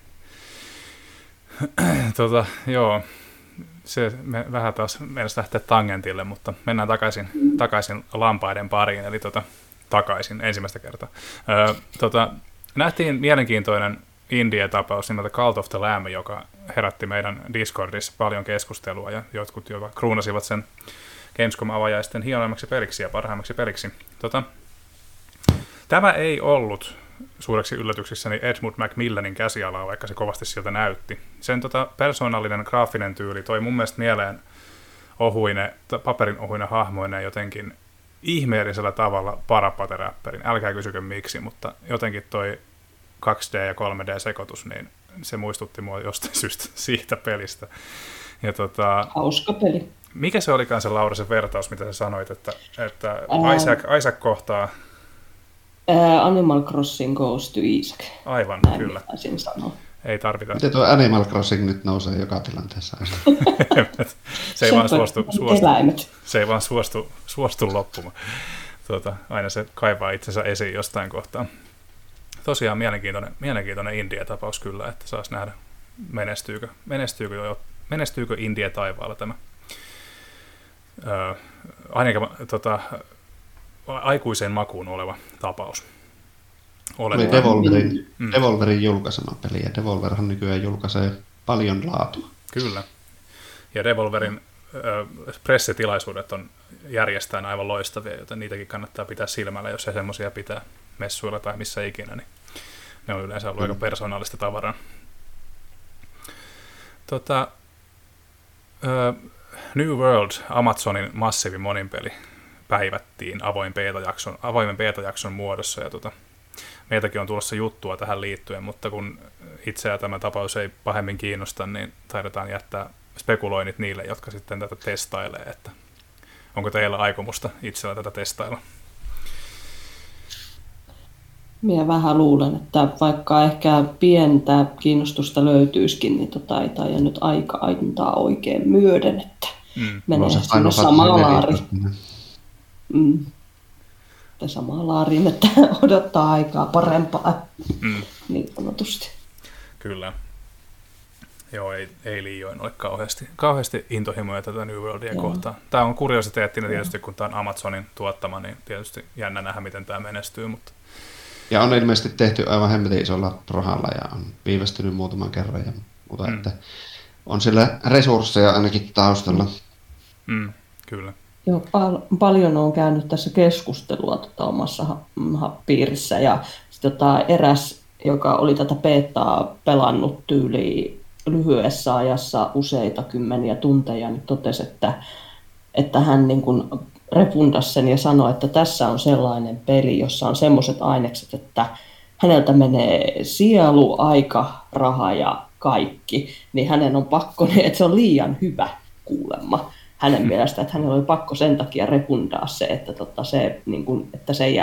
tota, joo, se me vähän taas meidän lähteä tangentille, mutta mennään takaisin, takaisin lampaiden pariin, eli tota, takaisin ensimmäistä kertaa. Öö, tota, nähtiin mielenkiintoinen Indie-tapaus nimeltä Cult of the Lamb, joka herätti meidän Discordissa paljon keskustelua ja jotkut jopa kruunasivat sen Gamescom-avajaisten hienoimmaksi peliksi ja parhaimmaksi peliksi. Tota, tämä ei ollut suureksi yllätyksessäni Edmund Macmillanin käsialaa, vaikka se kovasti sieltä näytti. Sen tota, persoonallinen graafinen tyyli toi mun mielestä mieleen ohuine, paperin ohuine hahmoine jotenkin ihmeellisellä tavalla parapateräppärin. Älkää kysykö miksi, mutta jotenkin toi 2D ja 3D-sekoitus, niin se muistutti mua jostain syystä siitä pelistä. Ja tota, Hauska peli. Mikä se olikaan se Laura se vertaus, mitä sä sanoit, että, että Ää... Isaac, Isaac kohtaa... Ää, Animal Crossing goes to Isaac. Aivan, Näin kyllä. sanoa. ei tarvita. Miten tuo Animal Crossing nyt nousee joka tilanteessa? se ei vaan suostu, suostu, se ei vaan suostu, suostu loppumaan. Tuota, aina se kaivaa itsensä esiin jostain kohtaa. Tosiaan mielenkiintoinen, mielenkiintoinen India-tapaus kyllä, että saas nähdä, menestyykö, menestyykö, jo, menestyykö India taivaalla tämä. Öö, ainakin tota, aikuiseen makuun oleva tapaus. Oli Devolverin, mm. Devolverin julkaisema peli, ja Devolverhan nykyään julkaisee paljon laatua. Kyllä. Ja Devolverin ö, pressitilaisuudet on järjestään aivan loistavia, joten niitäkin kannattaa pitää silmällä, jos ei semmoisia pitää messuilla tai missä ikinä, niin ne on yleensä ollut mm. aika persoonallista tavaraa. Tota, ö, New World, Amazonin massiivi moninpeli, päivättiin avoin beta-jakson, avoimen beta-jakson muodossa, ja tota, meiltäkin on tulossa juttua tähän liittyen, mutta kun itseä tämä tapaus ei pahemmin kiinnosta, niin taidetaan jättää spekuloinnit niille, jotka sitten tätä testailee, että onko teillä aikomusta itsellä tätä testailla? Minä vähän luulen, että vaikka ehkä pientä kiinnostusta löytyisikin, niin tota ei taida nyt aika antaa oikein myöden, että mm. menee no, sinne samaan laariin. Mm. Samaan laariin, että odottaa aikaa parempaa, mm. niin sanotusti. Kyllä. Joo, ei, ei liioin ole kauheasti, kauheasti intohimoja tätä New Worldia Joo. kohtaan. Tämä on kuriositeettina tietysti, kun tämä on Amazonin tuottama, niin tietysti jännä nähdä, miten tämä menestyy. Mutta... Ja on ilmeisesti tehty aivan hemmetin isolla rahalla ja on viivästynyt muutaman kerran ja muuta, mm. että on sillä resursseja ainakin taustalla. Mm, kyllä. Joo, pal- paljon on käynyt tässä keskustelua tota, omassa ha- ha- piirissä ja sit, tota, eräs, joka oli tätä peettaa pelannut tyyliin lyhyessä ajassa useita kymmeniä tunteja, niin totesi, että, että hän niin kuin refundasi sen ja sanoi, että tässä on sellainen peli, jossa on semmoiset ainekset, että häneltä menee sielu, aika, raha ja kaikki, niin hänen on pakko, että se on liian hyvä kuulemma hänen mielestä, että hänellä oli pakko sen takia refundaa se, että, tota, se, niin kuin, että sen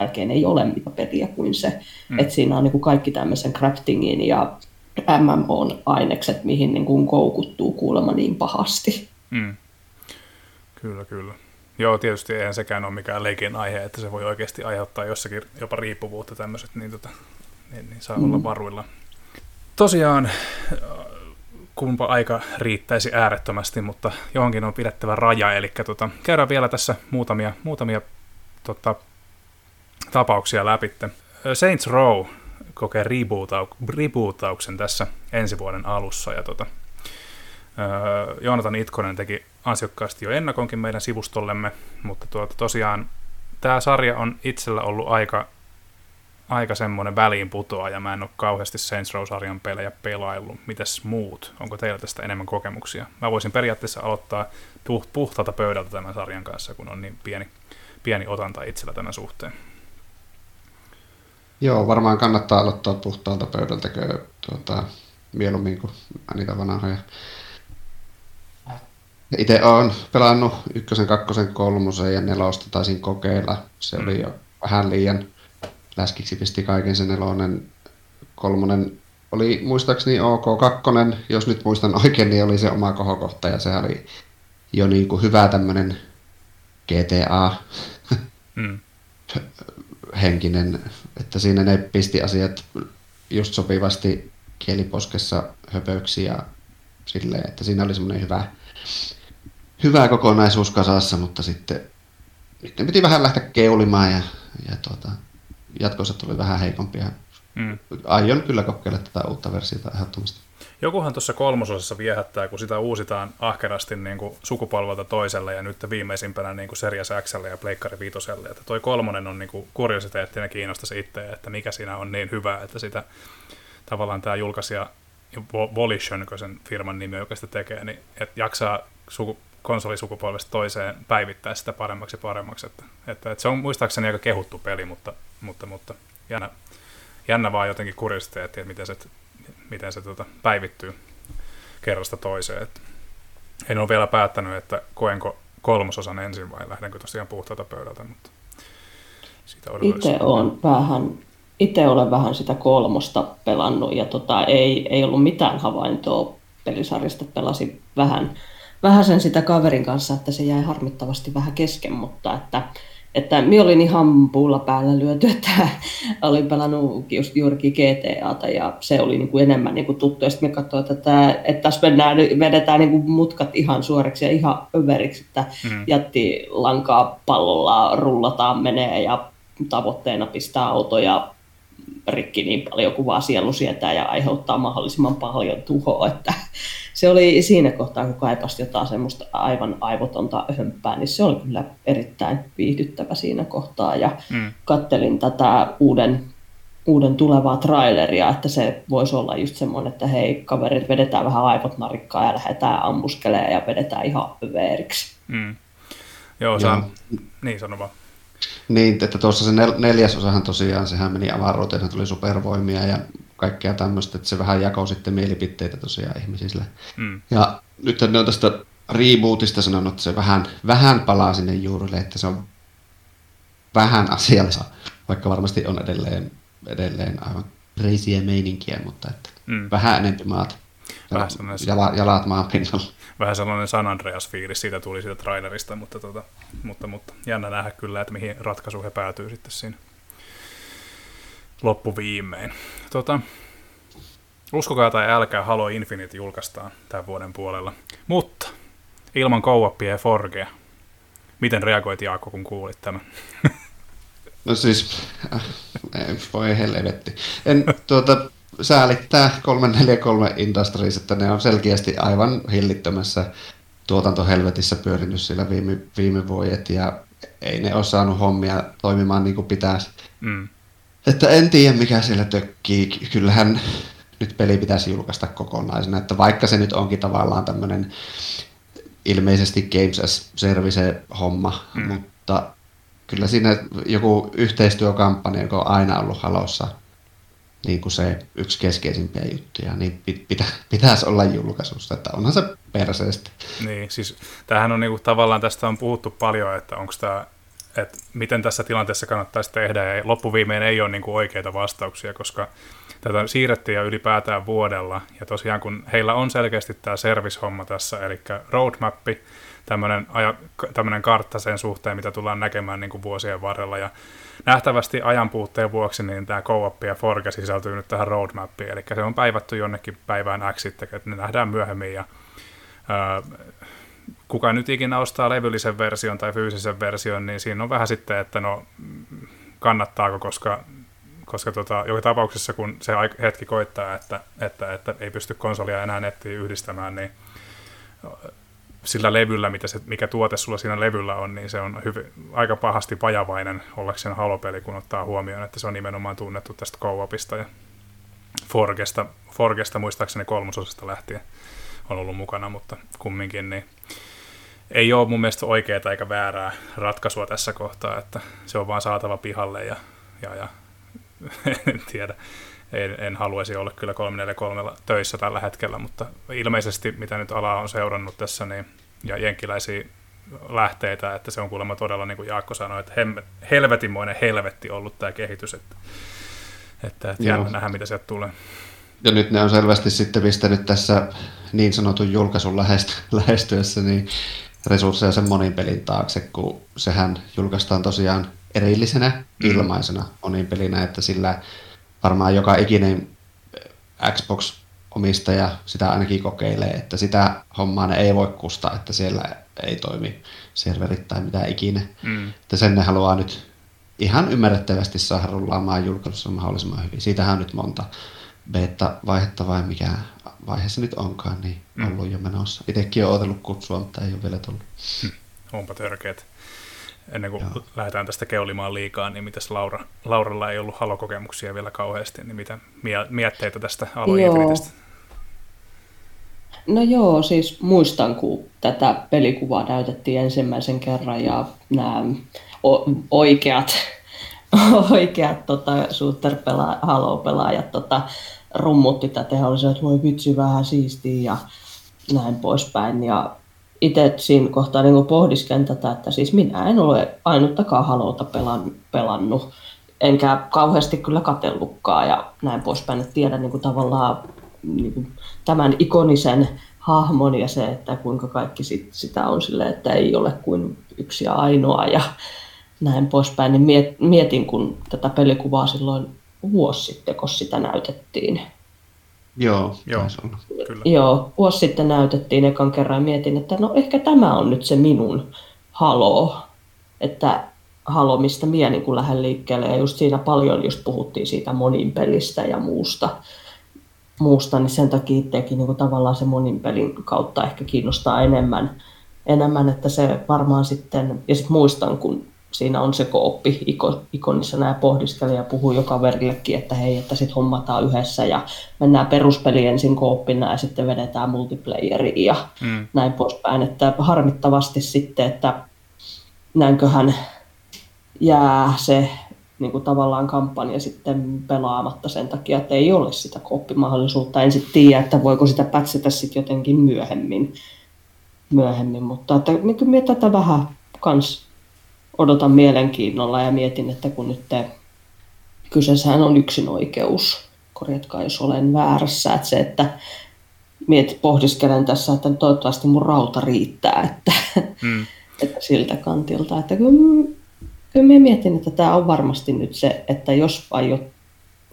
jälkeen ei ole mitä peliä kuin se. Mm. Että siinä on niin kuin kaikki tämmöisen craftingin ja MMO-ainekset, mihin niin kuin koukuttuu kuulemma niin pahasti. Mm. Kyllä, kyllä. Joo, tietysti eihän sekään ole mikään leikin aihe, että se voi oikeasti aiheuttaa jossakin jopa riippuvuutta tämmöiset, niin, tota, niin, niin saa mm. olla varuilla. Tosiaan, kumpa aika riittäisi äärettömästi, mutta johonkin on pidettävä raja, eli tota, käydään vielä tässä muutamia, muutamia tota, tapauksia läpi. Saints Row kokee rebootau- rebootauksen tässä ensi vuoden alussa, ja tota, Joonatan Itkonen teki ansiokkaasti jo ennakonkin meidän sivustollemme, mutta tuota, tosiaan tämä sarja on itsellä ollut aika aika semmoinen väliin putoa ja mä en ole kauheasti Saints Row-sarjan pelejä pelaillut. Mites muut? Onko teillä tästä enemmän kokemuksia? Mä voisin periaatteessa aloittaa puhtaalta pöydältä tämän sarjan kanssa, kun on niin pieni, pieni otanta itsellä tämän suhteen. Joo, varmaan kannattaa aloittaa puhtaalta pöydältä, tuota, mieluummin kuin niitä vanhoja. Itse olen pelannut ykkösen, kakkosen, kolmosen ja nelosta taisin kokeilla. Se oli jo vähän liian läskiksi pisti kaiken sen nelonen. Kolmonen oli muistaakseni OK. Kakkonen, jos nyt muistan oikein, niin oli se oma kohokohta ja se oli jo niin kuin hyvä tämmöinen GTA mm. henkinen, että siinä ne pisti asiat just sopivasti kieliposkessa höpöksi ja silleen, että siinä oli semmoinen hyvä, hyvä kokonaisuus kasassa, mutta sitten nyt piti vähän lähteä keulimaan ja, ja tuota, jatkossa tuli vähän heikompia. Mm. Aion kyllä kokeilla tätä uutta versiota ehdottomasti. Jokuhan tuossa kolmososassa viehättää, kun sitä uusitaan ahkerasti niin kuin sukupolvelta toiselle ja nyt viimeisimpänä niin kuin Series X ja Pleikkari Viitoselle. Että toi kolmonen on niin kuin kuriositeettina kiinnostaisi itse, että mikä siinä on niin hyvä, että sitä tavallaan tämä julkaisija Volition, sen firman nimi joka sitä tekee, niin että jaksaa suku, konsolisukupolvesta toiseen päivittää sitä paremmaksi ja paremmaksi. Että, että, että se on muistaakseni aika kehuttu peli, mutta, mutta, mutta jännä, jännä vaan jotenkin kuriositeetti, että miten se, miten se tuota, päivittyy kerrasta toiseen. Että en ole vielä päättänyt, että koenko kolmososan ensin vai lähdenkö tosiaan puhtaalta pöydältä, mutta siitä Itse olen vähän itse olen vähän sitä kolmosta pelannut ja tota, ei, ei ollut mitään havaintoa pelisarjasta. Pelasin vähän, vähän sen sitä kaverin kanssa, että se jäi harmittavasti vähän kesken, mutta että että minä olin ihan puulla päällä lyöty, että olin pelannut just juurikin GTAta ja se oli niin kuin enemmän niin kuin tuttu. Ja sitten me katsoin, että, tämä, että tässä mennään, vedetään niin kuin mutkat ihan suoriksi ja ihan överiksi, että mm. jätti lankaa pallolla, rullataan menee ja tavoitteena pistää autoja rikki niin paljon kuin vaan sielu sietää ja aiheuttaa mahdollisimman paljon tuhoa. Että se oli siinä kohtaa, kun kaipasi jotain semmoista aivan aivotonta hömppää, niin se oli kyllä erittäin viihdyttävä siinä kohtaa. Ja mm. kattelin tätä uuden, uuden tulevaa traileria, että se voisi olla just semmoinen, että hei kaverit, vedetään vähän aivot narikkaa ja lähdetään ammuskelemaan ja vedetään ihan överiksi. Mm. Joo, saa... Niin, sano vaan. Niin, että tuossa se nel- neljäs osahan tosiaan, sehän meni avaruuteen, tuli supervoimia ja kaikkea tämmöistä, että se vähän jakoi sitten mielipiteitä tosiaan ihmisille. Mm. Ja nyt ne on tästä rebootista sanonut, että se vähän, vähän palaa sinne juurille, että se on vähän asiallista, vaikka varmasti on edelleen, edelleen aivan reisiä meininkiä, mutta että mm. vähän enempi maat. Vähän jala, jalat maan pinnalla. Vähän sellainen San Andreas-fiilis siitä tuli siitä trailerista, mutta, tota, mutta, mutta jännä nähdä kyllä, että mihin ratkaisu he päätyy sitten siinä loppuviimein. Tota, uskokaa tai älkää, Halo Infinite julkaistaan tämän vuoden puolella. Mutta ilman kouappia ja Forgea. Miten reagoit Jaakko, kun kuulit tämän? No siis, äh, voi helvetti. En, tuota, säälittää 343 Industries, että ne on selkeästi aivan hillittömässä tuotantohelvetissä pyörinyt sillä viime, viime vuodet ja ei ne ole saanut hommia toimimaan niin kuin pitäisi. Mm. Että en tiedä mikä siellä tökkii. Kyllähän nyt peli pitäisi julkaista kokonaisena, että vaikka se nyt onkin tavallaan tämmöinen ilmeisesti Games as Service homma, mm. mutta kyllä siinä joku yhteistyökampanja, joka on aina ollut halossa niin kuin se yksi keskeisimpiä juttuja, niin pitä, pitäisi olla julkaisusta, että onhan se perseestä. Niin, siis tämähän on niinku, tavallaan tästä on puhuttu paljon, että onko tämä että miten tässä tilanteessa kannattaisi tehdä, ja loppuviimein ei ole niin kuin oikeita vastauksia, koska tätä siirrettiin jo ylipäätään vuodella, ja tosiaan kun heillä on selkeästi tämä service-homma tässä, eli roadmappi, tämmöinen, tämmöinen kartta sen suhteen, mitä tullaan näkemään niin kuin vuosien varrella, ja nähtävästi ajan puutteen vuoksi niin tämä co ja Forge sisältyy nyt tähän roadmappiin, eli se on päivätty jonnekin päivään X että ne nähdään myöhemmin, ja kuka nyt ikinä ostaa levyllisen version tai fyysisen version, niin siinä on vähän sitten, että no kannattaako, koska, koska tota, joka tapauksessa kun se hetki koittaa, että, että, että ei pysty konsolia enää nettiin yhdistämään, niin sillä levyllä, mitä se, mikä tuote sulla siinä levyllä on, niin se on hyvin, aika pahasti vajavainen ollakseen halopeli, kun ottaa huomioon, että se on nimenomaan tunnettu tästä co-opista ja Forgesta, Forgesta muistaakseni kolmososasta lähtien on ollut mukana, mutta kumminkin niin ei ole mun mielestä oikeaa eikä väärää ratkaisua tässä kohtaa, että se on vaan saatava pihalle ja, ja, ja en tiedä. En, en haluaisi olla kyllä 343 töissä tällä hetkellä, mutta ilmeisesti mitä nyt ala on seurannut tässä niin, ja jenkkiläisiä lähteitä, että se on kuulemma todella, niin kuin Jaakko sanoi, että hem, helvetimoinen helvetti ollut tämä kehitys, että, että, että jännä nähdä, mitä sieltä tulee. Ja nyt ne on selvästi sitten pistänyt tässä niin sanotun julkaisun lähestyessä niin resursseja sen monin pelin taakse, kun sehän julkaistaan tosiaan erillisenä mm. ilmaisena monin pelinä, että sillä varmaan joka ikinen Xbox-omistaja sitä ainakin kokeilee, että sitä hommaa ne ei voi kustaa, että siellä ei toimi serverit tai mitä ikinä. Mm. Että sen ne haluaa nyt ihan ymmärrettävästi saada rullaamaan julkaisussa mahdollisimman hyvin. Siitähän on nyt monta beta-vaihetta vai mikä vaihe se nyt onkaan, niin mm. ollut jo menossa. Itsekin olen odotellut kutsua, mutta ei ole vielä tullut. Hmm. Onpa törkeät. Ennen kuin Joo. lähdetään tästä keulimaan liikaa, niin mitäs Laura, Lauralla ei ollut halokokemuksia vielä kauheasti, niin mitä mietteitä tästä Halo Infinitestä? No joo, siis muistan, kun tätä pelikuvaa näytettiin ensimmäisen kerran ja nämä oikeat, oikeat tota, shooter-pelaajat, Halo-pelaajat tota, rummutti tätä ja oli se, että voi vitsi vähän siistiä ja näin poispäin. Ja itse siinä kohtaa niin pohdisken tätä, että siis minä en ole ainuttakaan halouta pelan, pelannut. enkä kauheasti kyllä katellutkaan ja näin poispäin, että tiedän niin tavallaan niin kuin tämän ikonisen hahmon ja se, että kuinka kaikki sit, sitä on sille, että ei ole kuin yksi ja ainoa ja näin poispäin, niin mietin, kun tätä pelikuvaa silloin vuosi sitten, kun sitä näytettiin. Joo, Joo, kyllä. Joo, vuosi sitten näytettiin ekan kerran ja mietin, että no ehkä tämä on nyt se minun halo, että halo, mistä minä niin lähden liikkeelle. Ja just siinä paljon just puhuttiin siitä monin pelistä ja muusta, muusta niin sen takia itsekin niin tavallaan se monin pelin kautta ehkä kiinnostaa enemmän, enemmän että se varmaan sitten, ja sitten muistan, kun siinä on se kooppi ikonissa nämä pohdiskeli ja puhuu jo kaverillekin, että hei, että sitten hommataan yhdessä ja mennään peruspeli ensin kooppina ja sitten vedetään multiplayeri ja mm. näin poispäin. Että harmittavasti sitten, että näinköhän jää se niin kuin tavallaan kampanja sitten pelaamatta sen takia, että ei ole sitä kooppimahdollisuutta. En sitten tiedä, että voiko sitä pätsätä sitten jotenkin myöhemmin, myöhemmin. mutta että, niin kuin tätä vähän kans odotan mielenkiinnolla ja mietin, että kun nyt te, kyseessähän on yksin oikeus, korjatkaa jos olen väärässä, että se, että miet, pohdiskelen tässä, että toivottavasti mun rauta riittää, että, mm. että siltä kantilta, että kyllä, kyllä minä mietin, että tämä on varmasti nyt se, että jos aiot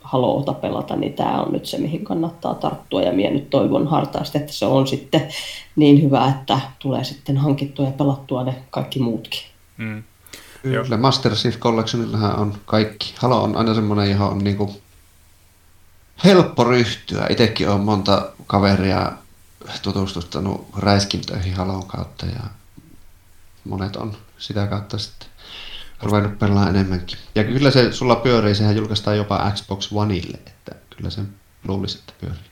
haloota pelata, niin tämä on nyt se, mihin kannattaa tarttua. Ja minä nyt toivon hartaasti, että se on sitten niin hyvä, että tulee sitten hankittua ja pelattua ne kaikki muutkin. Mm. Kyllä, Master Chief Collectionillahan on kaikki. Halo on aina semmoinen, johon on niinku helppo ryhtyä. Itekin on monta kaveria tutustustanut räiskintöihin Halon kautta ja monet on sitä kautta sitten ruvennut pelaamaan enemmänkin. Ja kyllä se sulla pyörii, sehän julkaistaan jopa Xbox Oneille, että kyllä se luulisi, että pyörii.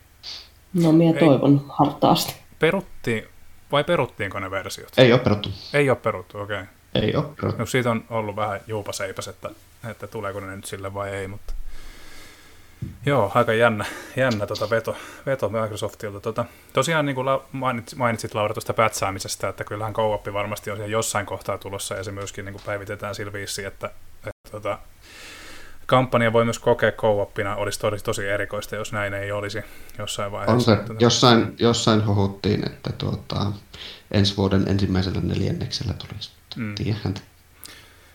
No minä toivon hartaasti. Peruttiin, vai peruttiinko ne versiot? Ei ole peruttu. Ei ole peruttu, okei. Okay. Ei ole. No, siitä on ollut vähän juupaseipäs, että, että tuleeko ne nyt sille vai ei, mutta Joo, aika jännä, jännä tota veto, veto Microsoftilta. Tota, tosiaan niin kuin mainitsit, mainitsit Laura tuosta pätsäämisestä, että kyllähän co varmasti on jossain kohtaa tulossa ja se myöskin niin kuin päivitetään sillä viisi, että, että tota, kampanja voi myös kokea co olisi tosi, tosi erikoista, jos näin ei olisi jossain vaiheessa. On se, jossain, jossain hohuttiin, että tuota, ensi vuoden ensimmäisellä neljänneksellä tulisi. Mm.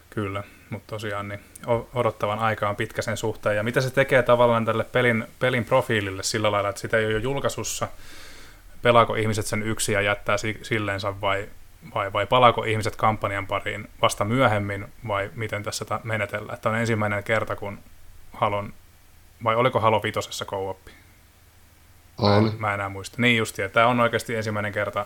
Kyllä, mutta tosiaan niin odottavan aika on pitkä sen suhteen. Ja mitä se tekee tavallaan tälle pelin, pelin profiilille sillä lailla, että sitä ei ole jo julkaisussa, pelaako ihmiset sen yksi ja jättää silleensä vai, vai, vai palaako ihmiset kampanjan pariin vasta myöhemmin vai miten tässä menetellään. Tämä on ensimmäinen kerta, kun Halon, vai oliko Halo vitosessa co. Mä, mä enää muista. Niin justi, että tämä on oikeasti ensimmäinen kerta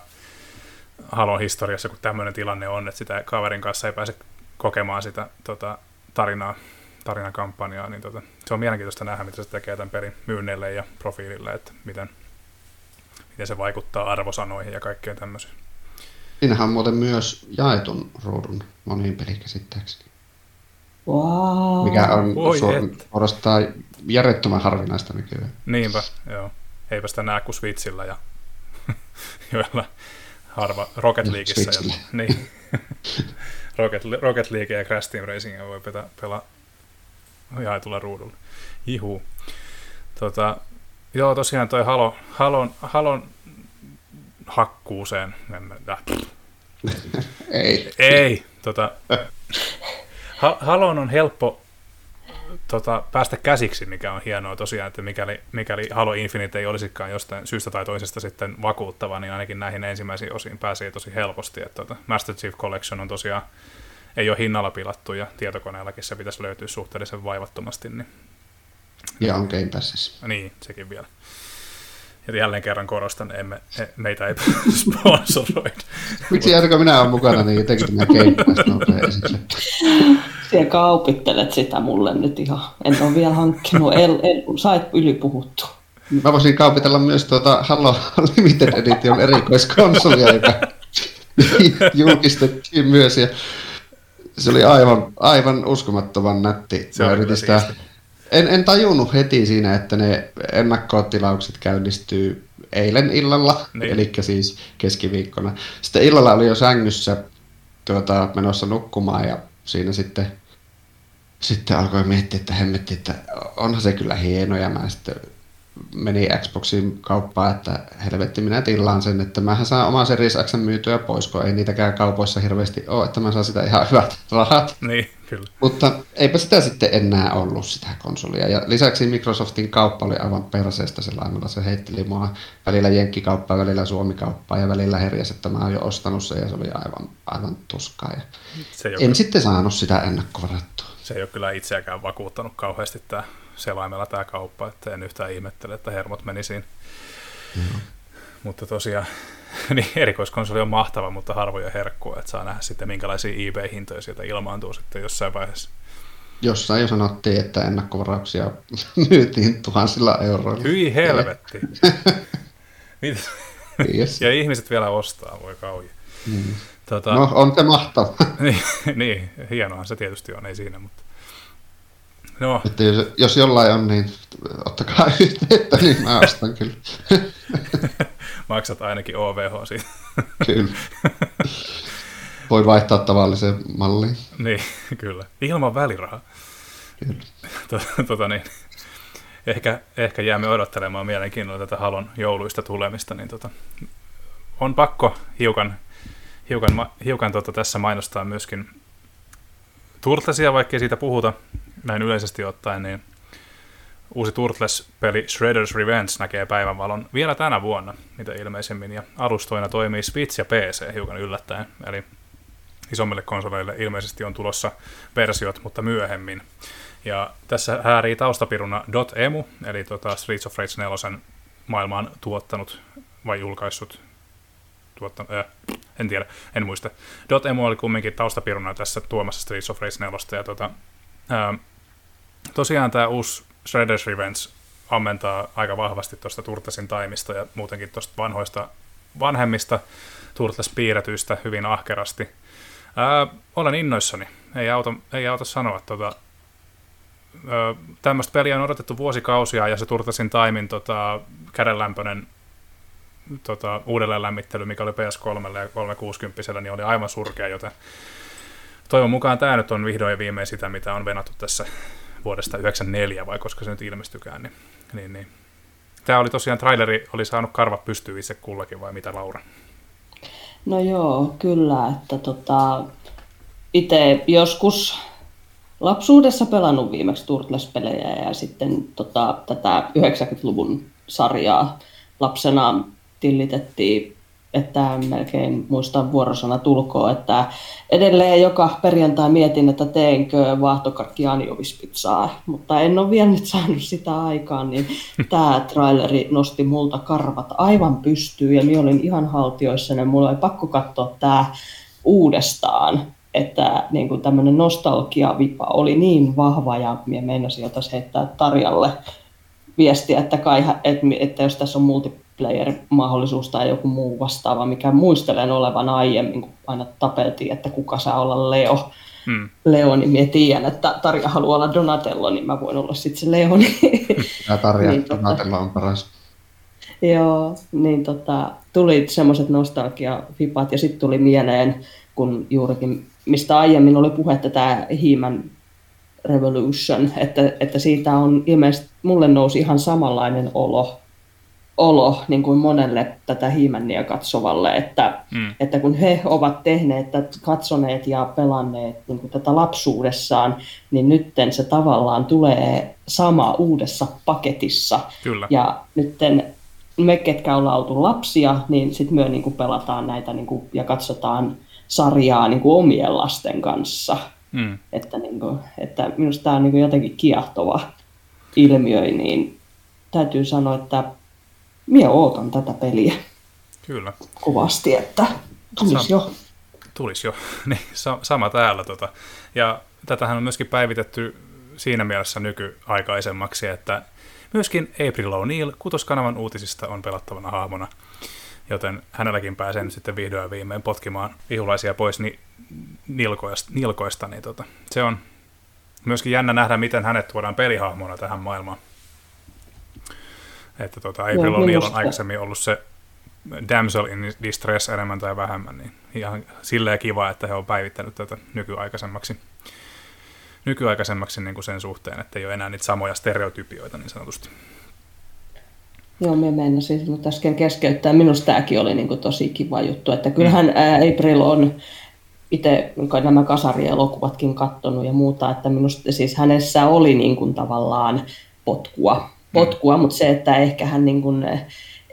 Halon historiassa, kun tämmöinen tilanne on, että sitä kaverin kanssa ei pääse kokemaan sitä tota, tarinaa, tarinakampanjaa, niin tota, se on mielenkiintoista nähdä, mitä se tekee tämän perin myynneille ja profiilille, että miten, miten se vaikuttaa arvosanoihin ja kaikkeen tämmöiseen. Siinähän on muuten myös jaetun ruudun moniin pelikäsittääkseni. Wow. Mikä on suorastaan järjettömän harvinaista nykyään. Niinpä, joo. Eipä sitä näe kuin Switchillä ja joilla harva Rocket Leagueissa. Ja, niin. Rocket, Rocket League ja Crash Team Racing voi peta, pelaa jaetulla ruudulla. Ihu. Tota, joo, tosiaan toi Halo, Halon, Halon hakkuuseen. En, äh. Ei. Ei. Tota, Halon on helppo tota, päästä käsiksi, mikä on hienoa tosiaan, että mikäli, mikäli Halo Infinite ei olisikaan jostain syystä tai toisesta sitten vakuuttava, niin ainakin näihin ensimmäisiin osiin pääsee tosi helposti. Että, tota, Master Chief Collection on tosiaan, ei ole hinnalla pilattu ja tietokoneellakin se pitäisi löytyä suhteellisen vaivattomasti. Niin, ja on Game Passissa. Niin, sekin vielä. Ja jälleen kerran korostan, emme, e, meitä ei sponsoroida. Miksi jätkö minä olen mukana, niin jotenkin minä Pass Siellä kaupittelet sitä mulle nyt ihan. En ole vielä hankkinut. El, el, sait yli puhuttu. Mä voisin kaupitella myös tuota Halo Limited Edition erikoiskonsolia, joka julkistettiin myös. Ja se oli aivan, aivan uskomattoman nätti. Se on sitä, en, en tajunnut heti siinä, että ne ennakkotilaukset käynnistyy eilen illalla, niin. eli siis keskiviikkona. Sitten illalla oli jo sängyssä tuota, menossa nukkumaan ja siinä sitten sitten alkoi miettiä, että hemmetti, että onhan se kyllä hieno ja mä sitten meni Xboxin kauppaan, että helvetti minä tilaan sen, että mähän saan oma Series X myytyä pois, kun ei niitäkään kaupoissa hirveästi ole, että mä saan sitä ihan hyvät rahat. Niin, kyllä. Mutta eipä sitä sitten enää ollut sitä konsolia. Ja lisäksi Microsoftin kauppa oli aivan perseestä sellainen, se heitteli mua välillä jenkkikauppaa, välillä suomikauppaa ja välillä herjäs, että mä oon jo ostanut sen ja se oli aivan, aivan tuskaa. Ja Se en kyllä- sitten saanut sitä ennakkovarattua. se ei ole kyllä itseäkään vakuuttanut kauheasti tämä selaimella tämä kauppa, että en yhtään ihmettele, että hermot meni siinä. Mutta tosiaan, niin erikoiskonsoli on mahtava, mutta harvoja herkkua, että saa nähdä sitten minkälaisia eBay-hintoja sieltä ilmaantuu sitten jossain vaiheessa. Jossain jo sanottiin, että ennakkovarauksia myytiin tuhansilla euroilla. Hyi helvetti! Yes. Ja ihmiset vielä ostaa, voi kauhi. Mm. Tota, No, on se mahtava. niin, niin, hienohan se tietysti on, ei siinä, mutta... No, Että jos, jos jollain on, niin ottakaa yhteyttä, niin mä ostan kyllä. maksat ainakin OVH siitä. kyllä. Voi vaihtaa tavalliseen malliin. niin, kyllä. Ilman välirahaa. Kyllä. To- tota niin, ehkä, ehkä jäämme odottelemaan mielenkiinnolla tätä Halon jouluista tulemista, niin tota, on pakko hiukan, hiukan, hiukan tota tässä mainostaa myöskin Turtlesia, vaikkei siitä puhuta näin yleisesti ottaen, niin uusi Turtles-peli Shredder's Revenge näkee päivänvalon vielä tänä vuonna, mitä ilmeisemmin, ja alustoina toimii Switch ja PC hiukan yllättäen, eli isommille konsoleille ilmeisesti on tulossa versiot, mutta myöhemmin. Ja tässä häärii taustapiruna .emu, eli tota Streets of Rage 4 maailmaan tuottanut vai julkaissut, tuottanut, äh, en tiedä, en muista. .emu oli kumminkin taustapiruna tässä tuomassa Streets of Rage 4, ja tota, ää, tosiaan tämä uusi Shredder's Revenge ammentaa aika vahvasti tuosta Turtlesin taimista ja muutenkin tuosta vanhoista vanhemmista Turtles-piirretyistä hyvin ahkerasti. Ää, olen innoissani, ei auta, ei auta sanoa. Tota, tämmöistä peliä on odotettu vuosikausia ja se Turtlesin taimin tota, kädenlämpöinen tota, uudelleenlämmittely, mikä oli PS3 ja 360, niin oli aivan surkea, joten toivon mukaan tämä nyt on vihdoin ja viimein sitä, mitä on venattu tässä vuodesta 1994, vai koska se nyt ilmestykään. Niin, niin, niin. Tämä oli tosiaan, traileri oli saanut karvat pystyyn itse kullakin, vai mitä Laura? No joo, kyllä, että tota, itse joskus lapsuudessa pelannut viimeksi Turtles-pelejä ja sitten tota, tätä 90-luvun sarjaa lapsena tillitettiin, että melkein muistan vuorosana tulkoon, että edelleen joka perjantai mietin, että teenkö vaahtokarkki anjovispizzaa, mutta en ole vielä nyt saanut sitä aikaan, niin tämä traileri nosti multa karvat aivan pystyyn ja minä olin ihan haltioissa ja mulla oli pakko katsoa tämä uudestaan, että niin kuin tämmöinen nostalgiavipa oli niin vahva ja minä meinasin jotain heittää Tarjalle viestiä, että, kai, että, että jos tässä on multiplayer-mahdollisuus tai joku muu vastaava, mikä muistelen olevan aiemmin, kun aina tapeltiin, että kuka saa olla Leo. Hmm. Leo, niin minä tiedän, että Tarja haluaa olla Donatello, niin mä voin olla sitten se Leo. Niin, Ja Tarja Niin, totta. Donatella on paras. joo, niin tota, tuli semmoiset nostalgiavipat ja sitten tuli mieleen, kun juurikin, mistä aiemmin oli puhetta tämä He-Man Revolution, että, että siitä on ilmeisesti, mulle nousi ihan samanlainen olo, olo niin kuin monelle tätä He-Mania katsovalle, että, Mm. että kun he ovat tehneet, katsoneet ja pelanneet niin kuin tätä lapsuudessaan, niin nytten se tavallaan tulee sama uudessa paketissa. Kyllä. Ja nytten me, ketkä ollaan oltu lapsia, niin sitten me niin kuin pelataan näitä niin kuin, ja katsotaan sarjaa niin kuin omien lasten kanssa. Mm. Että, niin kuin, että minusta tämä on niin kuin jotenkin kiehtova ilmiö, niin täytyy sanoa, että minä ootan tätä peliä Kyllä. kovasti, että tulisi Sam- jo. Tulisi jo. niin, sa- sama täällä. Tota. Ja tätähän on myöskin päivitetty siinä mielessä nykyaikaisemmaksi, että myöskin April O'Neil kutoskanavan uutisista on pelattavana hahmona, joten hänelläkin pääsee nyt sitten vihdoin viimein potkimaan vihulaisia pois ni- nilkoista, nilkoista niin tota, se on myöskin jännä nähdä, miten hänet tuodaan pelihahmona tähän maailmaan. Että tota, April Joo, O'Neil on aikaisemmin ollut se damsel in distress enemmän tai vähemmän, niin ihan silleen kiva, että he on päivittänyt tätä nykyaikaisemmaksi. nykyaikaisemmaksi niin kuin sen suhteen, että ei ole enää niitä samoja stereotypioita niin sanotusti. Joo, me meinasin mutta äsken keskeyttää. Minusta tämäkin oli niin kuin tosi kiva juttu, että kyllähän mm. April on itse nämä kasarielokuvatkin katsonut ja muuta, että minusta siis hänessä oli niin kuin tavallaan potkua, potkua mm. mutta se, että ehkä hän niin kuin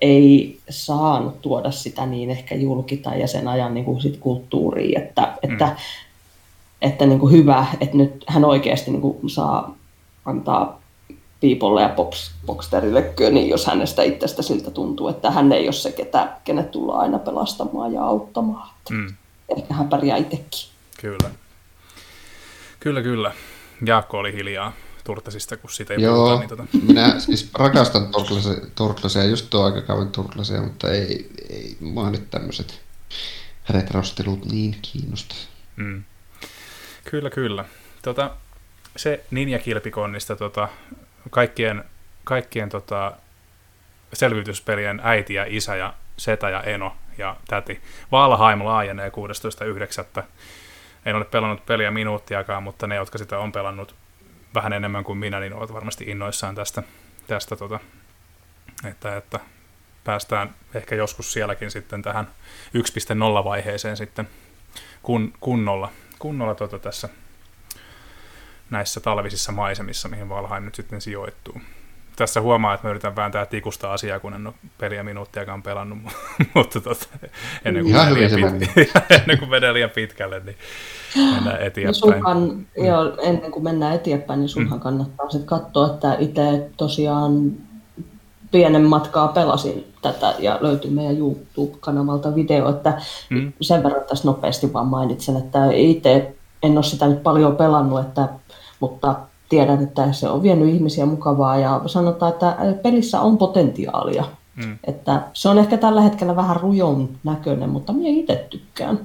ei saanut tuoda sitä niin ehkä julki tai ja sen ajan niin kuin sit kulttuuriin, että, mm. että, että niin kuin hyvä, että nyt hän oikeasti niin kuin saa antaa Piipolle ja Pops, Boxterille niin jos hänestä itsestä siltä tuntuu, että hän ei ole se, ketä, kenet tullaan aina pelastamaan ja auttamaan. Mm. Ehkä hän pärjää itsekin. Kyllä. Kyllä, kyllä. Jaakko oli hiljaa Turtlesista, kun siitä ei Joo, puhuta. Niin tota... minä siis rakastan Turtlesia, just tuo aikakauden Turtlesia, mutta ei, ei mua nyt tämmöiset retrostelut niin kiinnosta. Mm. Kyllä, kyllä. Tota, se Ninja Kilpikonnista tota, kaikkien, kaikkien tota, selvityspelien äiti ja isä ja setä ja eno ja täti. Valheim laajenee 16.9. En ole pelannut peliä minuuttiakaan, mutta ne, jotka sitä on pelannut vähän enemmän kuin minä, niin ovat varmasti innoissaan tästä, tästä tota, että, että päästään ehkä joskus sielläkin sitten tähän 1.0 vaiheeseen sitten kun, kunnolla, kunnolla tota tässä näissä talvisissa maisemissa, mihin Valheim nyt sitten sijoittuu. Tässä huomaa, että mä yritän vääntää tikusta asiaa, kun en ole peliä minuuttiakaan pelannut, mutta tota, ennen, kuin menee liian pit- ennen kuin menee liian pitkälle, niin mennään eteenpäin. No sunhan, mm. joo, ennen kuin mennään eteenpäin, niin sunhan mm. kannattaa sitten katsoa, että itse tosiaan pienen matkaa pelasin tätä ja löytyy meidän YouTube-kanavalta video, että mm. sen verran tässä nopeasti vaan mainitsen, että itse en ole sitä nyt paljon pelannut, että mutta tiedän, että se on vienyt ihmisiä mukavaa ja sanotaan, että pelissä on potentiaalia. Mm. Että se on ehkä tällä hetkellä vähän rujon näköinen, mutta minä itse tykkään.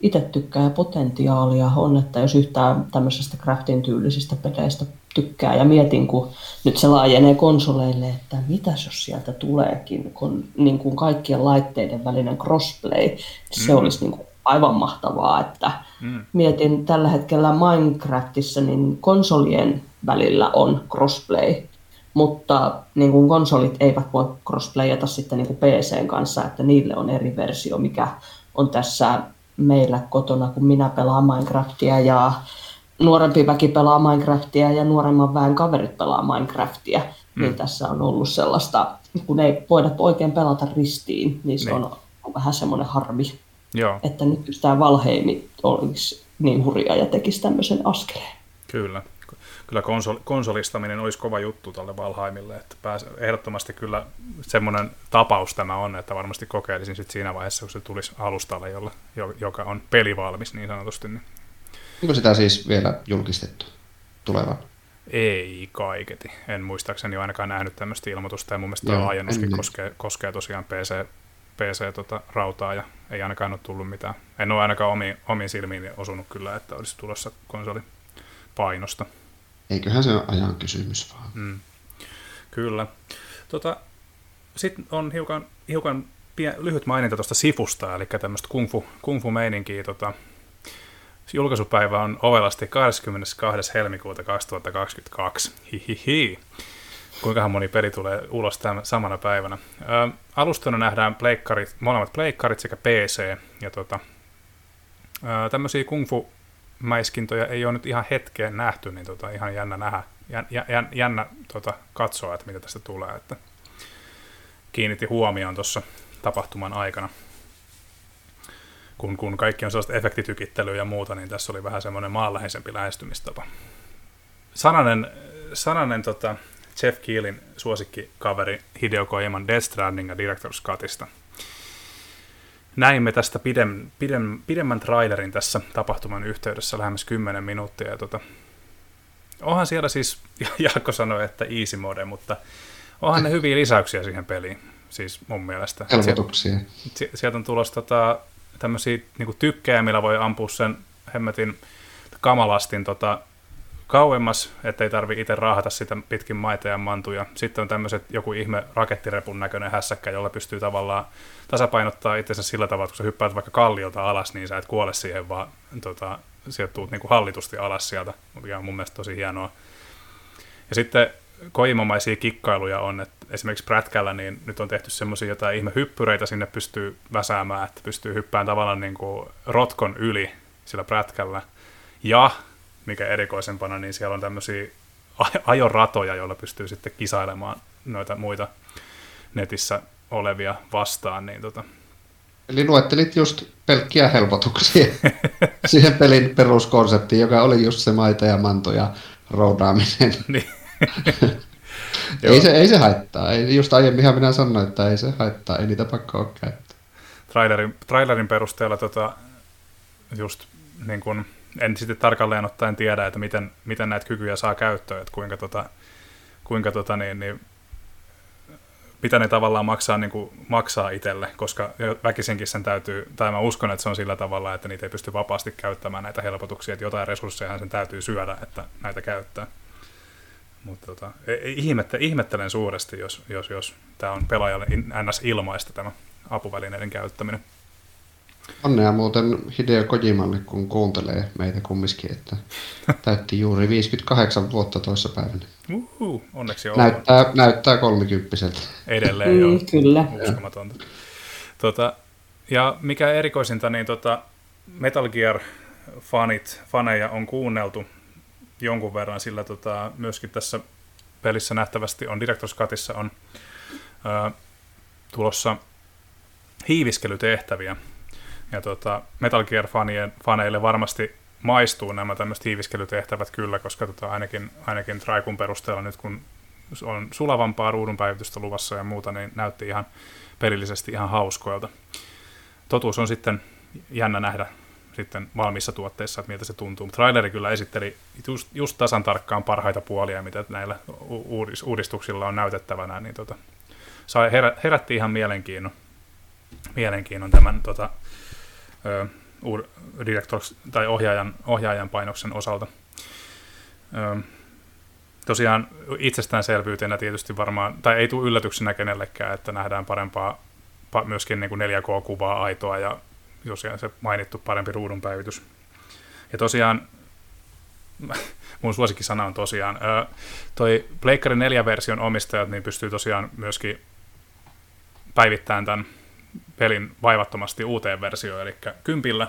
Itse tykkään ja potentiaalia on, että jos yhtään tämmöisestä craftin tyylisistä peleistä tykkää ja mietin, kun nyt se laajenee konsoleille, että mitä jos sieltä tuleekin, kun niin kuin kaikkien laitteiden välinen crossplay, se mm. olisi niin kuin aivan mahtavaa, että mm. mietin tällä hetkellä Minecraftissa, niin konsolien välillä on crossplay, mutta niin kuin konsolit eivät voi crossplayata sitten niin kuin PCn kanssa, että niille on eri versio, mikä on tässä meillä kotona, kun minä pelaan Minecraftia ja nuorempi väki pelaa Minecraftia ja nuoremman väen kaverit pelaa Minecraftia, niin mm. niin tässä on ollut sellaista, kun ei voida oikein pelata ristiin, niin se niin. on vähän semmoinen harmi. Joo. Että nyt tämä Valheimi olisi niin hurja ja tekisi tämmöisen askeleen. Kyllä. Kyllä konsol, konsolistaminen olisi kova juttu tälle Valheimille, että pääs, ehdottomasti kyllä semmoinen tapaus tämä on, että varmasti kokeilisin sitten siinä vaiheessa, kun se tulisi alustalle, jolla, joka on pelivalmis niin sanotusti. Niin. Onko sitä siis vielä julkistettu tulevan? Ei kaiketi. En muistaakseni ainakaan nähnyt tämmöistä ilmoitusta, ja mun mielestä tämä laajennuskin koskee, koskee tosiaan PC, PC-rautaa tota, ja ei ainakaan ole tullut mitään. En ole ainakaan omiin, omiin silmiin osunut kyllä, että olisi tulossa konsoli painosta. Eiköhän se ole ajan kysymys vaan. Mm. Kyllä. Tota, Sitten on hiukan, hiukan pien, lyhyt maininta tuosta Sifusta, eli tämmöistä kungfu, kungfu-meininkiä. Tota, julkaisupäivä on ovelasti 22. helmikuuta 2022. Hihihi kuinkahan moni peli tulee ulos tämän samana päivänä. Alustana nähdään pleikkarit, molemmat pleikkarit sekä PC, ja tota, ö, tämmöisiä kung fu mäiskintoja ei ole nyt ihan hetkeen nähty, niin tota, ihan jännä nähdä, jän, jän, jännä tota, katsoa, että mitä tästä tulee. Että kiinnitti huomioon tuossa tapahtuman aikana. Kun, kun kaikki on sellaista efektitykittelyä ja muuta, niin tässä oli vähän semmoinen maanläheisempi lähestymistapa. Sananen, sananen tota, Jeff Keelin suosikkikaveri Hideo Kojiman Death Stranding ja Director's Cutista. Näimme tästä pidem, pidem, pidemmän trailerin tässä tapahtuman yhteydessä lähemmäs 10 minuuttia. Ja tota, onhan siellä siis, Jaakko sanoi, että easy mode, mutta onhan ne hyviä lisäyksiä siihen peliin, siis mun mielestä. Helpotuksia. Sieltä, sieltä on tulossa tota, tämmöisiä niin tykkejä, millä voi ampua sen hemmetin kamalastin tota, kauemmas, ettei tarvi itse raahata sitä pitkin maita ja mantuja. Sitten on tämmöiset joku ihme rakettirepun näköinen hässäkkä, jolla pystyy tavallaan tasapainottaa itsensä sillä tavalla, että kun sä hyppäät vaikka kalliolta alas, niin sä et kuole siihen, vaan tota, sieltä tuut niin kuin hallitusti alas sieltä, mikä on mun mielestä tosi hienoa. Ja sitten koimomaisia kikkailuja on, että esimerkiksi prätkällä niin nyt on tehty semmoisia jotain ihme hyppyreitä sinne pystyy väsäämään, että pystyy hyppään tavallaan niin kuin rotkon yli sillä prätkällä. Ja, mikä erikoisempana, niin siellä on tämmöisiä ajoratoja, joilla pystyy sitten kisailemaan noita muita netissä olevia vastaan. Niin tota. Eli luettelit just pelkkiä helpotuksia siihen pelin peruskonseptiin, joka oli just se maita ja manto ja roudaaminen. niin. ei, se, ei se haittaa. Ei, just aiemminhan minä sanoin, että ei se haittaa. Ei niitä pakko ole käyttää. Trailerin, trailerin perusteella tota, just niin kun, en sitten tarkalleen ottaen tiedä, että miten, miten näitä kykyjä saa käyttöön, että kuinka, tota, kuinka tota, niin, niin, mitä ne tavallaan maksaa, niin kuin maksaa itselle, koska väkisinkin sen täytyy, tai mä uskon, että se on sillä tavalla, että niitä ei pysty vapaasti käyttämään näitä helpotuksia, että jotain resursseja sen täytyy syödä, että näitä käyttää. Mutta tota, e, e, ihmette, ihmettelen suuresti, jos, jos, jos tämä on pelaajalle ns. ilmaista tämä apuvälineiden käyttäminen. Onnea muuten Hideo Kojimalle, kun kuuntelee meitä kumminkin, että täytti juuri 58 vuotta toissa päivänä. Uhu, onneksi on. Näyttää, näyttää kolmikymppiseltä. Edelleen mm, joo. Kyllä. Uskomatonta. Tota, ja mikä erikoisinta, niin tota Metal Gear fanit, faneja on kuunneltu jonkun verran, sillä tota, myöskin tässä pelissä nähtävästi on Director's Cutissa on ö, tulossa hiiviskelytehtäviä. Ja tota, Metal Gear fanien, faneille varmasti maistuu nämä tämmöiset hiiviskelytehtävät kyllä, koska tota, ainakin, ainakin Traikun perusteella nyt kun on sulavampaa ruudunpäivitystä luvassa ja muuta, niin näytti ihan pelillisesti ihan hauskoilta. Totuus on sitten jännä nähdä sitten valmissa tuotteissa, että miltä se tuntuu. Mutta traileri kyllä esitteli just, just tasan tarkkaan parhaita puolia, mitä näillä uudistuksilla on näytettävänä, niin tota, sai, herä, herätti ihan mielenkiinnon, mielenkiinnon tämän tota, ö, tai ohjaajan, ohjaajan painoksen osalta. Ö, tosiaan itsestäänselvyytenä tietysti varmaan, tai ei tule yllätyksenä kenellekään, että nähdään parempaa myöskin niin kuin 4K-kuvaa aitoa ja tosiaan se mainittu parempi ruudunpäivitys. Ja tosiaan, mun suosikkisana on tosiaan, toi Pleikkari 4-version omistajat niin pystyy tosiaan myöskin päivittämään tämän pelin vaivattomasti uuteen versioon, eli kympillä,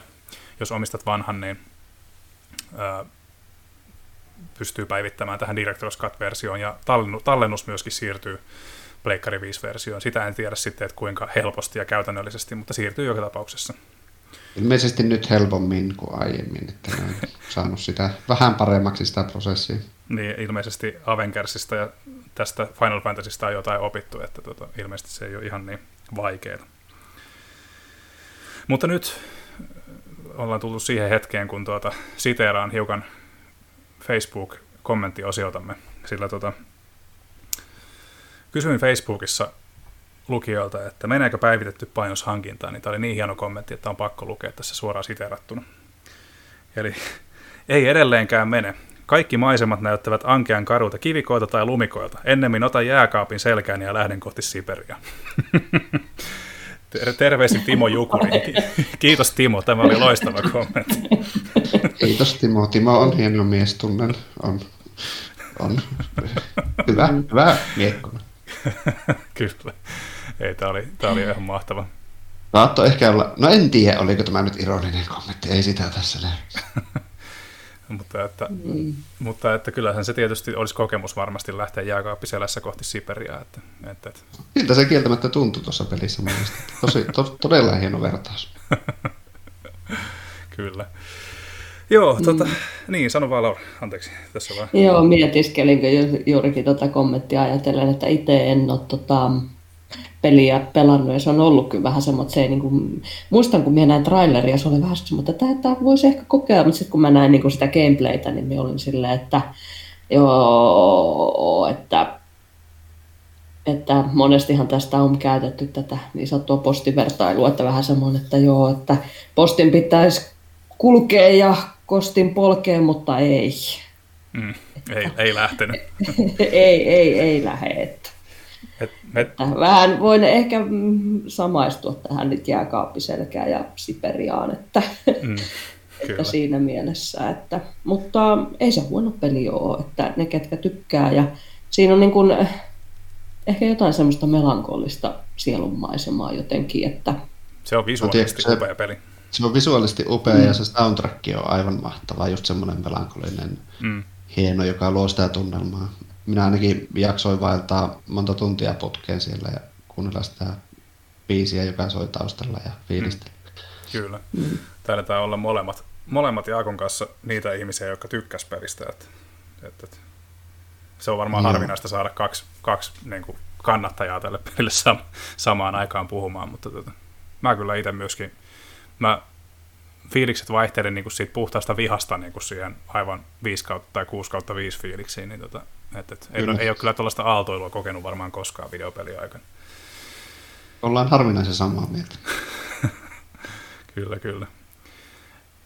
jos omistat vanhan, niin pystyy päivittämään tähän Director's Cut-versioon, ja tallennus myöskin siirtyy Pleikkari 5-versioon. Sitä en tiedä sitten, että kuinka helposti ja käytännöllisesti, mutta siirtyy joka tapauksessa. Ilmeisesti nyt helpommin kuin aiemmin, että on saanut sitä vähän paremmaksi sitä prosessia. Niin, ilmeisesti Avengersista ja tästä Final Fantasysta on jotain opittu, että tota, ilmeisesti se ei ole ihan niin vaikeaa. Mutta nyt ollaan tullut siihen hetkeen, kun tuota, siteeraan hiukan Facebook-kommenttiosiotamme, sillä tuota, kysyin Facebookissa lukijoilta, että meneekö päivitetty painos hankintaan, niin tämä oli niin hieno kommentti, että on pakko lukea tässä suoraan siterattuna. Eli ei edelleenkään mene. Kaikki maisemat näyttävät ankean karulta kivikoilta tai lumikoilta. Ennemmin ota jääkaapin selkään ja lähden kohti Siberia. Terveisin Timo Jukuri. Kiitos Timo, tämä oli loistava kommentti. Kiitos Timo. Timo on hieno mies, tunnen. On, on. Hyvä, hyvä miekkona. Kyllä. Ei, tämä oli, tää oli ihan mahtava. Saattoi ehkä olla, no en tiedä, oliko tämä nyt ironinen kommentti, ei sitä tässä näy. mutta, että, mm. mutta että kyllähän se tietysti olisi kokemus varmasti lähteä jääkaappiselässä kohti Siperiaa. Että, että, että. Siltä se kieltämättä tuntui tuossa pelissä mielestäni. Tosi, to, todella hieno vertaus. Kyllä. Joo, tota, mm. niin, sano vaan Laura, anteeksi. Tässä vaan. Joo, mietiskelinkö juurikin tuota kommenttia ajatellen, että itse en ole tota, peliä pelannut ja se on ollut kyllä vähän semmoinen, se ei niin kuin, muistan kun minä näin traileria, se oli vähän semmoinen, että tämä voisi ehkä kokea, mutta sitten kun mä näin niin kuin sitä gameplaytä, niin minä olin silleen, että joo, että että monestihan tästä on käytetty tätä niin sanottua postivertailua, että vähän semmoinen, että joo, että postin pitäisi kulkea ja kostin polkea, mutta ei. Mm, ei, ei lähtenyt. ei, ei, ei lähde. Että. Et, et... Vähän voin ehkä samaistua tähän nyt jääkaappiselkään ja Siperiaan, että, mm. että siinä mielessä. Että, mutta ei se huono peli ole, että ne ketkä tykkää ja siinä on niin kuin, ehkä jotain semmoista melankolista sielunmaisemaa jotenkin, että se on visuaalisesti no, upea peli. Se on visuaalisesti upea mm. ja se soundtrack on aivan mahtava, just semmoinen melankolinen, mm. hieno, joka luo sitä tunnelmaa. Minä ainakin jaksoin vaeltaa monta tuntia putkeen siellä ja kuunnella sitä biisiä, joka soi taustalla ja fiilistellä. Mm. Kyllä. Mm. Taidetaan olla molemmat, molemmat Jaakon kanssa niitä ihmisiä, jotka tykkäs pelistä. Että, että, että se on varmaan no. harvinaista saada kaksi, kaksi niin kuin kannattajaa tälle pelille sam- samaan aikaan puhumaan, mutta tota, mä kyllä itse myöskin, mä fiilikset vaihtelen niin kuin siitä puhtaasta vihasta niin kuin siihen aivan 5 kautta tai 6 kautta 5 fiiliksiin, niin tota, et, et, ei, ei ole kyllä tuollaista aaltoilua kokenut varmaan koskaan videopeli aikana. Ollaan harvinaisen samaa mieltä. kyllä, kyllä.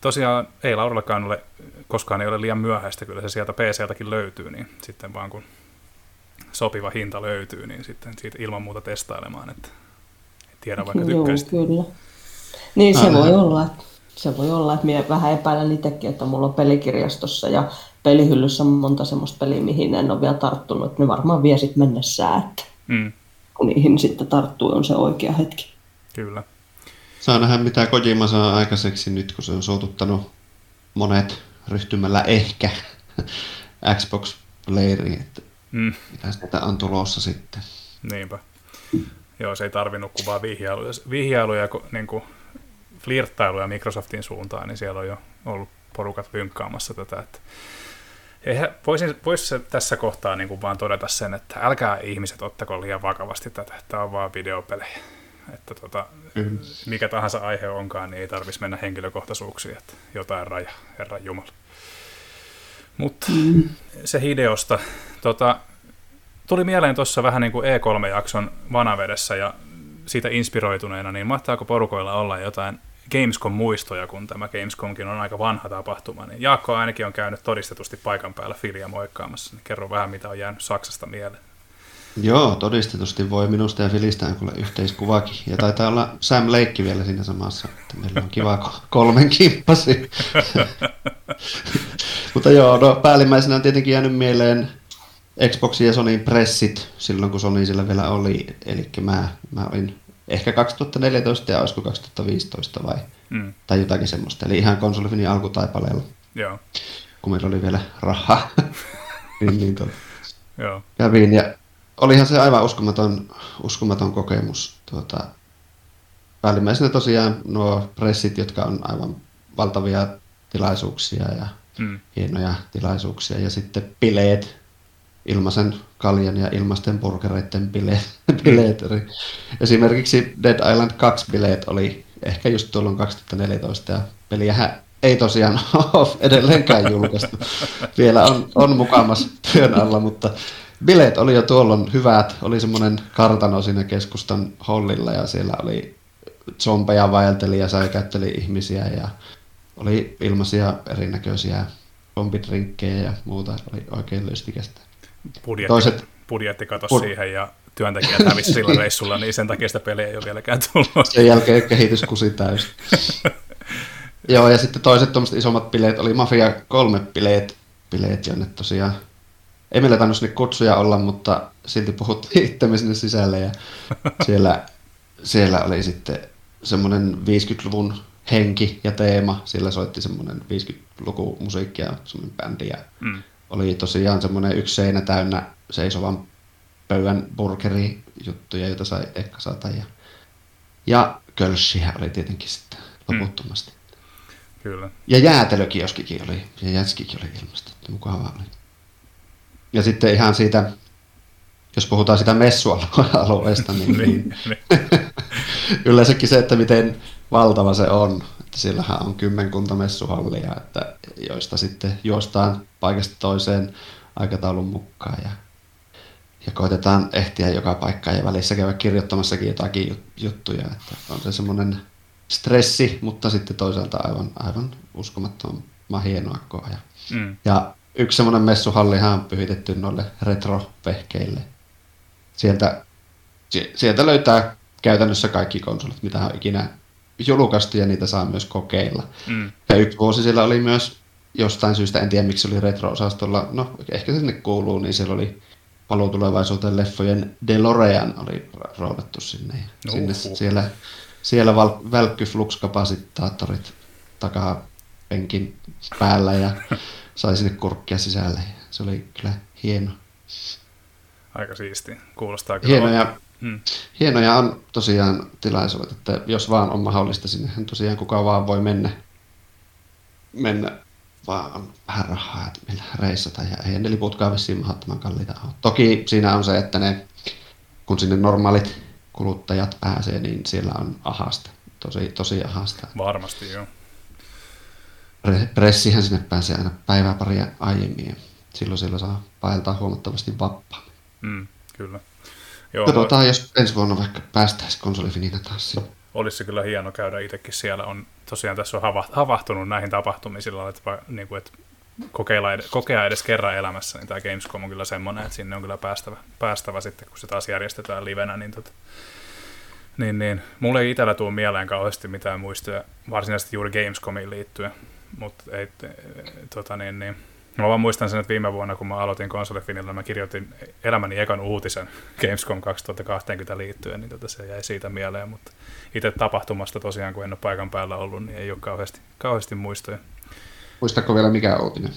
Tosiaan ei Laurallakaan ole, koskaan ei ole liian myöhäistä, kyllä se sieltä PCltäkin löytyy, niin sitten vaan kun sopiva hinta löytyy, niin sitten siitä ilman muuta testailemaan, että tiedä vaikka tykkäisit. Joo, kyllä. Niin se voi olla, se voi olla, että minä vähän epäilen itsekin, että mulla on pelikirjastossa ja pelihyllyssä monta semmoista peliä, mihin en ole vielä tarttunut, että ne varmaan vie sitten mennessään, että mm. kun niihin sitten tarttuu, on se oikea hetki. Kyllä. Saa nähdä, mitä Kojima saa aikaiseksi nyt, kun se on soututtanut monet ryhtymällä ehkä Xbox Playeriin, että mm. mitä sitä on tulossa sitten. Niinpä. Joo, se ei tarvinnut kuvaa vihjailuja, vihjailuja niin kuin flirttailuja Microsoftin suuntaan, niin siellä on jo ollut porukat vynkkaamassa tätä. Että Eihän, voisin, voisi tässä kohtaa niin kuin vaan todeta sen, että älkää ihmiset ottako liian vakavasti tätä, tämä on vaan videopelejä. Että tota, mm. mikä tahansa aihe onkaan, niin ei tarvitsisi mennä henkilökohtaisuuksiin, että jotain raja, Herra Jumala. Mutta mm. se Hideosta, tota, tuli mieleen tuossa vähän niin kuin E3-jakson vanavedessä ja siitä inspiroituneena, niin mahtaako porukoilla olla jotain Gamescom-muistoja, kun tämä Gamescomkin on aika vanha tapahtuma, niin Jaakko ainakin on käynyt todistetusti paikan päällä Filia moikkaamassa, niin kerro vähän, mitä on jäänyt Saksasta mieleen. Joo, todistetusti voi minusta ja Filistä kuule yhteiskuvakin. Ja taitaa olla Sam Leikki vielä siinä samassa, että meillä on kiva kolmen kimppasi. Mutta joo, no päällimmäisenä on tietenkin jäänyt mieleen Xboxin ja Sonyin pressit silloin, kun Sony sillä vielä oli. Eli mä, mä olin ehkä 2014 ja olisiko 2015 vai, mm. tai jotakin semmoista. Eli ihan konsolifinin alkutaipaleella. Joo. Kun meillä oli vielä rahaa. niin, niin tot. Joo. Kävin ja olihan se aivan uskomaton, uskomaton kokemus. Tuota, päällimmäisenä tosiaan nuo pressit, jotka on aivan valtavia tilaisuuksia ja mm. hienoja tilaisuuksia. Ja sitten bileet, ilmaisen kaljan ja ilmaisten burgereiden bileet. bileet. Esimerkiksi Dead Island 2 bileet oli ehkä just tuolloin 2014 ja peliähän ei tosiaan ole edelleenkään julkaistu. Vielä on, on mukamas työn alla, mutta bileet oli jo tuolloin hyvät. Oli semmoinen kartano siinä keskustan hollilla ja siellä oli zombeja vaelteli ja säikäytteli ihmisiä ja oli ilmaisia erinäköisiä zombidrinkkejä ja muuta. Oli oikein lystikästä budjetti, Toiset, budjetti katosi bud... siihen ja työntekijät hävisi sillä reissulla, niin sen takia sitä peliä ei ole vieläkään tullut. Sen jälkeen kehitys kusi täysin. Joo, ja sitten toiset tuommoiset isommat bileet oli Mafia 3 bileet, bileet jonne tosiaan ei meillä tainnut sinne kutsuja olla, mutta silti puhuttiin itsemme sinne sisälle ja siellä, siellä oli sitten semmoinen 50-luvun henki ja teema. Sillä soitti semmoinen 50-luku musiikkia, semmoinen bändi ja mm oli tosiaan semmoinen yksi seinä täynnä seisovan pöydän burgeri-juttuja, joita sai ehkä saada. Ja, ja kölssiä oli tietenkin sitten mm. loputtomasti. Mm. Kyllä. Ja jäätelökioskikin oli, ja jätskikin oli ilmastettu, mukavaa oli. Ja sitten ihan siitä, jos puhutaan sitä messualueesta, niin, niin, niin. yleensäkin se, että miten valtava se on. Että siellähän on kymmenkunta messuhallia, että joista sitten juostaan paikasta toiseen aikataulun mukaan ja, ja koitetaan ehtiä joka paikkaan ja välissä käydä kirjoittamassakin jotakin juttuja. Että on se semmoinen stressi, mutta sitten toisaalta aivan, aivan uskomattoman hienoa koa. Ja, mm. ja yksi semmoinen messuhallihan on pyhitetty noille retro-vehkeille. Sieltä, sieltä löytää käytännössä kaikki konsolit, mitä on ikinä julkaistu ja niitä saa myös kokeilla. Mm. Ja yksi vuosi siellä oli myös jostain syystä, en tiedä miksi se oli retro-osastolla, no ehkä se sinne kuuluu, niin siellä oli paluu tulevaisuuteen leffojen DeLorean oli roodattu sinne. Ja sinne Uhu. siellä siellä val, välkkyflux-kapasitaattorit takaa penkin päällä ja sai sinne kurkkia sisälle. Se oli kyllä hieno. Aika siisti. Kuulostaa kyllä. Hienoja, Mm. hienoja on tosiaan tilaisuudet, että jos vaan on mahdollista, sinnehän tosiaan kuka vaan voi mennä, mennä vaan vähän rahaa, että millä reissata ja ei ne liputkaan vissiin mahdottoman kalliita ole. Toki siinä on se, että ne, kun sinne normaalit kuluttajat pääsee, niin siellä on ahasta. Tosi, tosi ahasta. Varmasti joo. Pre- Pressihän sinne pääsee aina päivää paria aiemmin ja silloin siellä saa paeltaa huomattavasti vappaa. Mm, kyllä. Joo, Katsotaan, jos ensi vuonna vaikka päästäisiin konsolifinina taas sinne. Olisi se kyllä hieno käydä itsekin siellä. On, tosiaan tässä on hava- havahtunut näihin tapahtumiin sillä lailla, että, niin kuin, että kokeilla kokea edes kerran elämässä, niin tämä Gamescom on kyllä semmoinen, että sinne on kyllä päästävä, päästävä sitten, kun se taas järjestetään livenä, niin, tota, niin, niin mulle ei itsellä tule mieleen kauheasti mitään muistoja, varsinaisesti juuri Gamescomiin liittyen, mutta ei, tota, niin, niin, Mä vaan muistan sen, että viime vuonna, kun mä aloitin konsolifinilla, mä kirjoitin elämäni ekan uutisen Gamescom 2020 liittyen, niin tota se jäi siitä mieleen, mutta itse tapahtumasta tosiaan, kun en ole paikan päällä ollut, niin ei ole kauheasti, kauheasti muistoja. Muistatko vielä mikä uutinen?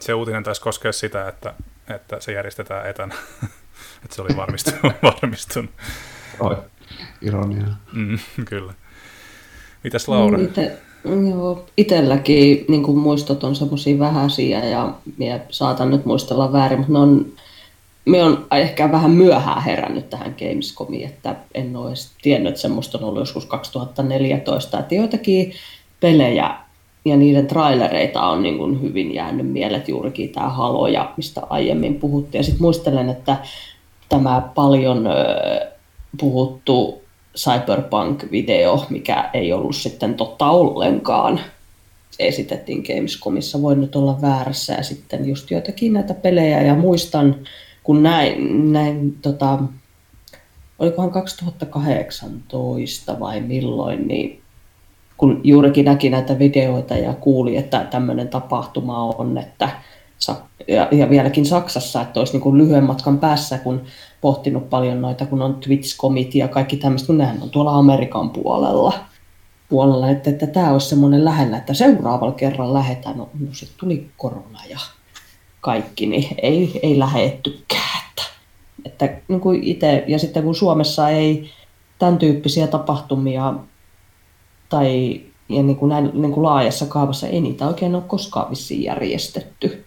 Se uutinen taisi koskea sitä, että, että se järjestetään etänä, että se oli varmistunut. varmistunut. Oi, ironia. Mm, kyllä. Mitäs Laura? Ite, joo, itelläkin niin kuin muistot on semmoisia vähäisiä ja minä saatan nyt muistella väärin, mutta on, me on ehkä vähän myöhään herännyt tähän Gamescomiin, että en ole edes tiennyt, että semmoista on ollut joskus 2014, että joitakin pelejä ja niiden trailereita on niin kuin hyvin jäänyt mielet juurikin tämä Halo ja mistä aiemmin puhuttiin. Ja sitten muistelen, että tämä paljon puhuttu Cyberpunk-video, mikä ei ollut sitten totta ollenkaan, esitettiin Gamescomissa, voin nyt olla väärässä, ja sitten just joitakin näitä pelejä, ja muistan, kun näin, näin tota, olikohan 2018 vai milloin, niin kun juurikin näki näitä videoita ja kuuli, että tämmöinen tapahtuma on, että ja, ja vieläkin Saksassa, että olisi niin kuin lyhyen matkan päässä, kun pohtinut paljon noita, kun on Twitch-komit ja kaikki tämmöistä, kun nehän on tuolla Amerikan puolella, puolella että, että tämä olisi semmoinen lähellä, että seuraavalla kerralla lähdetään, no, no sitten tuli korona ja kaikki, niin ei, ei lähettykään. Että, että niin kuin itse, ja sitten kun Suomessa ei tämän tyyppisiä tapahtumia tai ja niin kuin näin niin kuin laajassa kaavassa ei niitä oikein ole koskaan vissiin järjestetty.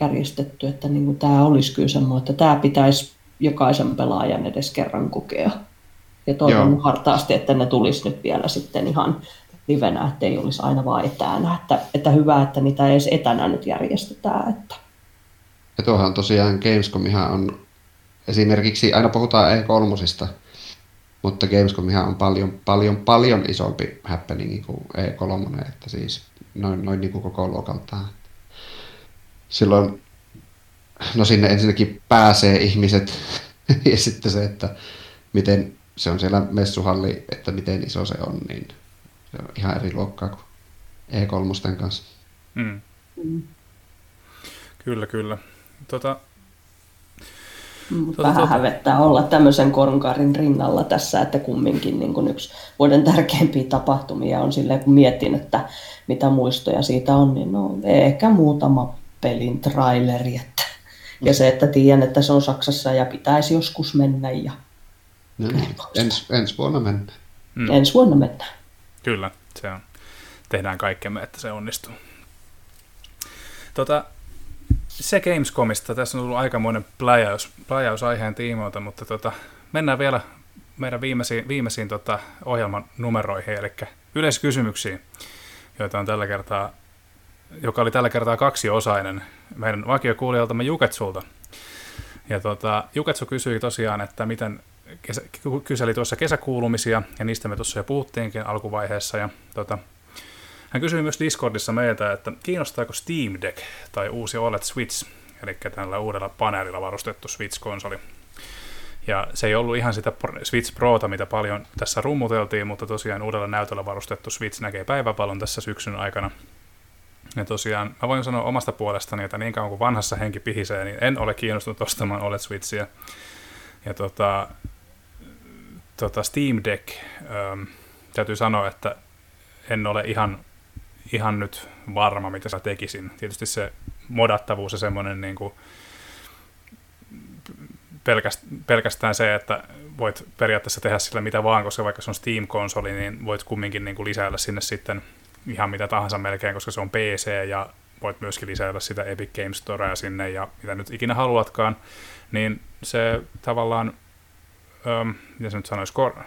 Järjestetty että niin kuin tämä olisi kyllä semmoinen, että tämä pitäisi jokaisen pelaajan edes kerran kokea. Ja toivon Joo. hartaasti, että ne tulisi nyt vielä sitten ihan livenä, että ei olisi aina vaan etänä. Että, että hyvä, että niitä edes etänä nyt järjestetään. Että. Ja tuohan tosiaan Gamescomihan on, esimerkiksi aina puhutaan E3, mutta Gamescomihan on paljon, paljon, paljon isompi happening kuin E3, että siis noin, noin niin kuin koko luokaltaan. Silloin, no sinne ensinnäkin pääsee ihmiset ja sitten se, että miten se on siellä messuhalli, että miten iso se on, niin se on ihan eri luokkaa kuin E3 kanssa. Mm. Mm. Kyllä, kyllä. Tota, Mut Tota, vähän tota. hävettää olla tämmöisen kornkarin rinnalla tässä, että kumminkin niin kuin yksi vuoden tärkeimpiä tapahtumia on silleen, kun mietin, että mitä muistoja siitä on, niin no ehkä muutama pelin traileri. Että, ja se, että tiedän, että se on Saksassa ja pitäisi joskus mennä ja No niin, ens, ensi vuonna mennään. mm, ensi vuonna mennään. Kyllä, se on. Tehdään kaikkemme, että se onnistuu. Tota, se Gamescomista, tässä on tullut aikamoinen pläjäys, pläjäys aiheen tiimoilta, mutta tota, mennään vielä meidän viimeisiin, viimeisiin tota, ohjelman numeroihin, eli yleiskysymyksiin, joita on tällä kertaa, joka oli tällä kertaa kaksiosainen meidän vakiokuulijaltamme Juketsulta. Ja tota, Juketsu kysyi tosiaan, että miten kesä, kyseli tuossa kesäkuulumisia, ja niistä me tuossa jo puhuttiinkin alkuvaiheessa, ja tota, hän kysyi myös Discordissa meiltä, että kiinnostaako Steam Deck tai uusi OLED Switch, eli tällä uudella paneelilla varustettu Switch-konsoli. Ja se ei ollut ihan sitä Switch Prota, mitä paljon tässä rummuteltiin, mutta tosiaan uudella näytöllä varustettu Switch näkee päiväpalon tässä syksyn aikana. Ja tosiaan mä voin sanoa omasta puolestani, että niin kauan kuin vanhassa henki pihisee, niin en ole kiinnostunut ostamaan OLED Switchiä. Ja tota, tota Steam Deck, ähm, täytyy sanoa, että en ole ihan, ihan nyt varma, mitä sä tekisin. Tietysti se modattavuus ja semmoinen niin kuin, pelkästään se, että voit periaatteessa tehdä sillä mitä vaan, koska vaikka se on Steam-konsoli, niin voit kumminkin niin kuin lisäillä sinne sitten ihan mitä tahansa melkein, koska se on PC ja voit myöskin lisätä sitä Epic Games Storea sinne ja mitä nyt ikinä haluatkaan, niin se tavallaan, ähm, mitä se nyt sanoisi, kor-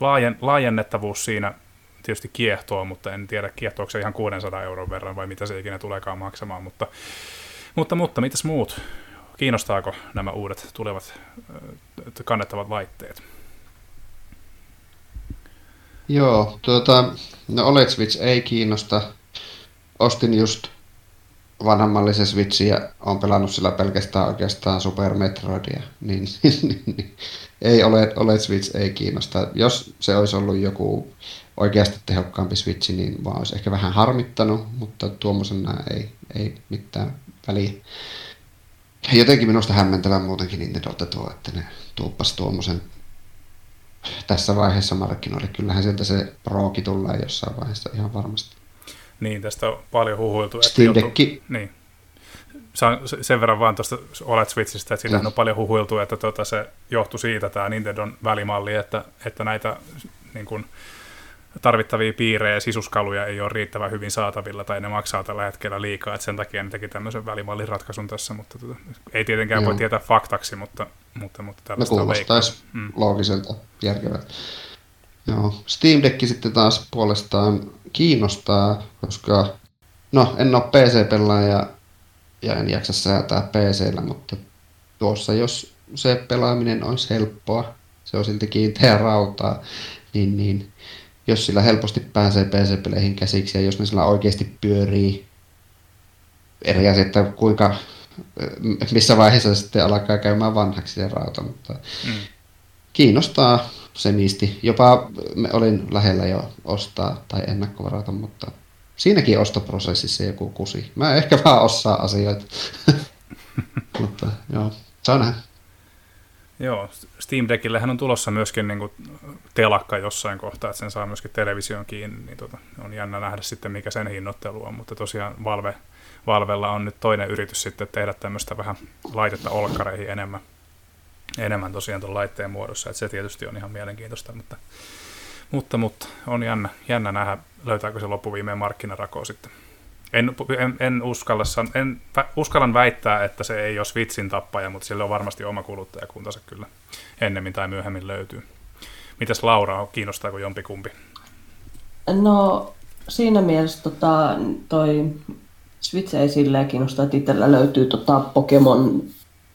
laajen, laajennettavuus siinä tietysti kiehtoo, mutta en tiedä kiehtoako se ihan 600 euron verran vai mitä se ikinä tuleekaan maksamaan, mutta, mutta, mutta mitäs muut? Kiinnostaako nämä uudet tulevat kannettavat laitteet? Joo, tuota, no OLED Switch ei kiinnosta. Ostin just vanhammallisen Switchin ja olen pelannut sillä pelkästään oikeastaan Super Metroidia, niin, niin, niin ei ole, OLED Switch ei kiinnosta. Jos se olisi ollut joku oikeasti tehokkaampi Switch, niin vaan olisi ehkä vähän harmittanut, mutta tuommoisena ei, ei mitään väliä. Jotenkin minusta hämmentävän muutenkin Nintendolta tuo, että ne tuuppas tuommoisen tässä vaiheessa markkinoille. Kyllähän sieltä se Prokin tulee jossain vaiheessa ihan varmasti. Niin, tästä on paljon huhuiltu. Steam Deck. Niin. Sen verran vaan tuosta OLED Switchistä, että sillähän on paljon huhuiltu, että tuota, se johtui siitä tämä Nintendon välimalli, että, että näitä niin kuin, tarvittavia piirejä ja sisuskaluja ei ole riittävän hyvin saatavilla tai ne maksaa tällä hetkellä liikaa, että sen takia ne teki tämmöisen välimallin ratkaisun tässä, mutta tuota, ei tietenkään Joo. voi tietää faktaksi, mutta, mutta, mutta tällaista no, kuulostaisi mm. loogiselta, järkevältä. Joo, Steam Deck sitten taas puolestaan kiinnostaa, koska no en ole PC-pelaaja ja en jaksa säätää PCllä, mutta tuossa jos se pelaaminen olisi helppoa, se on silti kiinteä rautaa, niin, niin jos sillä helposti pääsee PC-peleihin käsiksi ja jos ne sillä oikeasti pyörii, eri asia, että kuinka, missä vaiheessa sitten alkaa käymään vanhaksi se rauta, mutta mm. kiinnostaa se niisti. Jopa me olin lähellä jo ostaa tai ennakkovarata, mutta siinäkin ostoprosessissa joku kusi. Mä ehkä vaan osaa asioita. mutta joo, on näin. Joo, Steam Deckillehän on tulossa myöskin niin kuin telakka jossain kohtaa, että sen saa myöskin television kiinni, niin tota, on jännä nähdä sitten, mikä sen hinnoittelu on, mutta tosiaan Valve, Valvella on nyt toinen yritys sitten tehdä tämmöistä vähän laitetta olkkareihin enemmän, enemmän tosiaan tuon laitteen muodossa, että se tietysti on ihan mielenkiintoista, mutta, mutta, mutta on jännä, jännä nähdä, löytääkö se loppuviimeen markkinarakoa sitten. En, en, en uskalla, en, uskallan väittää, että se ei ole Switchin tappaja, mutta sillä on varmasti oma kuluttajakuntansa kyllä ennemmin tai myöhemmin löytyy. Mitäs Laura, kiinnostaako jompikumpi? No siinä mielessä tota, toi Switch ei silleen kiinnosta, että itsellä löytyy tota Pokemon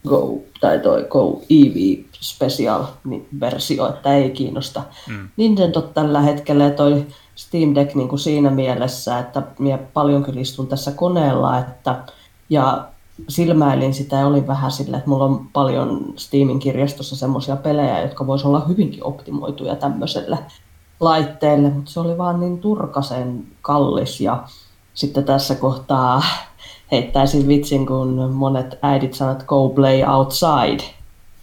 Go tai toi Go EV Special-versio, että ei kiinnosta. Mm. Nintendo tällä hetkellä toi Steam Deck niin kuin siinä mielessä, että minä paljon kyllä istun tässä koneella että, ja silmäilin sitä ja olin vähän sillä, että mulla on paljon Steamin kirjastossa semmoisia pelejä, jotka voisi olla hyvinkin optimoituja tämmöiselle laitteelle, mutta se oli vaan niin turkasen kallis ja sitten tässä kohtaa heittäisin vitsin, kun monet äidit sanovat go play outside,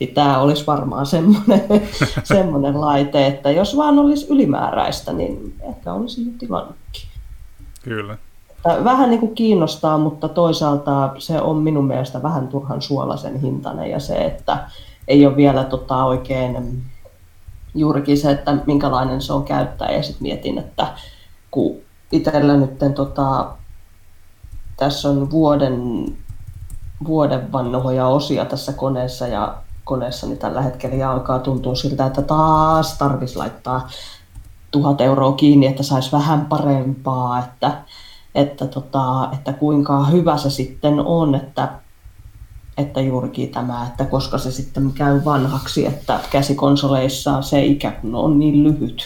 niin tämä olisi varmaan semmoinen, semmoinen laite, että jos vaan olisi ylimääräistä, niin ehkä olisi jo tilannutkin. Kyllä. Vähän niin kuin kiinnostaa, mutta toisaalta se on minun mielestä vähän turhan suolaisen hintainen ja se, että ei ole vielä tota oikein juurikin se, että minkälainen se on käyttää ja sitten mietin, että kun itsellä nyt tota, tässä on vuoden, vuoden vanhoja osia tässä koneessa ja koneessani tällä hetkellä ja alkaa tuntua siltä, että taas tarvitsisi laittaa tuhat euroa kiinni, että saisi vähän parempaa, että, että, tota, että kuinka hyvä se sitten on, että, että juurikin tämä, että koska se sitten käy vanhaksi, että käsikonsoleissa se ikä on niin lyhyt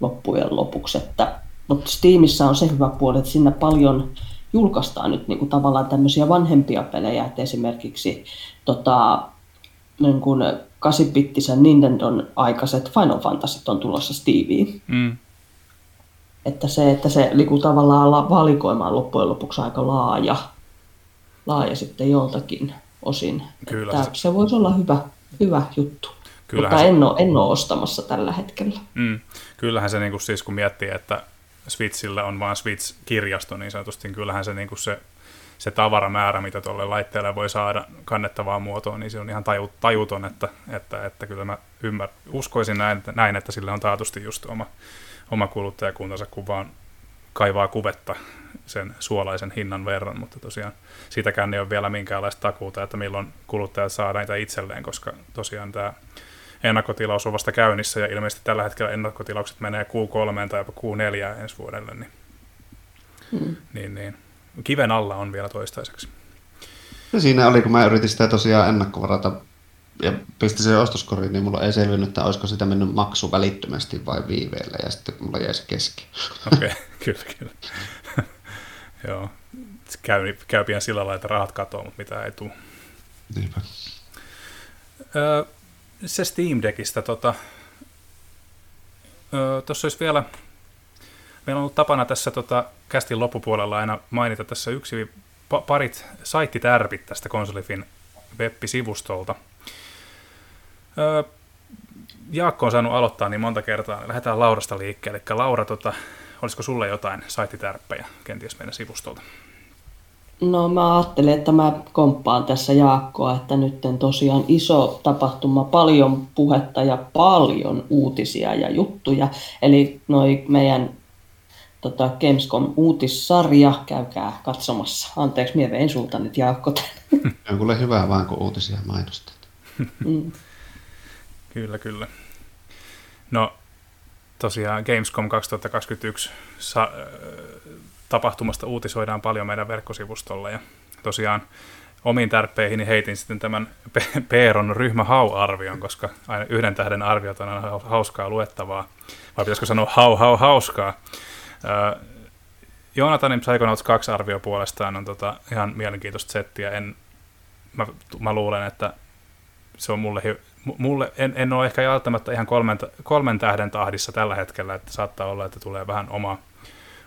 loppujen lopuksi, että, mutta Steamissa on se hyvä puoli, että sinne paljon julkaistaan nyt niin kuin tavallaan tämmöisiä vanhempia pelejä, että esimerkiksi tota, niin kuin 8-bittisen Nintendon aikaiset Final Fantasyt on tulossa Steviin. Mm. Että se, että se liku tavallaan la- valikoima on loppujen lopuksi aika laaja, laaja sitten joltakin osin. Kyllä että se- se voisi olla hyvä, hyvä juttu. Kyllähän Mutta se- en ole, en ole ostamassa tällä hetkellä. Mm. Kyllähän se niin kuin, siis kun miettii, että Switchillä on vain Switch-kirjasto niin sanotusti, niin kyllähän se, niin kuin se, se tavaramäärä, mitä tuolle laitteelle voi saada kannettavaan muotoon, niin se on ihan taju, tajuton, että, että, että kyllä mä ymmär, uskoisin näin, että, näin, että sille on taatusti just oma, oma kuluttajakuntansa, kun vaan kaivaa kuvetta sen suolaisen hinnan verran, mutta tosiaan siitäkään ei ole vielä minkäänlaista takuuta, että milloin kuluttajat saa näitä itselleen, koska tosiaan tämä ennakkotilaus on vasta käynnissä ja ilmeisesti tällä hetkellä ennakkotilaukset menee Q3 tai jopa Q4 ensi vuodelle, niin, Hmm. niin, niin kiven alla on vielä toistaiseksi. Ja siinä oli, kun mä yritin sitä tosiaan ennakkovarata ja pistin sen ostoskoriin, niin mulla ei selvinnyt, että olisiko sitä mennyt maksu välittömästi vai viiveellä, ja sitten mulla jäi se kesken. Okei, okay, kyllä, kyllä. Joo, käy, käy pian sillä lailla, että rahat katoaa, mutta mitä ei tule. Niinpä. Öö, se Steam Deckistä, tota, öö, tuossa olisi vielä, meillä on ollut tapana tässä tota, kästin loppupuolella aina mainita tässä yksi pa- parit saittitärpit tästä konsolifin web-sivustolta. Öö, Jaakko on saanut aloittaa niin monta kertaa, niin lähdetään Laurasta liikkeelle. Eli Laura, tota, olisiko sulle jotain saittitärppejä kenties meidän sivustolta? No mä ajattelin, että mä komppaan tässä Jaakkoa, että nyt tosiaan iso tapahtuma, paljon puhetta ja paljon uutisia ja juttuja. Eli noi meidän tota, Gamescom uutissarja, käykää katsomassa. Anteeksi, mie vein sulta nyt Jaakko tän. On kuule hyvä vaan, kun uutisia mainostat. Mm. Kyllä, kyllä. No, tosiaan Gamescom 2021 sa- äh, tapahtumasta uutisoidaan paljon meidän verkkosivustolla ja tosiaan omiin tärppeihin heitin sitten tämän Peeron ryhmä hau-arvion, koska aina yhden tähden arviot on aina hauskaa luettavaa, vai pitäisikö sanoa hau hau hauskaa. Äh, Joonatanin Psychonauts 2 arvio puolestaan on tota ihan mielenkiintoista settiä. En, mä, mä luulen, että se on mulle, mulle en, en ole ehkä välttämättä ihan kolmen, kolmen tähden tahdissa tällä hetkellä, että saattaa olla, että tulee vähän oma,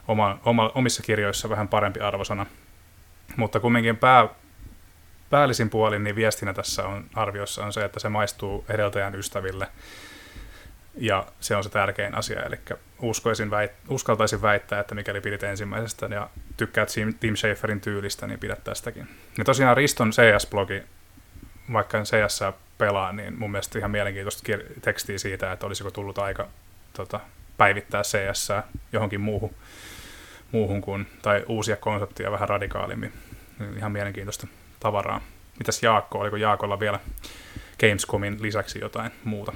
oma, oma, omissa kirjoissa vähän parempi arvosana. Mutta kumminkin pää, päällisin puolin niin viestinä tässä on arviossa on se, että se maistuu edeltäjän ystäville. Ja se on se tärkein asia, eli uskoisin väit, uskaltaisin väittää, että mikäli pidit ensimmäisestä ja tykkäät Tim- Schaferin tyylistä, niin pidät tästäkin. Ja tosiaan Riston CS-blogi vaikka en CS pelaa, niin mun mielestä ihan mielenkiintoista kir- tekstiä siitä, että olisiko tullut aika tota, päivittää CS johonkin muuhun, muuhun kuin, tai uusia konsepteja vähän radikaalimmin. Niin Ihan mielenkiintoista tavaraa. Mitäs Jaakko, oliko Jaakolla vielä Gamescomin lisäksi jotain muuta?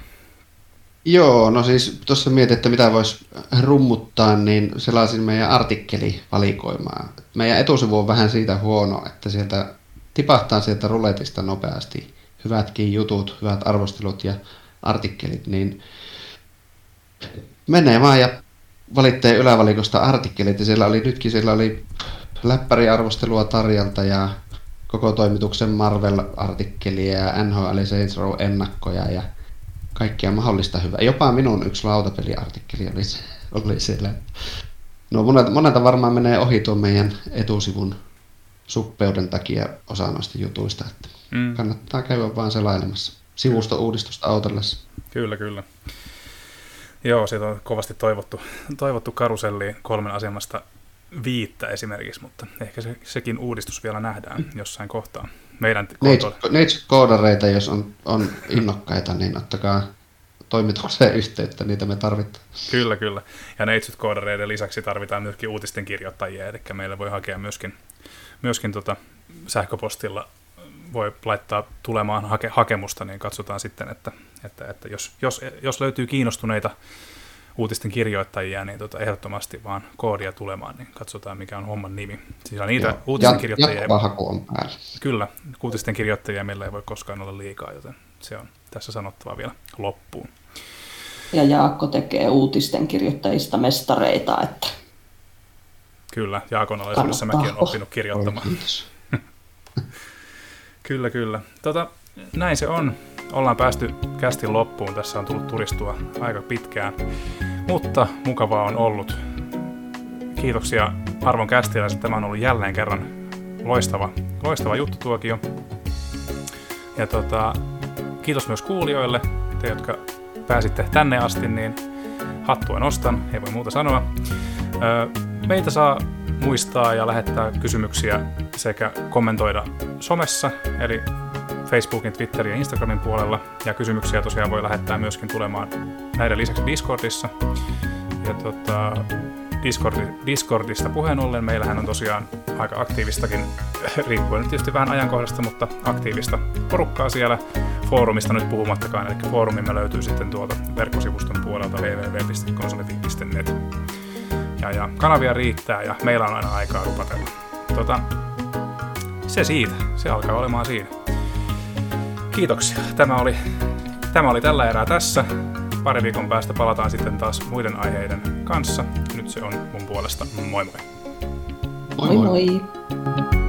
Joo, no siis tuossa mietin, että mitä voisi rummuttaa, niin selasin meidän artikkelivalikoimaa. Meidän etusivu on vähän siitä huono, että sieltä tipahtaa sieltä ruletista nopeasti hyvätkin jutut, hyvät arvostelut ja artikkelit, niin menee vaan ja valitsee ylävalikosta artikkelit, ja siellä oli nytkin, siellä oli läppäriarvostelua Tarjalta ja koko toimituksen Marvel-artikkelia ja NHL Saints Row ennakkoja ja kaikkia mahdollista hyvää. Jopa minun yksi lautapeliartikkeli oli, oli siellä. No monelta, monelta varmaan menee ohi tuon meidän etusivun suppeuden takia osa noista jutuista, että Mm. kannattaa käydä vaan selailemassa sivusto-uudistusta autellessa. Kyllä, kyllä. Joo, siitä on kovasti toivottu, toivottu karuselliin kolmen asemasta viittä esimerkiksi, mutta ehkä se, sekin uudistus vielä nähdään jossain kohtaa. Meidän. Neitsyt-koodareita, jos on, on innokkaita, niin ottakaa toimitukseen yhteyttä, niitä me tarvitaan. Kyllä, kyllä. Ja neitsyt koodareiden lisäksi tarvitaan myöskin uutisten kirjoittajia, eli meillä voi hakea myöskin, myöskin tota sähköpostilla voi laittaa tulemaan hake, hakemusta, niin katsotaan sitten, että, että, että jos, jos, jos löytyy kiinnostuneita uutisten kirjoittajia, niin tota ehdottomasti vaan koodia tulemaan, niin katsotaan mikä on homman nimi. Siis niitä Joo. uutisten kirjoittajia, Jatkuva haku on päällä. kyllä, uutisten kirjoittajia meillä ei voi koskaan olla liikaa, joten se on tässä sanottava vielä loppuun. Ja Jaakko tekee uutisten kirjoittajista mestareita, että Kyllä, Jaakon alaisuudessa mäkin olen oppinut kirjoittamaan. Oi, kiitos. Kyllä, kyllä. Tota, näin se on. Ollaan päästy kästin loppuun. Tässä on tullut turistua aika pitkään, mutta mukavaa on ollut. Kiitoksia arvon kästiläiset. Tämä on ollut jälleen kerran loistava, loistava juttutuokio. Ja tota, kiitos myös kuulijoille, te jotka pääsitte tänne asti, niin hattua nostan, ei voi muuta sanoa. Meitä saa muistaa ja lähettää kysymyksiä sekä kommentoida somessa, eli Facebookin, Twitterin ja Instagramin puolella. Ja kysymyksiä tosiaan voi lähettää myöskin tulemaan näiden lisäksi Discordissa. Ja tota, Discordi, Discordista puheen ollen, meillähän on tosiaan aika aktiivistakin, riippuen nyt tietysti vähän ajankohdasta, mutta aktiivista porukkaa siellä foorumista nyt puhumattakaan, eli foorumimme löytyy sitten tuolta verkkosivuston puolelta www.konsolitik.net. Ja, ja kanavia riittää ja meillä on aina aikaa rupatella. Tota, se siitä, se alkaa olemaan siinä. Kiitoksia. Tämä oli, tämä oli tällä erää tässä. Pari viikon päästä palataan sitten taas muiden aiheiden kanssa. Nyt se on mun puolesta moi moi. Moi moi. moi.